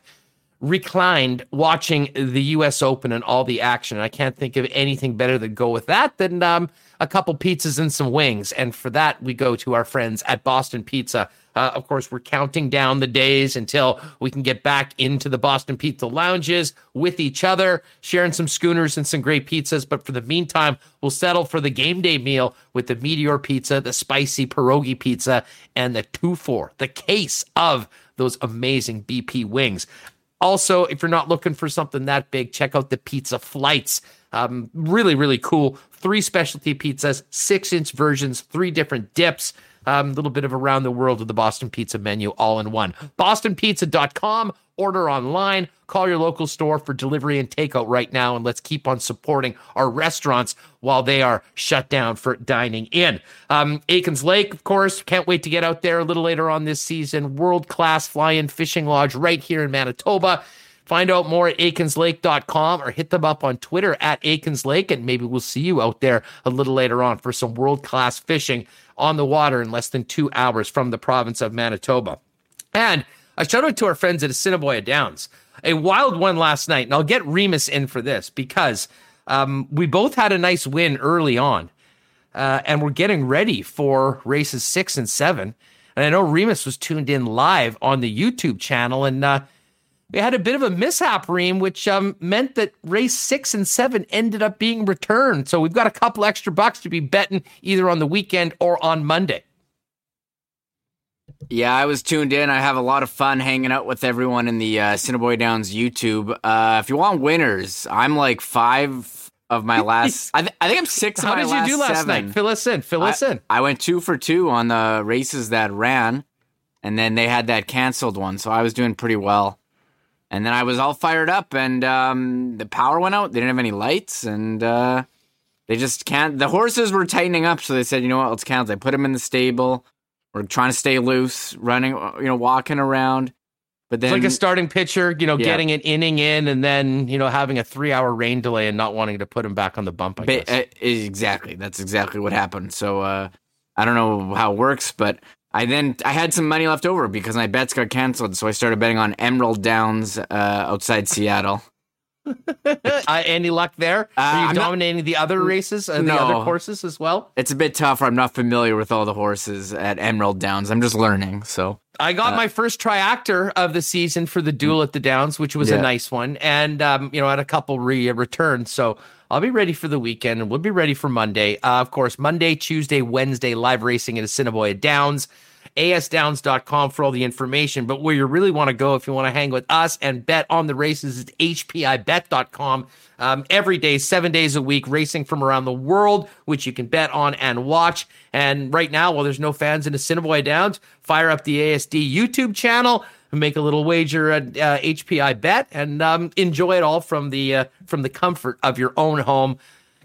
Speaker 2: reclined watching the US Open and all the action. I can't think of anything better to go with that than um, a couple pizzas and some wings. And for that, we go to our friends at Boston Pizza. Uh, of course, we're counting down the days until we can get back into the Boston Pizza lounges with each other, sharing some schooners and some great pizzas. But for the meantime, we'll settle for the game day meal with the Meteor Pizza, the spicy pierogi pizza, and the two for the case of those amazing BP wings. Also, if you're not looking for something that big, check out the pizza flights. Um, really, really cool. Three specialty pizzas, six inch versions, three different dips. A um, little bit of around the world of the Boston Pizza menu all in one. BostonPizza.com. Order online. Call your local store for delivery and takeout right now. And let's keep on supporting our restaurants while they are shut down for dining in. Um, Aikens Lake, of course, can't wait to get out there a little later on this season. World class fly in fishing lodge right here in Manitoba. Find out more at aikenslake.com or hit them up on Twitter at Aikens Lake, and maybe we'll see you out there a little later on for some world class fishing on the water in less than two hours from the province of Manitoba. And a shout out to our friends at Assiniboia Downs. A wild one last night, and I'll get Remis in for this because um, we both had a nice win early on, uh, and we're getting ready for races six and seven. And I know Remis was tuned in live on the YouTube channel, and uh, we had a bit of a mishap, Reem, which um, meant that race six and seven ended up being returned. So we've got a couple extra bucks to be betting either on the weekend or on Monday.
Speaker 3: Yeah, I was tuned in. I have a lot of fun hanging out with everyone in the uh, Assiniboia Downs YouTube. Uh, if you want winners, I'm like five of my last. I, th- I think I'm six.
Speaker 2: How did you do last
Speaker 3: seven.
Speaker 2: night? Fill us in. Fill
Speaker 3: I,
Speaker 2: us in.
Speaker 3: I went two for two on the races that ran, and then they had that canceled one, so I was doing pretty well. And then I was all fired up, and um, the power went out. They didn't have any lights, and uh, they just can't. The horses were tightening up, so they said, "You know what? Let's cancel." They put them in the stable. We're trying to stay loose, running, you know, walking around. But then,
Speaker 2: it's like a starting pitcher, you know, yeah. getting an inning in, and then you know having a three-hour rain delay and not wanting to put him back on the bump. I
Speaker 3: but, guess. Uh, exactly, that's exactly what happened. So uh, I don't know how it works, but I then I had some money left over because my bets got canceled, so I started betting on Emerald Downs uh, outside Seattle.
Speaker 2: uh, any luck there? Uh, Are you I'm dominating not, the other races, uh, the other courses as well?
Speaker 3: It's a bit tougher. I'm not familiar with all the horses at Emerald Downs. I'm just learning. So
Speaker 2: I got uh, my first triactor of the season for the duel at the Downs, which was yeah. a nice one, and um, you know, had a couple re returns. So I'll be ready for the weekend and we'll be ready for Monday. Uh, of course, Monday, Tuesday, Wednesday, live racing at Assiniboia Downs. ASDowns.com for all the information. But where you really want to go if you want to hang with us and bet on the races is HPIBet.com. Um, every day, seven days a week, racing from around the world, which you can bet on and watch. And right now, while there's no fans in Assiniboia Downs, fire up the ASD YouTube channel make a little wager at uh, HPI Bet and um, enjoy it all from the uh, from the comfort of your own home.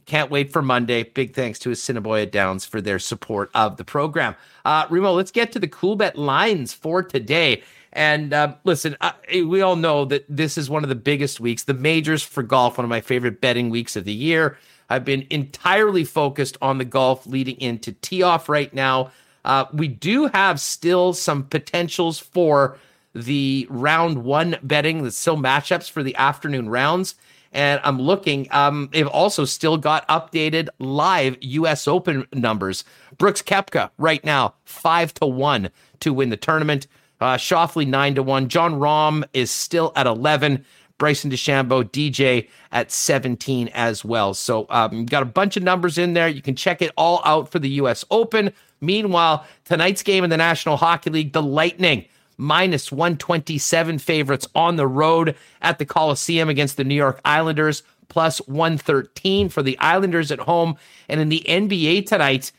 Speaker 2: Can't wait for Monday. Big thanks to Assiniboia Downs for their support of the program. Uh, Remo, let's get to the Coolbet lines for today. And uh, listen, uh, we all know that this is one of the biggest weeks, the majors for golf, one of my favorite betting weeks of the year. I've been entirely focused on the golf leading into tee off right now. Uh, we do have still some potentials for the round one betting, the still matchups for the afternoon rounds. And I'm looking. Um, they've also still got updated live U.S. Open numbers. Brooks Koepka right now five to one to win the tournament. Uh, Schauffele nine to one. Jon Rahm is still at eleven. Bryson DeChambeau, DJ at 17 as well. So um, got a bunch of numbers in there. You can check it all out for the U.S. Open. Meanwhile, tonight's game in the National Hockey League, the Lightning minus 127 favorites on the road at the Coliseum against the New York Islanders, plus 113 for the Islanders at home. And in the NBA tonight,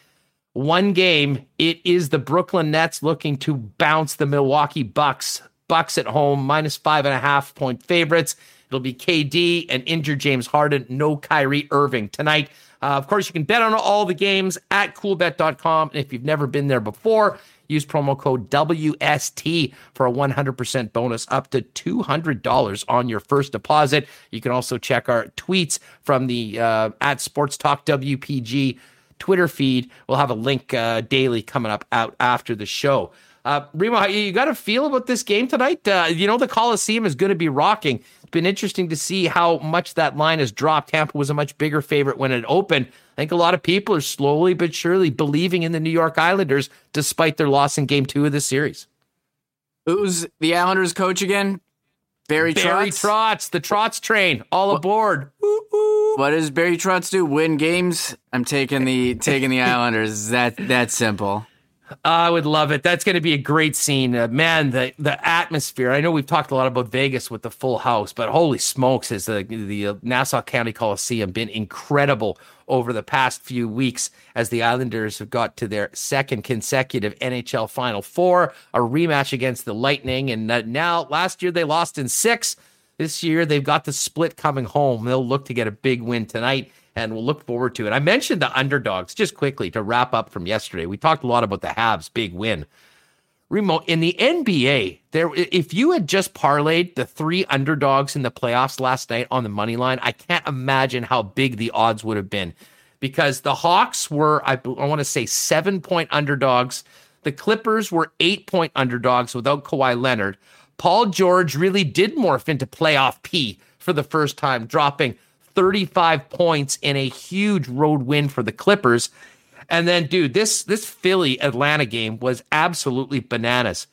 Speaker 2: one game, it is the Brooklyn Nets looking to bounce the Milwaukee Bucks. Bucks at home, minus five and a half point favorites. It'll be KD and injured James Harden, no Kyrie Irving tonight. Uh, of course, you can bet on all the games at coolbet.com. And if you've never been there before, use promo code WST for a 100% bonus up to $200 on your first deposit. You can also check our tweets from the uh, at Sports Talk WPG Twitter feed. We'll have a link uh, daily coming up out after the show. Uh, Remo, you got a feel about this game tonight? Uh, you know, the Coliseum is going to be rocking. It's been interesting to see how much that line has dropped. Tampa was a much bigger favorite when it opened. I think a lot of people are slowly but surely believing in the New York Islanders despite their loss in game two of the series.
Speaker 3: Who's the Islanders coach again? Barry Trotz.
Speaker 2: Barry Trotz, the Trotz train, all what, aboard.
Speaker 3: What does Barry Trotz do? Win games? I'm taking the taking the Islanders. That that simple.
Speaker 2: I would love it. That's going to be a great scene, uh, man. The the atmosphere. I know we've talked a lot about Vegas with the full house, but holy smokes, has the the uh, Nassau County Coliseum been incredible over the past few weeks as the Islanders have got to their second consecutive NHL Final Four, a rematch against the Lightning, and now last year they lost in six. This year they've got the split coming home. They'll look to get a big win tonight and we'll look forward to it. I mentioned the underdogs just quickly to wrap up from yesterday. We talked a lot about the Habs' big win. Remo in the NBA, there if you had just parlayed the three underdogs in the playoffs last night on the money line, I can't imagine how big the odds would have been. Because the Hawks were, I, I want to say, seven point underdogs. The Clippers were eight point underdogs without Kawhi Leonard. Paul George really did morph into playoff P for the first time, dropping 35 points in a huge road win for the Clippers. And then, dude, this this Philly Atlanta game was absolutely bananas.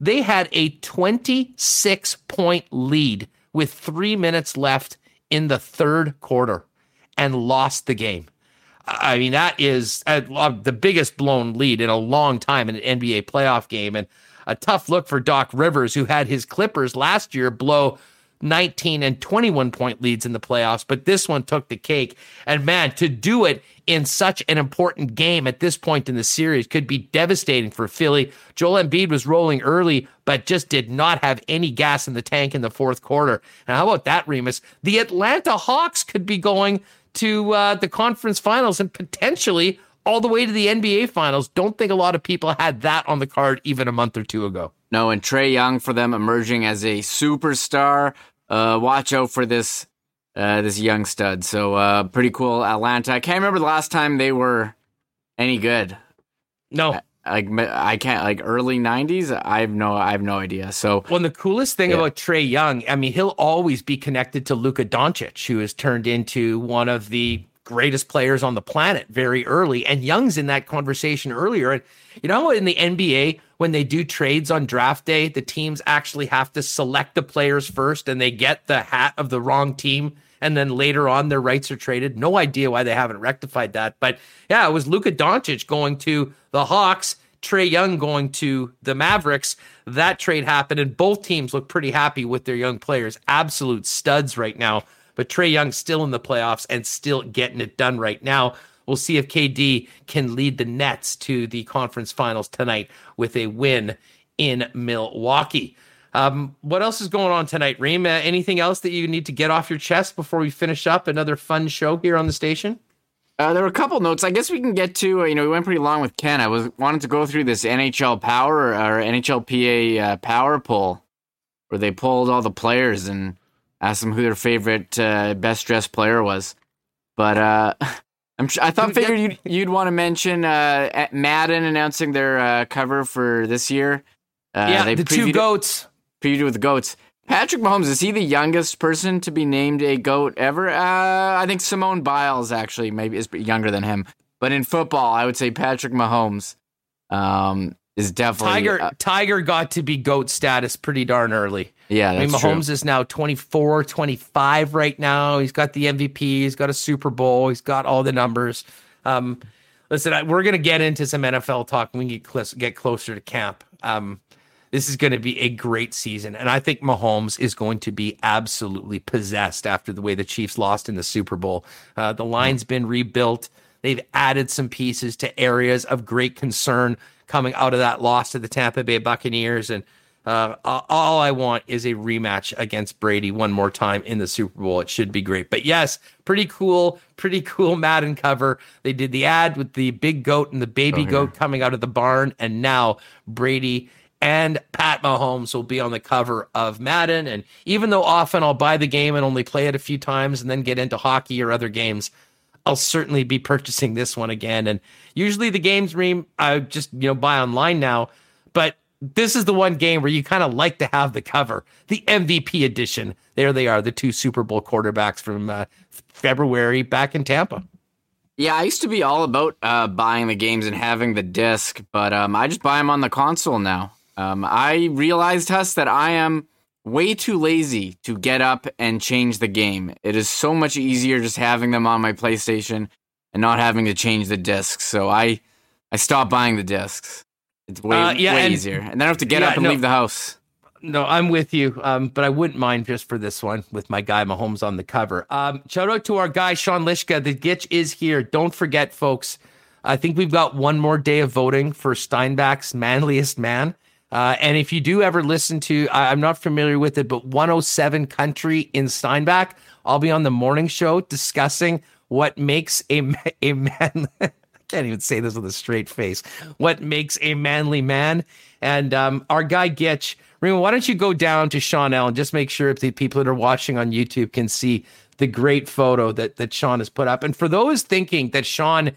Speaker 2: They had a 26 point lead with three minutes left in the third quarter and lost the game. I mean, that is uh, the biggest blown lead in a long time in an NBA playoff game. And a tough look for Doc Rivers, who had his Clippers last year blow 19 and 21 point leads in the playoffs, but this one took the cake. And man, to do it in such an important game at this point in the series could be devastating for Philly. Joel Embiid was rolling early, but just did not have any gas in the tank in the fourth quarter. And how about that, Remis? The Atlanta Hawks could be going to uh, the conference finals and potentially all the way to the NBA finals. Don't think a lot of people had that on the card even a month or two ago.
Speaker 3: No, and Trae Young for them emerging as a superstar. Uh, watch out for this uh, this young stud. So uh, pretty cool. Atlanta. I can't remember the last time they were any good.
Speaker 2: No.
Speaker 3: Like I can't like early '90s. I have no, I have no idea. So,
Speaker 2: well, the coolest thing yeah. about Trae Young, I mean, he'll always be connected to Luka Doncic, who has turned into one of the greatest players on the planet very early. And Young's in that conversation earlier. And you know, in the NBA, when they do trades on draft day, the teams actually have to select the players first and they get the hat of the wrong team. And then later on, their rights are traded. No idea why they haven't rectified that. But yeah, it was Luka Doncic going to the Hawks, Trae Young going to the Mavericks. That trade happened, and both teams look pretty happy with their young players. Absolute studs right now. But Trae Young still in the playoffs and still getting it done right now. We'll see if KD can lead the Nets to the conference finals tonight with a win in Milwaukee. Um, what else is going on tonight, Reem? Uh, anything else that you need to get off your chest before we finish up another fun show here on the station?
Speaker 3: Uh, there were a couple notes. I guess we can get to. Uh, you know, we went pretty long with Ken. I was wanted to go through this NHL Power or NHLPA uh, Power poll, where they pulled all the players and asked them who their favorite uh, best dressed player was. But uh, I'm I thought figured you'd you'd want to mention uh, Madden announcing their uh, cover for this year.
Speaker 2: Uh, yeah, the two goats.
Speaker 3: Previewed with the goats. Patrick Mahomes is he the youngest person to be named a goat ever? Uh, I think Simone Biles actually maybe is younger than him. But in football, I would say Patrick Mahomes um, is definitely
Speaker 2: Tiger Tiger got to be GOAT status pretty darn early.
Speaker 3: Yeah.
Speaker 2: I mean, Mahomes
Speaker 3: true.
Speaker 2: is now 24, 25 right now. He's got the MVP. He's got a Super Bowl. He's got all the numbers. Um, listen, I, we're going to get into some NFL talk when we get, close, get closer to camp. Um, this is going to be a great season. And I think Mahomes is going to be absolutely possessed after the way the Chiefs lost in the Super Bowl. Uh, the line's been rebuilt. They've added some pieces to areas of great concern coming out of that loss to the Tampa Bay Buccaneers. And uh, all I want is a rematch against Brady one more time in the Super Bowl. It should be great. But yes, pretty cool, pretty cool Madden cover. They did the ad with the big goat and the baby goat coming out of the barn. And now Brady and Pat Mahomes will be on the cover of Madden. And even though often I'll buy the game and only play it a few times and then get into hockey or other games, I'll certainly be purchasing this one again. And usually the games ream I just you know buy online now, but this is the one game where you kind of like to have the cover, the MVP edition. There they are, the two Super Bowl quarterbacks from uh, February back in Tampa.
Speaker 3: Yeah, I used to be all about uh, buying the games and having the disc, but um, I just buy them on the console now. Um, I realized, Huss, that I am way too lazy to get up and change the game. It is so much easier just having them on my PlayStation and not having to change the discs. So I, I stopped buying the discs. It's way,
Speaker 2: Uh, yeah,
Speaker 3: way
Speaker 2: and-
Speaker 3: easier, and then I have to get
Speaker 2: Yeah,
Speaker 3: up and
Speaker 2: no.
Speaker 3: leave the house.
Speaker 2: No, I'm with you. Um, but I wouldn't mind just for this one with my guy Mahomes on the cover. Um, shout out to our guy Sean Lishka. The Gitch is here. Don't forget, folks. I think we've got one more day of voting for Steinbach's manliest man. Uh, and if you do ever listen to, I, I'm not familiar with it, but 107 Country in Steinbach, I'll be on the morning show discussing what makes a a man. Can't even say this with a straight face. What makes a manly man? And um, our guy Gitch, Rima, why don't you go down to Sean Allen? Just make sure if the people that are watching on YouTube can see the great photo that that Sean has put up. And for those thinking that Sean,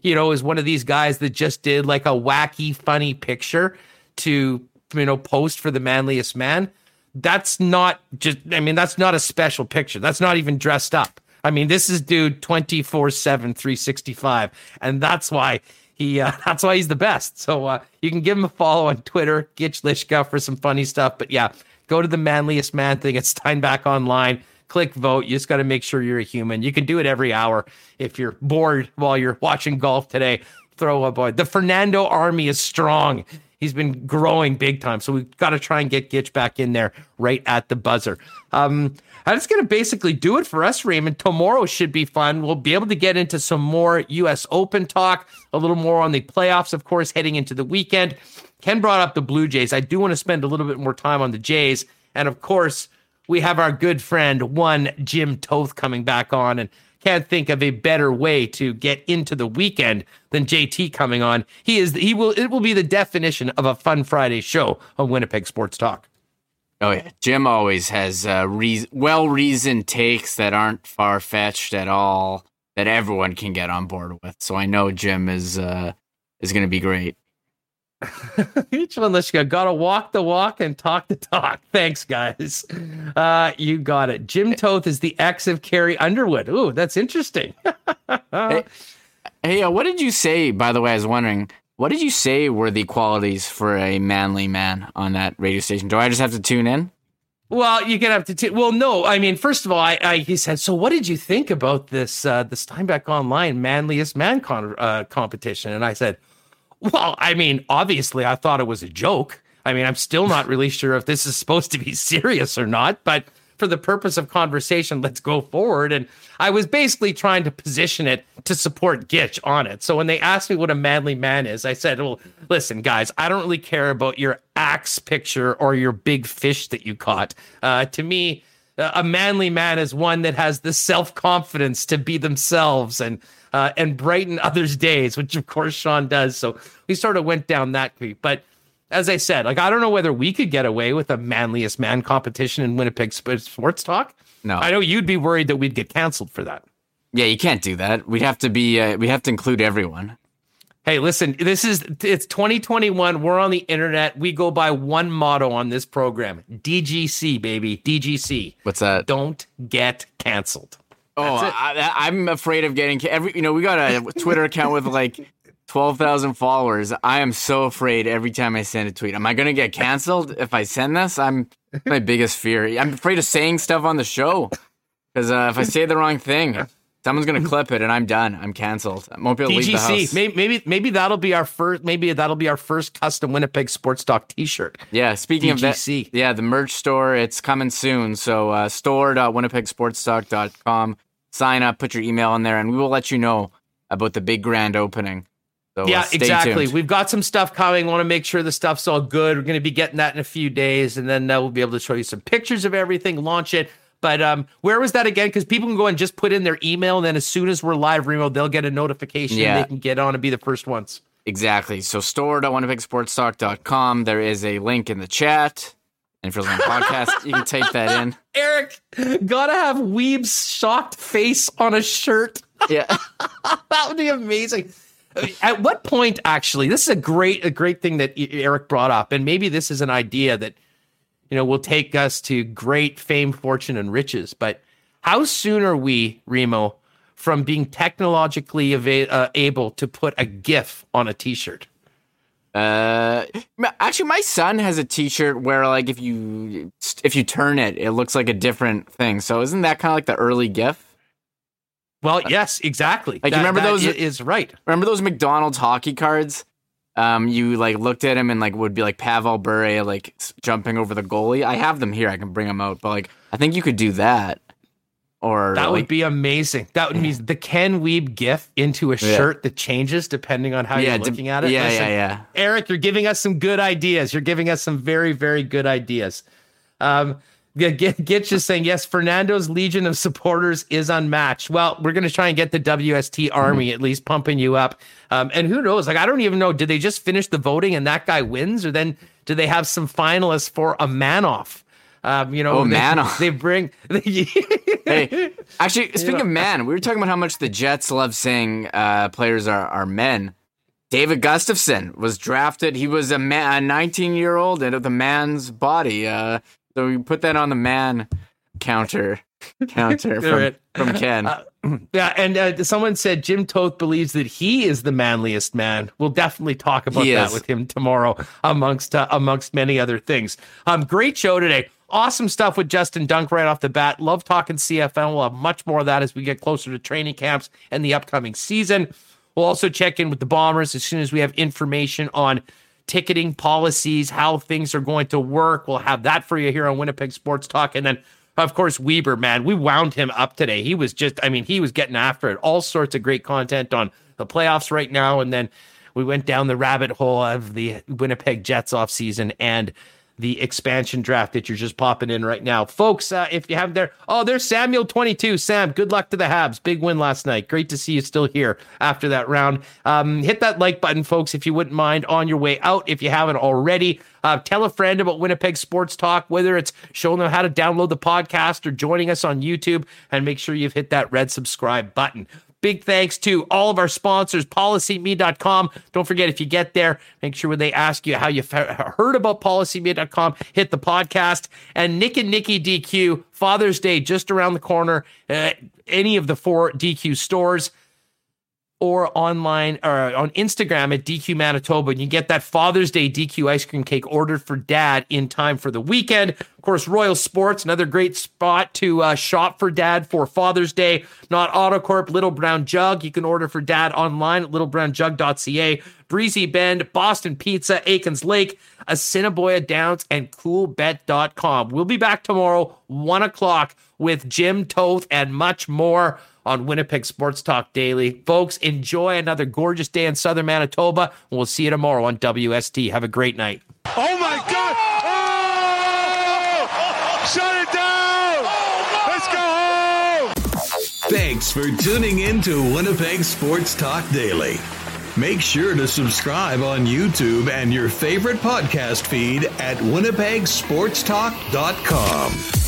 Speaker 2: you know, is one of these guys that just did like a wacky, funny picture to you know post for the manliest man, that's not just. I mean, that's not a special picture. That's not even dressed up. I mean, this is dude 24 7, 365. And that's why he, uh, that's why he's the best. So uh, you can give him a follow on Twitter, Gitch Lishka for some funny stuff. But yeah, go to the manliest man thing at Steinbach Online. Click vote. You just got to make sure you're a human. You can do it every hour. If you're bored while you're watching golf today, throw a boy. The Fernando army is strong. He's been growing big time. So we've got to try and get Gitch back in there right at the buzzer. Um, that's going to basically do it for us, Raymond. Tomorrow should be fun. We'll be able to get into some more U.S. Open talk, a little more on the playoffs, of course, heading into the weekend. Ken brought up the Blue Jays. I do want to spend a little bit more time on the Jays. And of course, we have our good friend, one Jim Toth, coming back on. And can't think of a better way to get into the weekend than JT coming on. He is he will it will be the definition of a fun Friday show on Winnipeg Sports Talk.
Speaker 3: Oh yeah, Jim always has uh, reas well reasoned takes that aren't far fetched at all that everyone can get on board with. So I know Jim is uh, is going to be great.
Speaker 2: Each one, let's go. Gotta walk the walk and talk the talk. Thanks, guys. Uh, you got it. Jim Toth is the ex of Carrie Underwood. Ooh, that's interesting.
Speaker 3: Hey, hey uh, what did you say? By the way, I was wondering. What did you say were the qualities for a manly man on that radio station? Do I just have to tune in?
Speaker 2: Well, you're gonna have to. T- well, no. I mean, first of all, I, I he said. So, what did you think about this uh, the Steinbach Online Manliest Man con- uh, competition? And I said, well, I mean, obviously, I thought it was a joke. I mean, I'm still not really sure if this is supposed to be serious or not, but for the purpose of conversation, let's go forward. And I was basically trying to position it to support Gitch on it. So when they asked me what a manly man is, I said, well, listen, guys, I don't really care about your axe picture or your big fish that you caught. Uh, to me, a manly man is one that has the self confidence to be themselves and uh, and brighten others' days, which of course Sean does. So we sort of went down that creep. But as I said, like I don't know whether we could get away with a manliest man competition in Winnipeg Sports Talk.
Speaker 3: No.
Speaker 2: I know you'd be worried that we'd get canceled for that.
Speaker 3: Yeah, you can't do that. We'd have to be. Uh, we have to include everyone.
Speaker 2: Hey, listen, this is it's 2021. We're on the internet. We go by one motto on this program. DGC, baby. DGC.
Speaker 3: What's that?
Speaker 2: Don't get canceled.
Speaker 3: Oh, I, I'm afraid of getting every. You know, we got a Twitter account with like twelve thousand followers. I am so afraid every time I send a tweet. Am I going to get canceled if I send this? I'm my biggest fear. I'm afraid of saying stuff on the show because uh, if I say the wrong thing, someone's going to clip it and I'm done. I'm canceled. I won't be able to leave the house.
Speaker 2: Maybe, maybe maybe that'll be our first. Maybe that'll be our first custom Winnipeg Sports Talk T-shirt.
Speaker 3: Yeah, speaking of that, yeah, the merch store, it's coming soon. So uh, store.winnipegsportstalk.com. Sign up, put your email in there, and we will let you know about the big grand opening. So, uh,
Speaker 2: yeah,
Speaker 3: stay
Speaker 2: exactly.
Speaker 3: tuned.
Speaker 2: We've got some stuff coming. Want to make sure the stuff's all good. We're going to be getting that in a few days, and then uh, we'll be able to show you some pictures of everything, launch it. But um, where was that again? Because people can go and just put in their email, and then as soon as we're live, Remo, they'll get a notification.
Speaker 3: Yeah.
Speaker 2: And they can get on and be the first ones.
Speaker 3: Exactly. So store.winnipegsportstalk.com. There is a link in the chat. And if you're listening on podcast, you can take that in.
Speaker 2: Eric, gotta have Weeb's shocked face on a shirt.
Speaker 3: Yeah.
Speaker 2: that would be amazing. At what point, actually, this is a great, a great thing that Eric brought up, and maybe this is an idea that you know will take us to great fame, fortune, and riches. But how soon are we, Remo, from being technologically ava- uh, able to put a GIF on a T-shirt?
Speaker 3: Uh, actually, my son has a T-shirt where, like, if you if you turn it, it looks like a different thing. So, isn't that kind of like the early GIF?
Speaker 2: Well, yes, exactly.
Speaker 3: Like, you remember
Speaker 2: that
Speaker 3: those-
Speaker 2: is right.
Speaker 3: Remember those McDonald's hockey cards? Um, you like looked at him and like would be like Pavel Bure like jumping over the goalie. I have them here. I can bring them out, but like I think you could do that. Or
Speaker 2: That
Speaker 3: like,
Speaker 2: would be amazing. That would mean the Ken Wiebe GIF into a
Speaker 3: Yeah.
Speaker 2: shirt that changes depending on how
Speaker 3: yeah,
Speaker 2: you're looking at it.
Speaker 3: Yeah,
Speaker 2: Listen,
Speaker 3: yeah, yeah.
Speaker 2: Eric, you're giving us some good ideas. You're giving us some very, very good ideas. Um, yeah, Git- Gitch is saying, yes, Fernando's legion of supporters is unmatched. Well, we're going to try and get the WST
Speaker 3: Mm-hmm.
Speaker 2: army at least pumping you up. Um, and who knows? Like, I don't even know. Did they just finish the voting and that guy wins? Or then do they have some finalists for a man off? Um, you know,
Speaker 3: Oh,
Speaker 2: they,
Speaker 3: man-off.
Speaker 2: They bring.
Speaker 3: Hey, actually, speaking of man, we were talking about how much the Jets love saying uh, players are, are men. David Gustafsson was drafted. He was a man, a 19 year old, and of the man's body. Uh, so we put that on the man counter counter from,
Speaker 2: Alright.
Speaker 3: from Ken.
Speaker 2: Yeah, and uh, someone said Jim Toth believes that he is the manliest man. We'll definitely talk about
Speaker 3: He
Speaker 2: that
Speaker 3: is.
Speaker 2: with him tomorrow, amongst uh, amongst many other things. Um, great show today. Awesome stuff with Justin Dunk right off the bat. Love talking CFL. We'll have much more of that as we get closer to training camps and the upcoming season. We'll also check in with the Bombers as soon as we have information on ticketing policies, how things are going to work. We'll have that for you here on Winnipeg Sports Talk. And then, of course, Weber, man, we wound him up today. He was just, I mean, he was getting after it. All sorts of great content on the playoffs right now. And then we went down the rabbit hole of the Winnipeg Jets offseason and the expansion draft that you're just popping in right now. Folks, uh, if you haven't there, oh, there's Samuel 22. Sam, good luck to the Habs. Big win last night. Great to see you still here after that round. Um, hit that like button, folks, if you wouldn't mind on your way out, if you haven't already. Uh, tell a friend about Winnipeg Sports Talk, whether it's showing them how to download the podcast or joining us on YouTube, and make sure you've hit that red subscribe button. Big thanks to all of our sponsors, policyme.com. Don't forget, if you get there, make sure when they ask you how you heard about policyme.com, hit the podcast. And Nick and Nikki DQ, Father's Day just around the corner. Uh, any of the four DQ stores or online or on Instagram at DQ Manitoba. And you get that Father's Day DQ ice cream cake ordered for dad in time for the weekend. Of course, Royal Sports, another great spot to uh, shop for dad for Father's Day. Knott Autocorp, Little Brown Jug. You can order for dad online at littlebrownjug.ca. Breezy Bend, Boston Pizza, Aikens Lake, Assiniboia Downs, and coolbet.com. We'll be back tomorrow, 1 o'clock, with Jim Toth and much more on Winnipeg Sports Talk Daily. Folks, enjoy another gorgeous day in southern Manitoba. And We'll see you tomorrow on WST. Have a great night.
Speaker 6: Oh my God! Oh! Shut it down! Let's go home!
Speaker 1: Thanks for tuning in to Winnipeg Sports Talk Daily. Make sure to subscribe on YouTube and your favorite podcast feed at winnipegsportstalk.com.